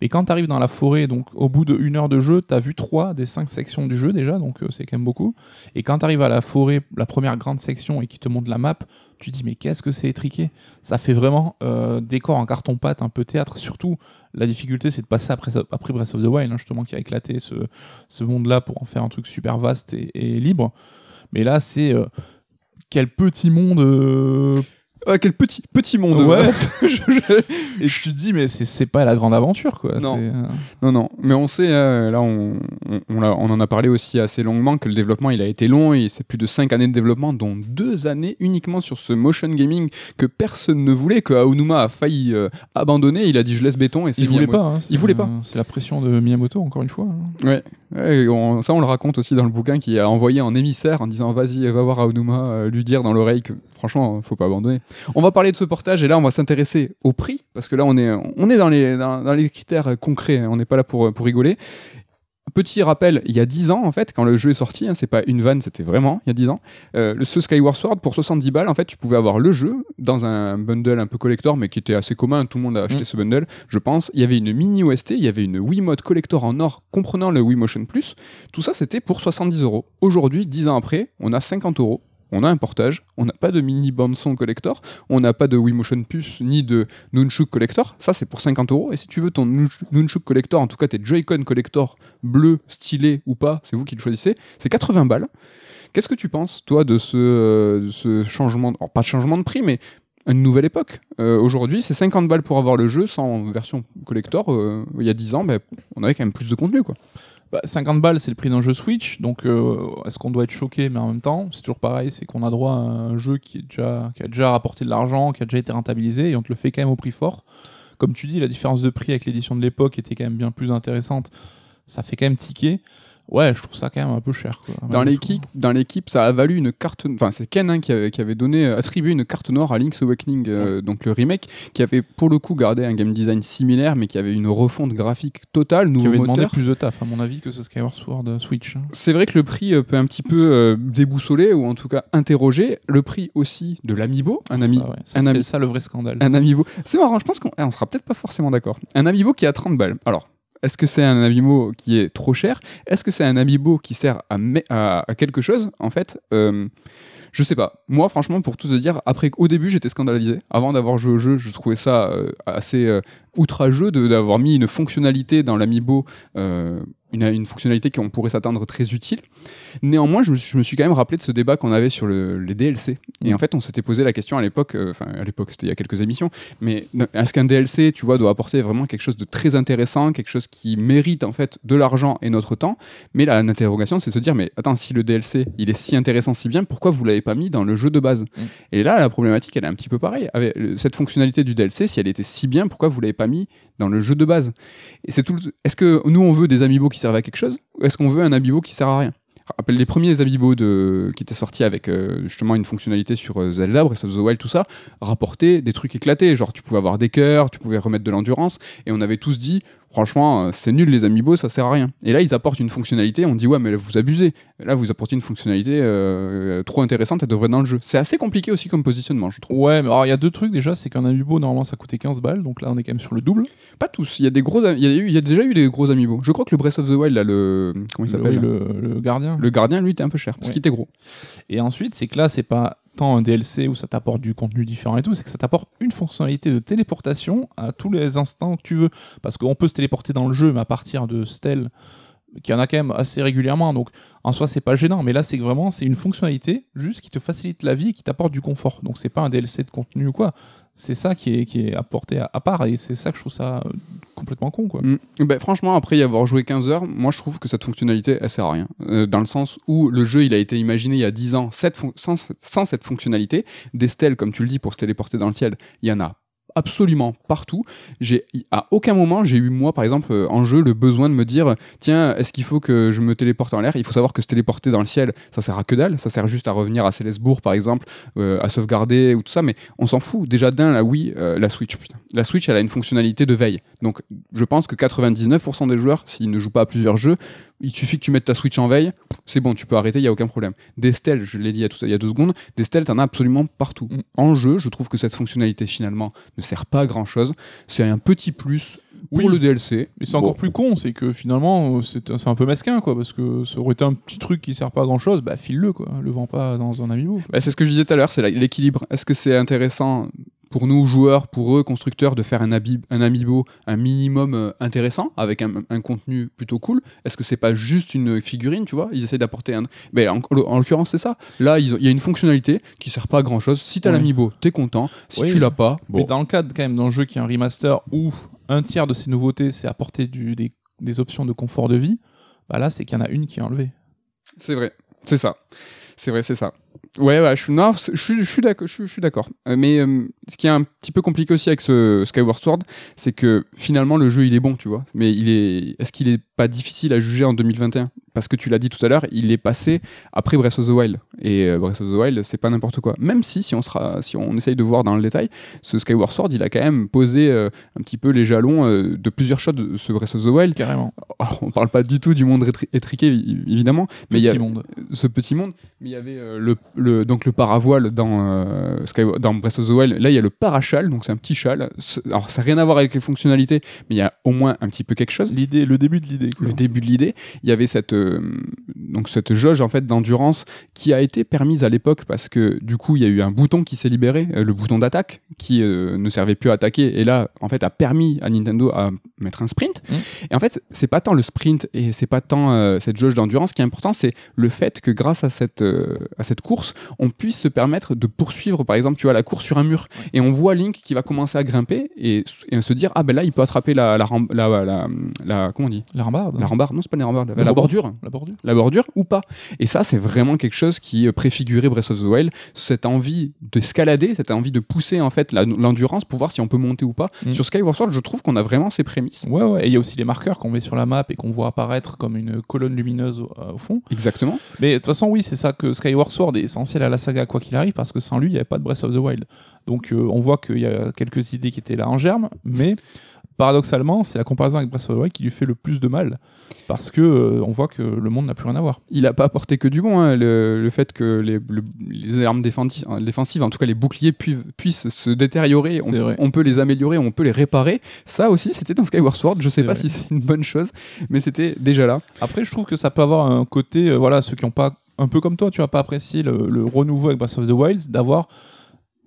Speaker 2: Mais quand tu arrives dans la forêt, donc au bout d'une heure de jeu, tu as vu trois des cinq sections du jeu déjà, donc c'est quand même beaucoup. Et quand tu arrives à la forêt, la première grande section, et qui te montre la map, tu dis mais qu'est-ce que c'est étriqué? Ça fait vraiment euh, décor en carton-pâte, un peu théâtre. Surtout, la difficulté, c'est de passer après, après Breath of the Wild, hein, justement, qui a éclaté ce, monde-là pour en faire un truc super vaste et, et libre. Mais là, c'est euh, quel petit monde. euh,
Speaker 1: Ah, quel petit, petit monde.
Speaker 2: Ouais, je- je- et tu te dis, mais c'est- pas la grande aventure, quoi.
Speaker 1: Non.
Speaker 2: Euh,
Speaker 1: Non, non. Mais on sait, euh, là, on, on, on en a parlé aussi assez longuement, que le développement, il a été long et c'est plus de 5 années de développement, dont 2 années uniquement sur ce motion gaming que personne ne voulait, que Aonuma a failli euh, abandonner. Il a dit, je laisse béton et c'est
Speaker 2: Il voulait
Speaker 1: Miyamoto.
Speaker 2: pas. hein,
Speaker 1: Il voulait pas.
Speaker 2: C'est la pression de Miyamoto, encore une fois. hein.
Speaker 1: Ouais, Ouais, on- ça on le raconte aussi dans le bouquin qui a envoyé en émissaire en disant vas-y va voir Aonuma euh, lui dire dans l'oreille que franchement faut pas abandonner. On va parler de ce portage et là on va s'intéresser au prix parce que là on est on est dans les dans, dans les critères concrets, hein, on n'est pas là pour pour rigoler. Petit rappel, il y a 10 ans en fait, quand le jeu est sorti, hein, c'est pas une vanne, c'était vraiment il y a 10 ans. euh, le ce Skyward Sword pour 70 balles, en fait, tu pouvais avoir le jeu dans un bundle un peu collector, mais qui était assez commun. Tout le monde a acheté
Speaker 2: Mm.
Speaker 1: ce bundle, je pense. Il y avait une mini OST, il y avait une Wiimote collector en or comprenant le Wiimotion Plus. Tout ça, c'était pour 70 euros. Aujourd'hui, 10 ans après, on a 50 euros. On a un portage, on n'a pas de mini bande son collector, on n'a pas de Wiimotion Plus ni de Nunchuk collector. Ça, c'est pour 50 euros. Et si tu veux ton Nunch- Nunchuk collector, en tout cas tes Joy-Con collector bleu, stylé ou pas, c'est vous qui le choisissez, c'est 80 balles. Qu'est-ce que tu penses, toi, de ce, euh, changement, pas de changement de prix, mais une nouvelle époque? Euh, Aujourd'hui, c'est 50 balles pour avoir le jeu sans version collector. Euh, il y a 10 ans, on avait quand même plus de contenu. Quoi.
Speaker 2: Bah, 50 balles, c'est le prix d'un jeu Switch, donc euh, est-ce qu'on doit être choqué? Mais en même temps, c'est toujours pareil, c'est qu'on a droit à un jeu qui, est déjà, qui a déjà rapporté de l'argent, qui a déjà été rentabilisé, et on te le fait quand même au prix fort. Comme tu dis, la différence de prix avec l'édition de l'époque était quand même bien plus intéressante. Ça fait quand même tiquer. Ouais, je trouve ça quand même un peu cher. quoi,
Speaker 1: Dans l'équipe, dans l'équipe, ça a valu une carte. Enfin, c'est Ken hein, qui, avait, qui avait donné, attribué une carte noire à Link's Awakening, euh, donc le remake, qui avait pour le coup gardé un game design similaire, mais qui avait une refonte graphique totale,
Speaker 2: Qui avait demandé plus de taf, à mon avis, que ce Skyward Sword euh, Switch. hein.
Speaker 1: C'est vrai que le prix euh, peut un petit peu euh, déboussoler ou en tout cas interroger. Le prix aussi de l'amiibo, un ami,
Speaker 2: ouais. C'est
Speaker 1: ami-
Speaker 2: ça le vrai scandale.
Speaker 1: un amiibo. C'est marrant, je pense qu'on on sera peut-être pas forcément d'accord. Un amiibo qui a 30 balles. Alors, est-ce que c'est un amiibo qui est trop cher? Est-ce que c'est un amiibo qui sert à, quelque chose En fait, euh, je sais pas. Moi, franchement, pour tout te dire, après, au début, j'étais scandalisé. Avant d'avoir joué au jeu, je trouvais ça euh, assez euh, outrageux d'avoir mis une fonctionnalité dans l'amiibo. euh, une, une fonctionnalité qu'on pourrait s'attendre très utile. Néanmoins, je, me suis- je me suis quand même rappelé de ce débat qu'on avait sur le- les DLC. Et
Speaker 2: Mm.
Speaker 1: en fait, on s'était posé la question à l'époque, euh, enfin à l'époque, c'était il y a quelques émissions, mais est-ce qu'un DLC, tu vois, doit apporter vraiment quelque chose de très intéressant, quelque chose qui mérite en fait de l'argent et notre temps? Mais la l'interrogation, c'est de se dire, mais attends, si le DLC, il est si intéressant, si bien, pourquoi vous l'avez pas mis dans le jeu de base? Et là, la problématique, elle est un petit peu pareille. Avec cette fonctionnalité du DLC, si elle était si bien, pourquoi vous l'avez pas mis dans le jeu de base? Et c'est tout. le- Est-ce que nous, on veut des amiibo qui à quelque chose, ou est-ce qu'on veut un amiibo qui sert à rien? Rappelle les premiers amiibo de... qui étaient sortis avec euh, justement une fonctionnalité sur euh, Zelda, Breath of the Wild, tout ça, rapportaient des trucs éclatés. Genre, tu pouvais avoir des cœurs, tu pouvais remettre de l'endurance, et on avait tous dit, Franchement, euh, c'est nul les amiibo, ça sert à rien. Et là, ils apportent une fonctionnalité, on dit ouais, mais là, vous abusez. Là, vous apportez une fonctionnalité euh, trop intéressante, elle devrait être dans le jeu. C'est assez compliqué aussi comme positionnement, je trouve.
Speaker 2: Ouais, mais alors il y a deux trucs déjà, c'est qu'un amiibo normalement ça coûtait 15 balles, donc là on est quand même sur le double.
Speaker 1: Pas tous. Il y a des gros, il y a, eu- il y a déjà eu des gros amiibo. Je crois que le Breath of the Wild, là, le comment il
Speaker 2: Le-
Speaker 1: s'appelle le...
Speaker 2: le, le gardien.
Speaker 1: gardien, lui, était un peu cher parce
Speaker 2: Ouais.
Speaker 1: qu'il était gros.
Speaker 2: Et ensuite, c'est que là, c'est pas tant un DLC où ça t'apporte du contenu différent et tout, c'est que ça t'apporte une fonctionnalité de téléportation à tous les instants que tu veux. Parce qu'on peut se téléporter dans le jeu, mais à partir de Stell, qui en a quand même assez régulièrement, donc en soi, c'est pas gênant. Mais là, c'est vraiment, c'est une fonctionnalité juste qui te facilite la vie et qui t'apporte du confort. Donc, c'est pas un DLC de contenu ou quoi. C'est ça qui est, qui est apporté à, part, et c'est ça que je trouve ça euh, complètement con, quoi.
Speaker 1: Mm. Ben, franchement, après y avoir joué 15 heures, moi je trouve que cette fonctionnalité, elle sert à rien. Euh, dans le sens où le jeu, il a été imaginé il y a 10 ans cette sans, sans cette fonctionnalité. Des stèles, comme tu le dis, pour se téléporter dans le ciel, il y en a absolument partout. J'ai à aucun moment j'ai eu moi par exemple euh, en jeu le besoin de me dire tiens est-ce qu'il faut que je me téléporte en l'air? Il faut savoir que se téléporter dans le ciel ça sert à que dalle, ça sert juste à revenir à Célesbourg par exemple, euh, à sauvegarder ou tout ça, mais on s'en fout. Déjà d'un la Wii, euh, la Switch putain. La Switch elle a une fonctionnalité de veille. Donc je pense que 99% des joueurs s'ils ne jouent pas à plusieurs jeux, il suffit que tu mettes ta Switch en veille, c'est bon, tu peux arrêter, il y a aucun problème. Des stèles, je l'ai dit il y a y deux secondes, des stèles, t'en as absolument partout.
Speaker 2: Mm.
Speaker 1: En jeu, je trouve que cette fonctionnalité finalement ne sert pas à grand chose. C'est un petit plus pour
Speaker 2: Oui.
Speaker 1: le DLC.
Speaker 2: Mais c'est encore plus con, c'est que finalement, c'est un peu mesquin, quoi, parce que ça aurait été un petit truc qui sert pas à grand chose, bah file-le, quoi. Le vends pas dans un amiibo. quoi.
Speaker 1: Bah, c'est ce que je disais tout à l'heure, c'est l'équilibre. Est-ce que c'est intéressant pour nous joueurs, pour eux constructeurs, de faire un, abi- un amiibo un minimum euh, intéressant avec un, un contenu plutôt cool Est-ce que c'est pas juste une figurine, tu vois? Ils essaient d'apporter un. Ben, en, en l'occurrence, c'est ça. Là, il y a une fonctionnalité qui sert pas à grand chose. Si t'as
Speaker 2: Ouais.
Speaker 1: l'amiibo, t'es content. Si
Speaker 2: Oui.
Speaker 1: tu l'as pas, bon.
Speaker 2: Mais dans le cadre, quand même, d'un jeu qui est un remaster où un tiers de ces nouveautés, c'est apporter du, des, des options de confort de vie, bah là, c'est qu'il y en a une qui est enlevée.
Speaker 1: C'est vrai, c'est ça. C'est vrai, c'est ça. Ouais, ouais, je suis, non, c'est- je suis, je suis d'accord. Je suis, je suis d'accord. Euh, mais euh, ce qui est un petit peu compliqué aussi avec ce Skyward Sword, c'est que finalement le jeu il est bon, tu vois. Mais il est, est-ce qu'il est pas difficile à juger en 2021 Parce que tu l'as dit tout à l'heure, il est passé après Breath of the Wild. Et euh, Breath of the Wild, c'est pas n'importe quoi. Même si, si on sera, si on essaye de voir dans le détail, ce Skyward Sword, il a quand même posé euh, un petit peu les jalons de plusieurs shots de ce Breath of the Wild.
Speaker 2: Carrément.
Speaker 1: Alors, on parle pas du tout du monde étri- étriqué, évi- évidemment, mais il y a
Speaker 2: monde.
Speaker 1: ce petit monde. Mais il y avait le, le- donc le paravoile dans, euh, Sky- dans Breath of the Wild. Là, il y a le parachal, donc c'est un petit châle. Alors, ça n'a rien à voir avec les fonctionnalités, mais il y a au moins un petit peu quelque chose.
Speaker 2: L'idée, le début de l'idée.
Speaker 1: Le début de l'idée, il y avait cette, euh, donc cette jauge en fait d'endurance qui a été permise à l'époque parce que du coup il y a eu un bouton qui s'est libéré, euh, le bouton d'attaque qui euh, ne servait plus à attaquer et là en fait a permis à Nintendo à mettre un sprint.
Speaker 2: Mhm.
Speaker 1: Et en fait c'est pas tant le sprint et c'est pas tant cette jauge d'endurance qui est important, c'est le fait que grâce à cette à cette course on puisse se permettre de poursuivre par exemple tu vois la course sur un mur et on voit Link qui va commencer à grimper et, et se dire ah ben là il peut attraper la la, la, la, la- comment on dit?
Speaker 2: La rambarde.
Speaker 1: la rambarde, non, c'est pas les rambardes, la bordure.
Speaker 2: La bordure.
Speaker 1: La bordure ou pas. Et ça, c'est vraiment quelque chose qui euh, préfigurait Breath of the Wild, cette envie d'escalader, cette envie de pousser en fait l'endurance pour voir si on peut monter ou pas.
Speaker 2: Mm.
Speaker 1: Sur Skyward Sword, je trouve qu'on a vraiment ces prémices.
Speaker 2: Ouais, ouais. Et il y a aussi les marqueurs qu'on met sur la map et qu'on voit apparaître comme une colonne lumineuse au, euh, au fond.
Speaker 1: Exactement.
Speaker 2: Mais de toute façon, oui, c'est ça que Skyward Sword essentiel à la saga, quoi qu'il arrive, parce que sans lui, il n'y avait pas de Breath of the Wild. Donc euh, on voit qu'il y a quelques idées qui étaient là en germe, mais paradoxalement, c'est la comparaison avec Breath of the Wild qui lui fait le plus de mal, parce que euh, on voit que le monde n'a plus rien à voir.
Speaker 1: Il a pas apporté que du bon, hein, le, le fait que les, le- les armes défensives, défensives, en tout cas les boucliers, pu- puissent se détériorer, on, on peut les améliorer, on peut les réparer. Ça aussi, c'était dans Skyward Sword. Je sais pas si c'est une bonne chose, mais c'était déjà là.
Speaker 2: Après, je trouve que ça peut avoir un côté, euh, voilà, ceux qui n'ont pas, un peu comme toi, tu n'as pas apprécié le, renouveau avec Breath of the Wild, d'avoir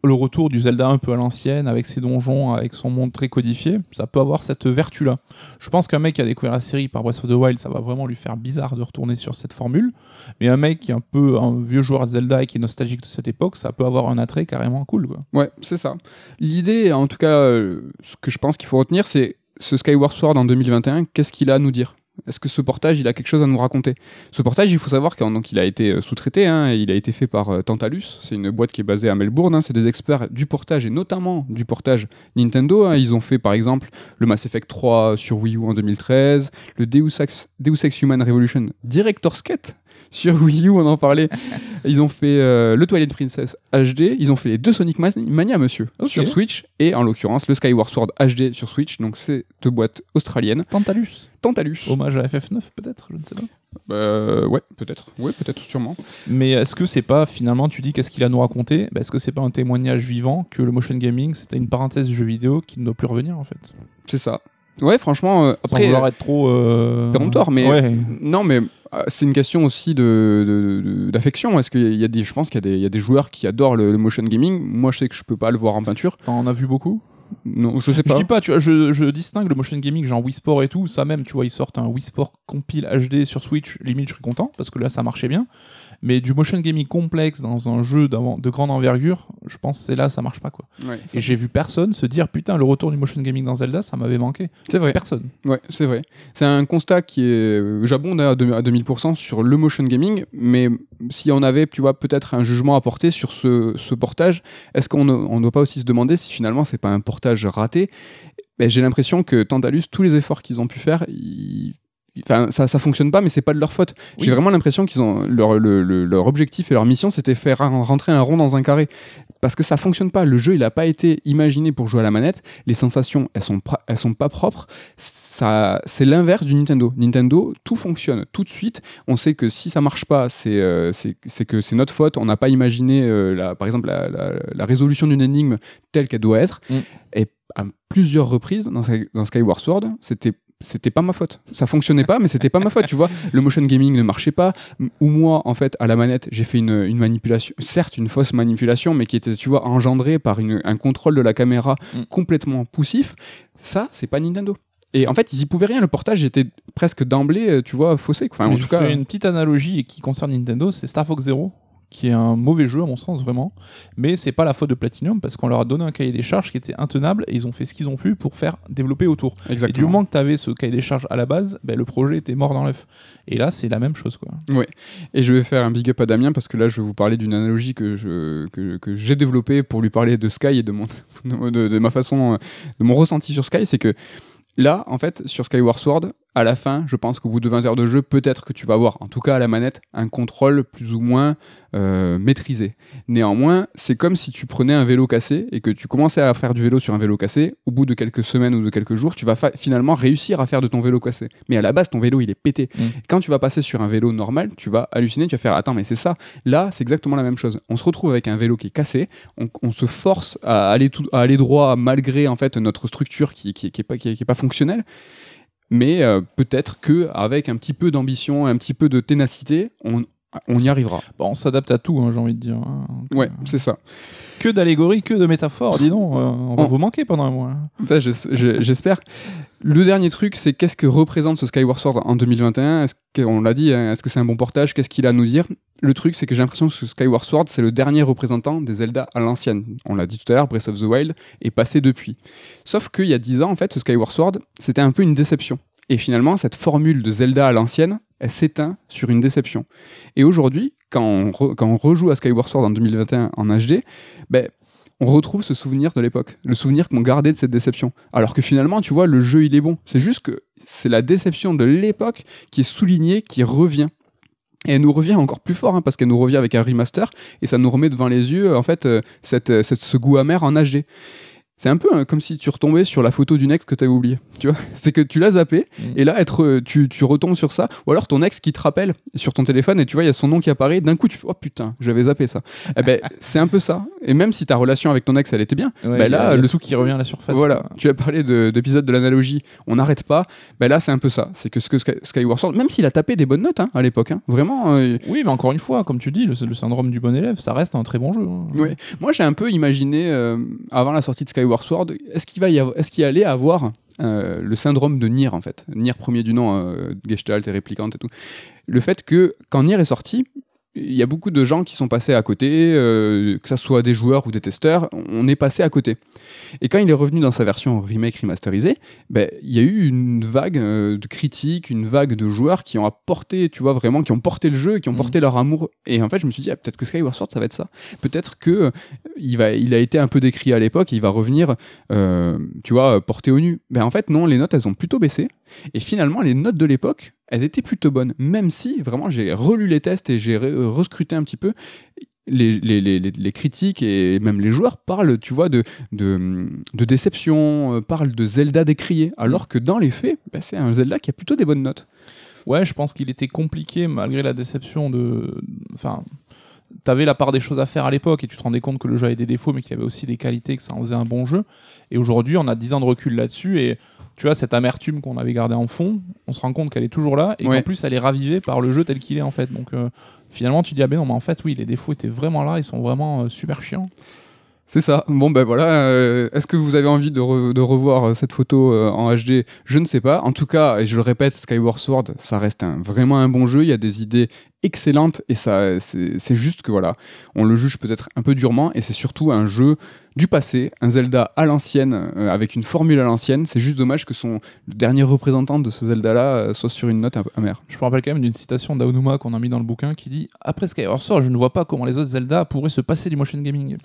Speaker 2: le retour du Zelda un peu à l'ancienne, avec ses donjons, avec son monde très codifié, ça peut avoir cette vertu-là. Je pense qu'un mec qui a découvert la série par Breath of the Wild, ça va vraiment lui faire bizarre de retourner sur cette formule. Mais un mec qui est un peu un vieux joueur Zelda et qui est nostalgique de cette époque, ça peut avoir un attrait carrément cool. Quoi.
Speaker 1: Ouais, c'est ça. L'idée, en tout cas, euh, ce que je pense qu'il faut retenir, c'est ce Skyward Sword en 2021, qu'est-ce qu'il a à nous dire? Est-ce que ce portage, il a quelque chose à nous raconter? Ce portage, il faut savoir qu'il a été euh, sous-traité, hein, il a été fait par euh, Tantalus, c'est une boîte qui est basée à Melbourne, hein, c'est des experts du portage et notamment du portage Nintendo. hein. Ils ont fait par exemple le Mass Effect 3 sur Wii U en 2013, le Deus Ex, Deus Ex Human Revolution Director's Cut Sur Wii U, on en parlait. Ils ont fait euh, le Twilight Princess HD, ils ont fait les deux Sonic Mania, monsieur, sur Switch, et en l'occurrence le Skyward Sword HD sur Switch, donc c'est deux boîtes australiennes.
Speaker 2: Tantalus.
Speaker 1: Tantalus.
Speaker 2: Hommage à FF9 peut-être, je ne sais pas.
Speaker 1: Euh, ouais, peut-être. Ouais, peut-être, sûrement.
Speaker 2: Mais est-ce que c'est pas finalement, tu dis qu'est-ce qu'il a à nous raconter Bah, Est-ce que c'est pas un témoignage vivant que le motion gaming c'était une parenthèse du jeu vidéo qui ne doit plus revenir en fait?
Speaker 1: C'est ça. Ouais, franchement, euh,
Speaker 2: Sans
Speaker 1: après.
Speaker 2: vouloir être trop. Euh...
Speaker 1: péremptoire, mais-
Speaker 2: Ouais.
Speaker 1: Non, mais euh, c'est une question aussi de, de- de- d'affection. Est-ce qu'il y a des, je pense qu'il y a des, il y a des joueurs qui adorent le, le motion gaming. Moi, je sais que je peux pas le voir en peinture.
Speaker 2: T'en as vu beaucoup?
Speaker 1: Non, je sais
Speaker 2: Je
Speaker 1: pas.
Speaker 2: dis pas, tu vois, je, je distingue le motion gaming, genre Wii Sport et tout, ça même, tu vois, ils sortent un Wii Sport compile HD sur Switch, limite je serais content, parce que là ça marchait bien. Mais du motion gaming complexe dans un jeu de grande envergure, je pense que c'est là, ça marche pas quoi.
Speaker 1: Ouais,
Speaker 2: Et j'ai vu personne se dire, putain, le retour du motion gaming dans Zelda, ça m'avait manqué.
Speaker 1: c'est vrai.
Speaker 2: Personne.
Speaker 1: Ouais, c'est vrai. C'est un constat qui est euh, j'abonde à 2000% sur le motion gaming, mais si on avait, tu vois, peut-être un jugement à porter sur ce, ce portage, est-ce qu'on ne doit pas aussi se demander si finalement c'est pas un portage raté? Ben, J'ai l'impression que Tantalus, tous les efforts qu'ils ont pu faire, ils- Enfin, ça, ça fonctionne pas, mais c'est pas de leur faute. J'ai vraiment l'impression qu'ils ont leur, le- le- leur objectif et leur mission, c'était faire rentrer un rond dans un carré, parce que ça fonctionne pas. Le jeu, il a pas été imaginé pour jouer à la manette. Les sensations, elles sont, elles sont pas propres ça, c'est l'inverse du Nintendo. Nintendo, tout fonctionne tout de suite. On sait que si ça marche pas, c'est euh, c'est que c'est notre faute. On n'a pas imaginé, euh, la, par exemple, la, la- la résolution d'une énigme telle qu'elle doit être.
Speaker 2: Mm.
Speaker 1: Et à plusieurs reprises dans, Sky- dans Skyward Sword, c'était c'était pas ma faute. Ça fonctionnait pas, mais c'était pas ma faute, tu vois. Le motion gaming ne marchait pas. Ou moi, en fait, à la manette, j'ai fait une, une manipulation, certes une fausse manipulation, mais qui était, tu vois, engendrée par une- un contrôle de la caméra
Speaker 2: Mm.
Speaker 1: complètement poussif. Ça, c'est pas Nintendo. Et en fait, ils y pouvaient rien. Le portage était presque d'emblée, euh, tu vois, faussé. quoi. Enfin, en
Speaker 2: je
Speaker 1: tout cas,
Speaker 2: une petite analogie qui concerne Nintendo, c'est Star Fox Zero, qui est un mauvais jeu à mon sens vraiment, mais c'est pas la faute de Platinum parce qu'on leur a donné un cahier des charges qui était intenable et ils ont fait ce qu'ils ont pu pour faire développer autour. Et du
Speaker 1: exactement.
Speaker 2: moment que tu avais ce cahier des charges à la base, ben, le projet était mort dans l'œuf. Et là, c'est la même chose quoi.
Speaker 1: Et je vais faire un big up à Damien parce que là, je vais vous parler d'une analogie que je que, que j'ai développée pour lui parler de Sky et de mon de, de ma façon de mon ressenti sur Sky, c'est que là, en fait, sur Skyward Sword, à la fin, je pense qu'au bout de 20 heures de jeu, peut-être que tu vas avoir, en tout cas à la manette, un contrôle plus ou moins euh, maîtrisé. Néanmoins, c'est comme si tu prenais un vélo cassé et que tu commençais à faire du vélo sur un vélo cassé. Au bout de quelques semaines ou de quelques jours, tu vas finalement réussir à faire de ton vélo cassé. Mais à la base, ton vélo, il est pété.
Speaker 2: Mm.
Speaker 1: Quand tu vas passer sur un vélo normal, tu vas halluciner, tu vas faire Attends, mais c'est ça. Là, c'est exactement la même chose. On se retrouve avec un vélo qui est cassé, on, on se force à aller, tout, à aller droit malgré en fait notre structure qui, qui, qui est pas, qui est- qui est pas fonctionnelle. Mais euh, peut-être que avec un petit peu d'ambition, un petit peu de ténacité, on, on y arrivera.
Speaker 2: Bon, on s'adapte à tout, hein, j'ai envie de dire. hein. Donc,
Speaker 1: Ouais,
Speaker 2: euh,
Speaker 1: c'est ça.
Speaker 2: que d'allégories, que de métaphores, dis donc, euh, on va
Speaker 1: On-
Speaker 2: vous manquer pendant un mois.
Speaker 1: J'es- je- J'espère. Le dernier truc, c'est qu'est-ce que représente ce Skyward Sword en 2021 Est-ce qu'on l'a dit, hein, est-ce que c'est un bon portage? Qu'est-ce qu'il a à nous dire? Le truc, c'est que j'ai l'impression que ce Skyward Sword, c'est le dernier représentant des Zelda à l'ancienne. On l'a dit tout à l'heure, Breath of the Wild est passé depuis. Sauf qu'il y a 10 ans, en fait, ce Skyward Sword, c'était un peu une déception. Et finalement, cette formule de Zelda à l'ancienne, elle s'éteint sur une déception. Et aujourd'hui, quand, on rejoue à Skyward Sword en 2021 en HD, ben, on retrouve ce souvenir de l'époque, le souvenir qu'on gardait de cette déception. Alors que finalement, tu vois, le jeu, il est bon. C'est juste que c'est la déception de l'époque qui est soulignée, qui revient. Et elle nous revient encore plus fort, hein, parce qu'elle nous revient avec un remaster, et ça nous remet devant les yeux, en fait, euh, cette, euh, cette- ce goût amer en HD. C'est un peu hein, comme si tu retombais sur la photo d'une ex que tu avais oubliée. Tu vois C'est que tu l'as zappé,
Speaker 2: Mm.
Speaker 1: et là, être, euh, tu, tu retombes sur ça, ou alors ton ex qui te rappelle sur ton téléphone, et tu vois, il y a son nom qui apparaît, d'un coup, tu fais Oh putain, j'avais zappé ça. eh ben, c'est un peu ça. Et même si ta relation avec ton ex, elle était bien,
Speaker 2: Ouais,
Speaker 1: bah
Speaker 2: a-
Speaker 1: là,
Speaker 2: a
Speaker 1: le
Speaker 2: tout qui revient à la surface.
Speaker 1: voilà, tu as parlé de- d'épisode de, l'analogie, on n'arrête pas. Ben là, c'est un peu ça. C'est que ce que Sky- Skyward Sword, même s'il a tapé des bonnes notes hein, à l'époque, hein, vraiment. euh,
Speaker 2: Oui, mais encore une fois, comme tu dis, le, le syndrome du bon élève, ça reste un très bon jeu.
Speaker 1: ouais. Moi, j'ai un peu imaginé euh, avant la sortie de Skyward Sword, est-ce qu'il va est-ce qu'il allait avoir euh, le syndrome de Nier en fait, Nier premier du nom, euh, Gestalt et réplicante et tout. Le fait que quand Nier est sorti, il y a beaucoup de gens qui sont passés à côté, euh, que ce soit des joueurs ou des testeurs, on est passé à côté. Et quand il est revenu dans sa version remake remasterisée, ben, il y a eu une vague euh, de critiques, une vague de joueurs qui ont apporté, tu vois, vraiment, qui ont porté le jeu, qui ont
Speaker 2: Mhm.
Speaker 1: porté leur amour. Et en fait, je me suis dit, ah, peut-être que Skyward Sword, ça va être ça. Peut-être que euh, il, va, il a été un peu décrit à l'époque et il va revenir, tu vois, porté au nu. Ben, en fait, non, les notes, elles ont plutôt baissé. Et finalement, les notes de l'époque, elles étaient plutôt bonnes, même si vraiment j'ai relu les tests et j'ai re- rescruté un petit peu. Les, critiques et même les joueurs parlent, tu vois, de, de, déception, euh, parlent de Zelda décrié, alors que dans les faits, bah, c'est un Zelda qui a plutôt des bonnes notes.
Speaker 2: Ouais, je pense qu'il était compliqué malgré la déception de. Enfin, t'avais la part des choses à faire à l'époque et tu te rendais compte que le jeu avait des défauts, mais qu'il avait aussi des qualités, que ça en faisait un bon jeu. Et aujourd'hui, on a 10 ans de recul là-dessus et tu vois, cette amertume qu'on avait gardée en fond, on se rend compte qu'elle est toujours là et
Speaker 1: Ouais.
Speaker 2: qu'en plus, elle est ravivée par le jeu tel qu'il est en fait. Donc euh, finalement, tu dis, ah ben non, mais en fait, oui, les défauts étaient vraiment là, ils sont vraiment euh, super chiants.
Speaker 1: C'est ça. Bon, ben voilà. euh, Est-ce que vous avez envie de, re- de revoir cette photo en HD Je ne sais pas. En tout cas, et je le répète, Skyward Sword, ça reste un- vraiment un bon jeu. Il y a des idées excellentes et ça, c'est juste que voilà, on le juge peut-être un peu durement et c'est surtout un jeu du passé, un Zelda à l'ancienne, euh, avec une formule à l'ancienne. C'est juste dommage que son dernier représentant de ce Zelda-là euh, soit sur une note amère.
Speaker 2: Je me rappelle quand même d'une citation d'Aonuma qu'on a mis dans le bouquin qui dit Après Skyward Sword, je ne vois pas comment les autres Zelda pourraient se passer du motion gaming.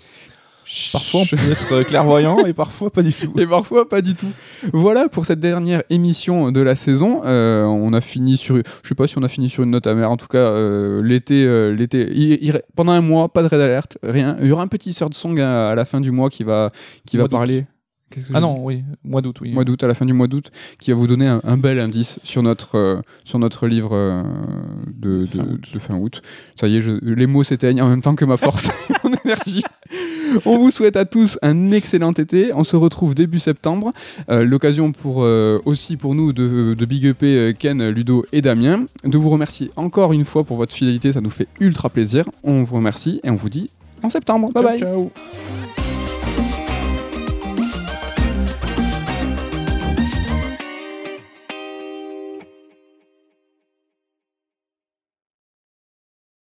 Speaker 2: Parfois, on peut être euh, clairvoyant et parfois pas du tout.
Speaker 1: Et parfois pas du tout. Voilà pour cette dernière émission de la saison. Euh, on a fini sur, je sais pas si on a fini sur une note amère. En tout cas, euh, l'été, euh, l'été, pendant un mois, pas de red alert, rien. Il y aura un petit third song à, à la fin du mois qui va, qui va
Speaker 2: Mois
Speaker 1: parler.
Speaker 2: Ah non, oui, mois d'août, oui.
Speaker 1: Mois d'août, à la fin du mois d'août, qui va vous donner un, un bel indice sur notre, euh, sur notre livre euh, de, de,
Speaker 2: Fin août.
Speaker 1: de fin août. Ça y est, je- les mots s'éteignent en même temps que ma force et mon énergie. On vous souhaite à tous un excellent été. On se retrouve début septembre. Euh, L'occasion pour aussi pour nous de, de big upper Ken, Ludo et Damien. De vous remercier encore une fois pour votre fidélité. Ça nous fait ultra plaisir. On vous remercie et on vous dit en septembre. Bye
Speaker 2: Ciao,
Speaker 1: bye.
Speaker 2: ciao.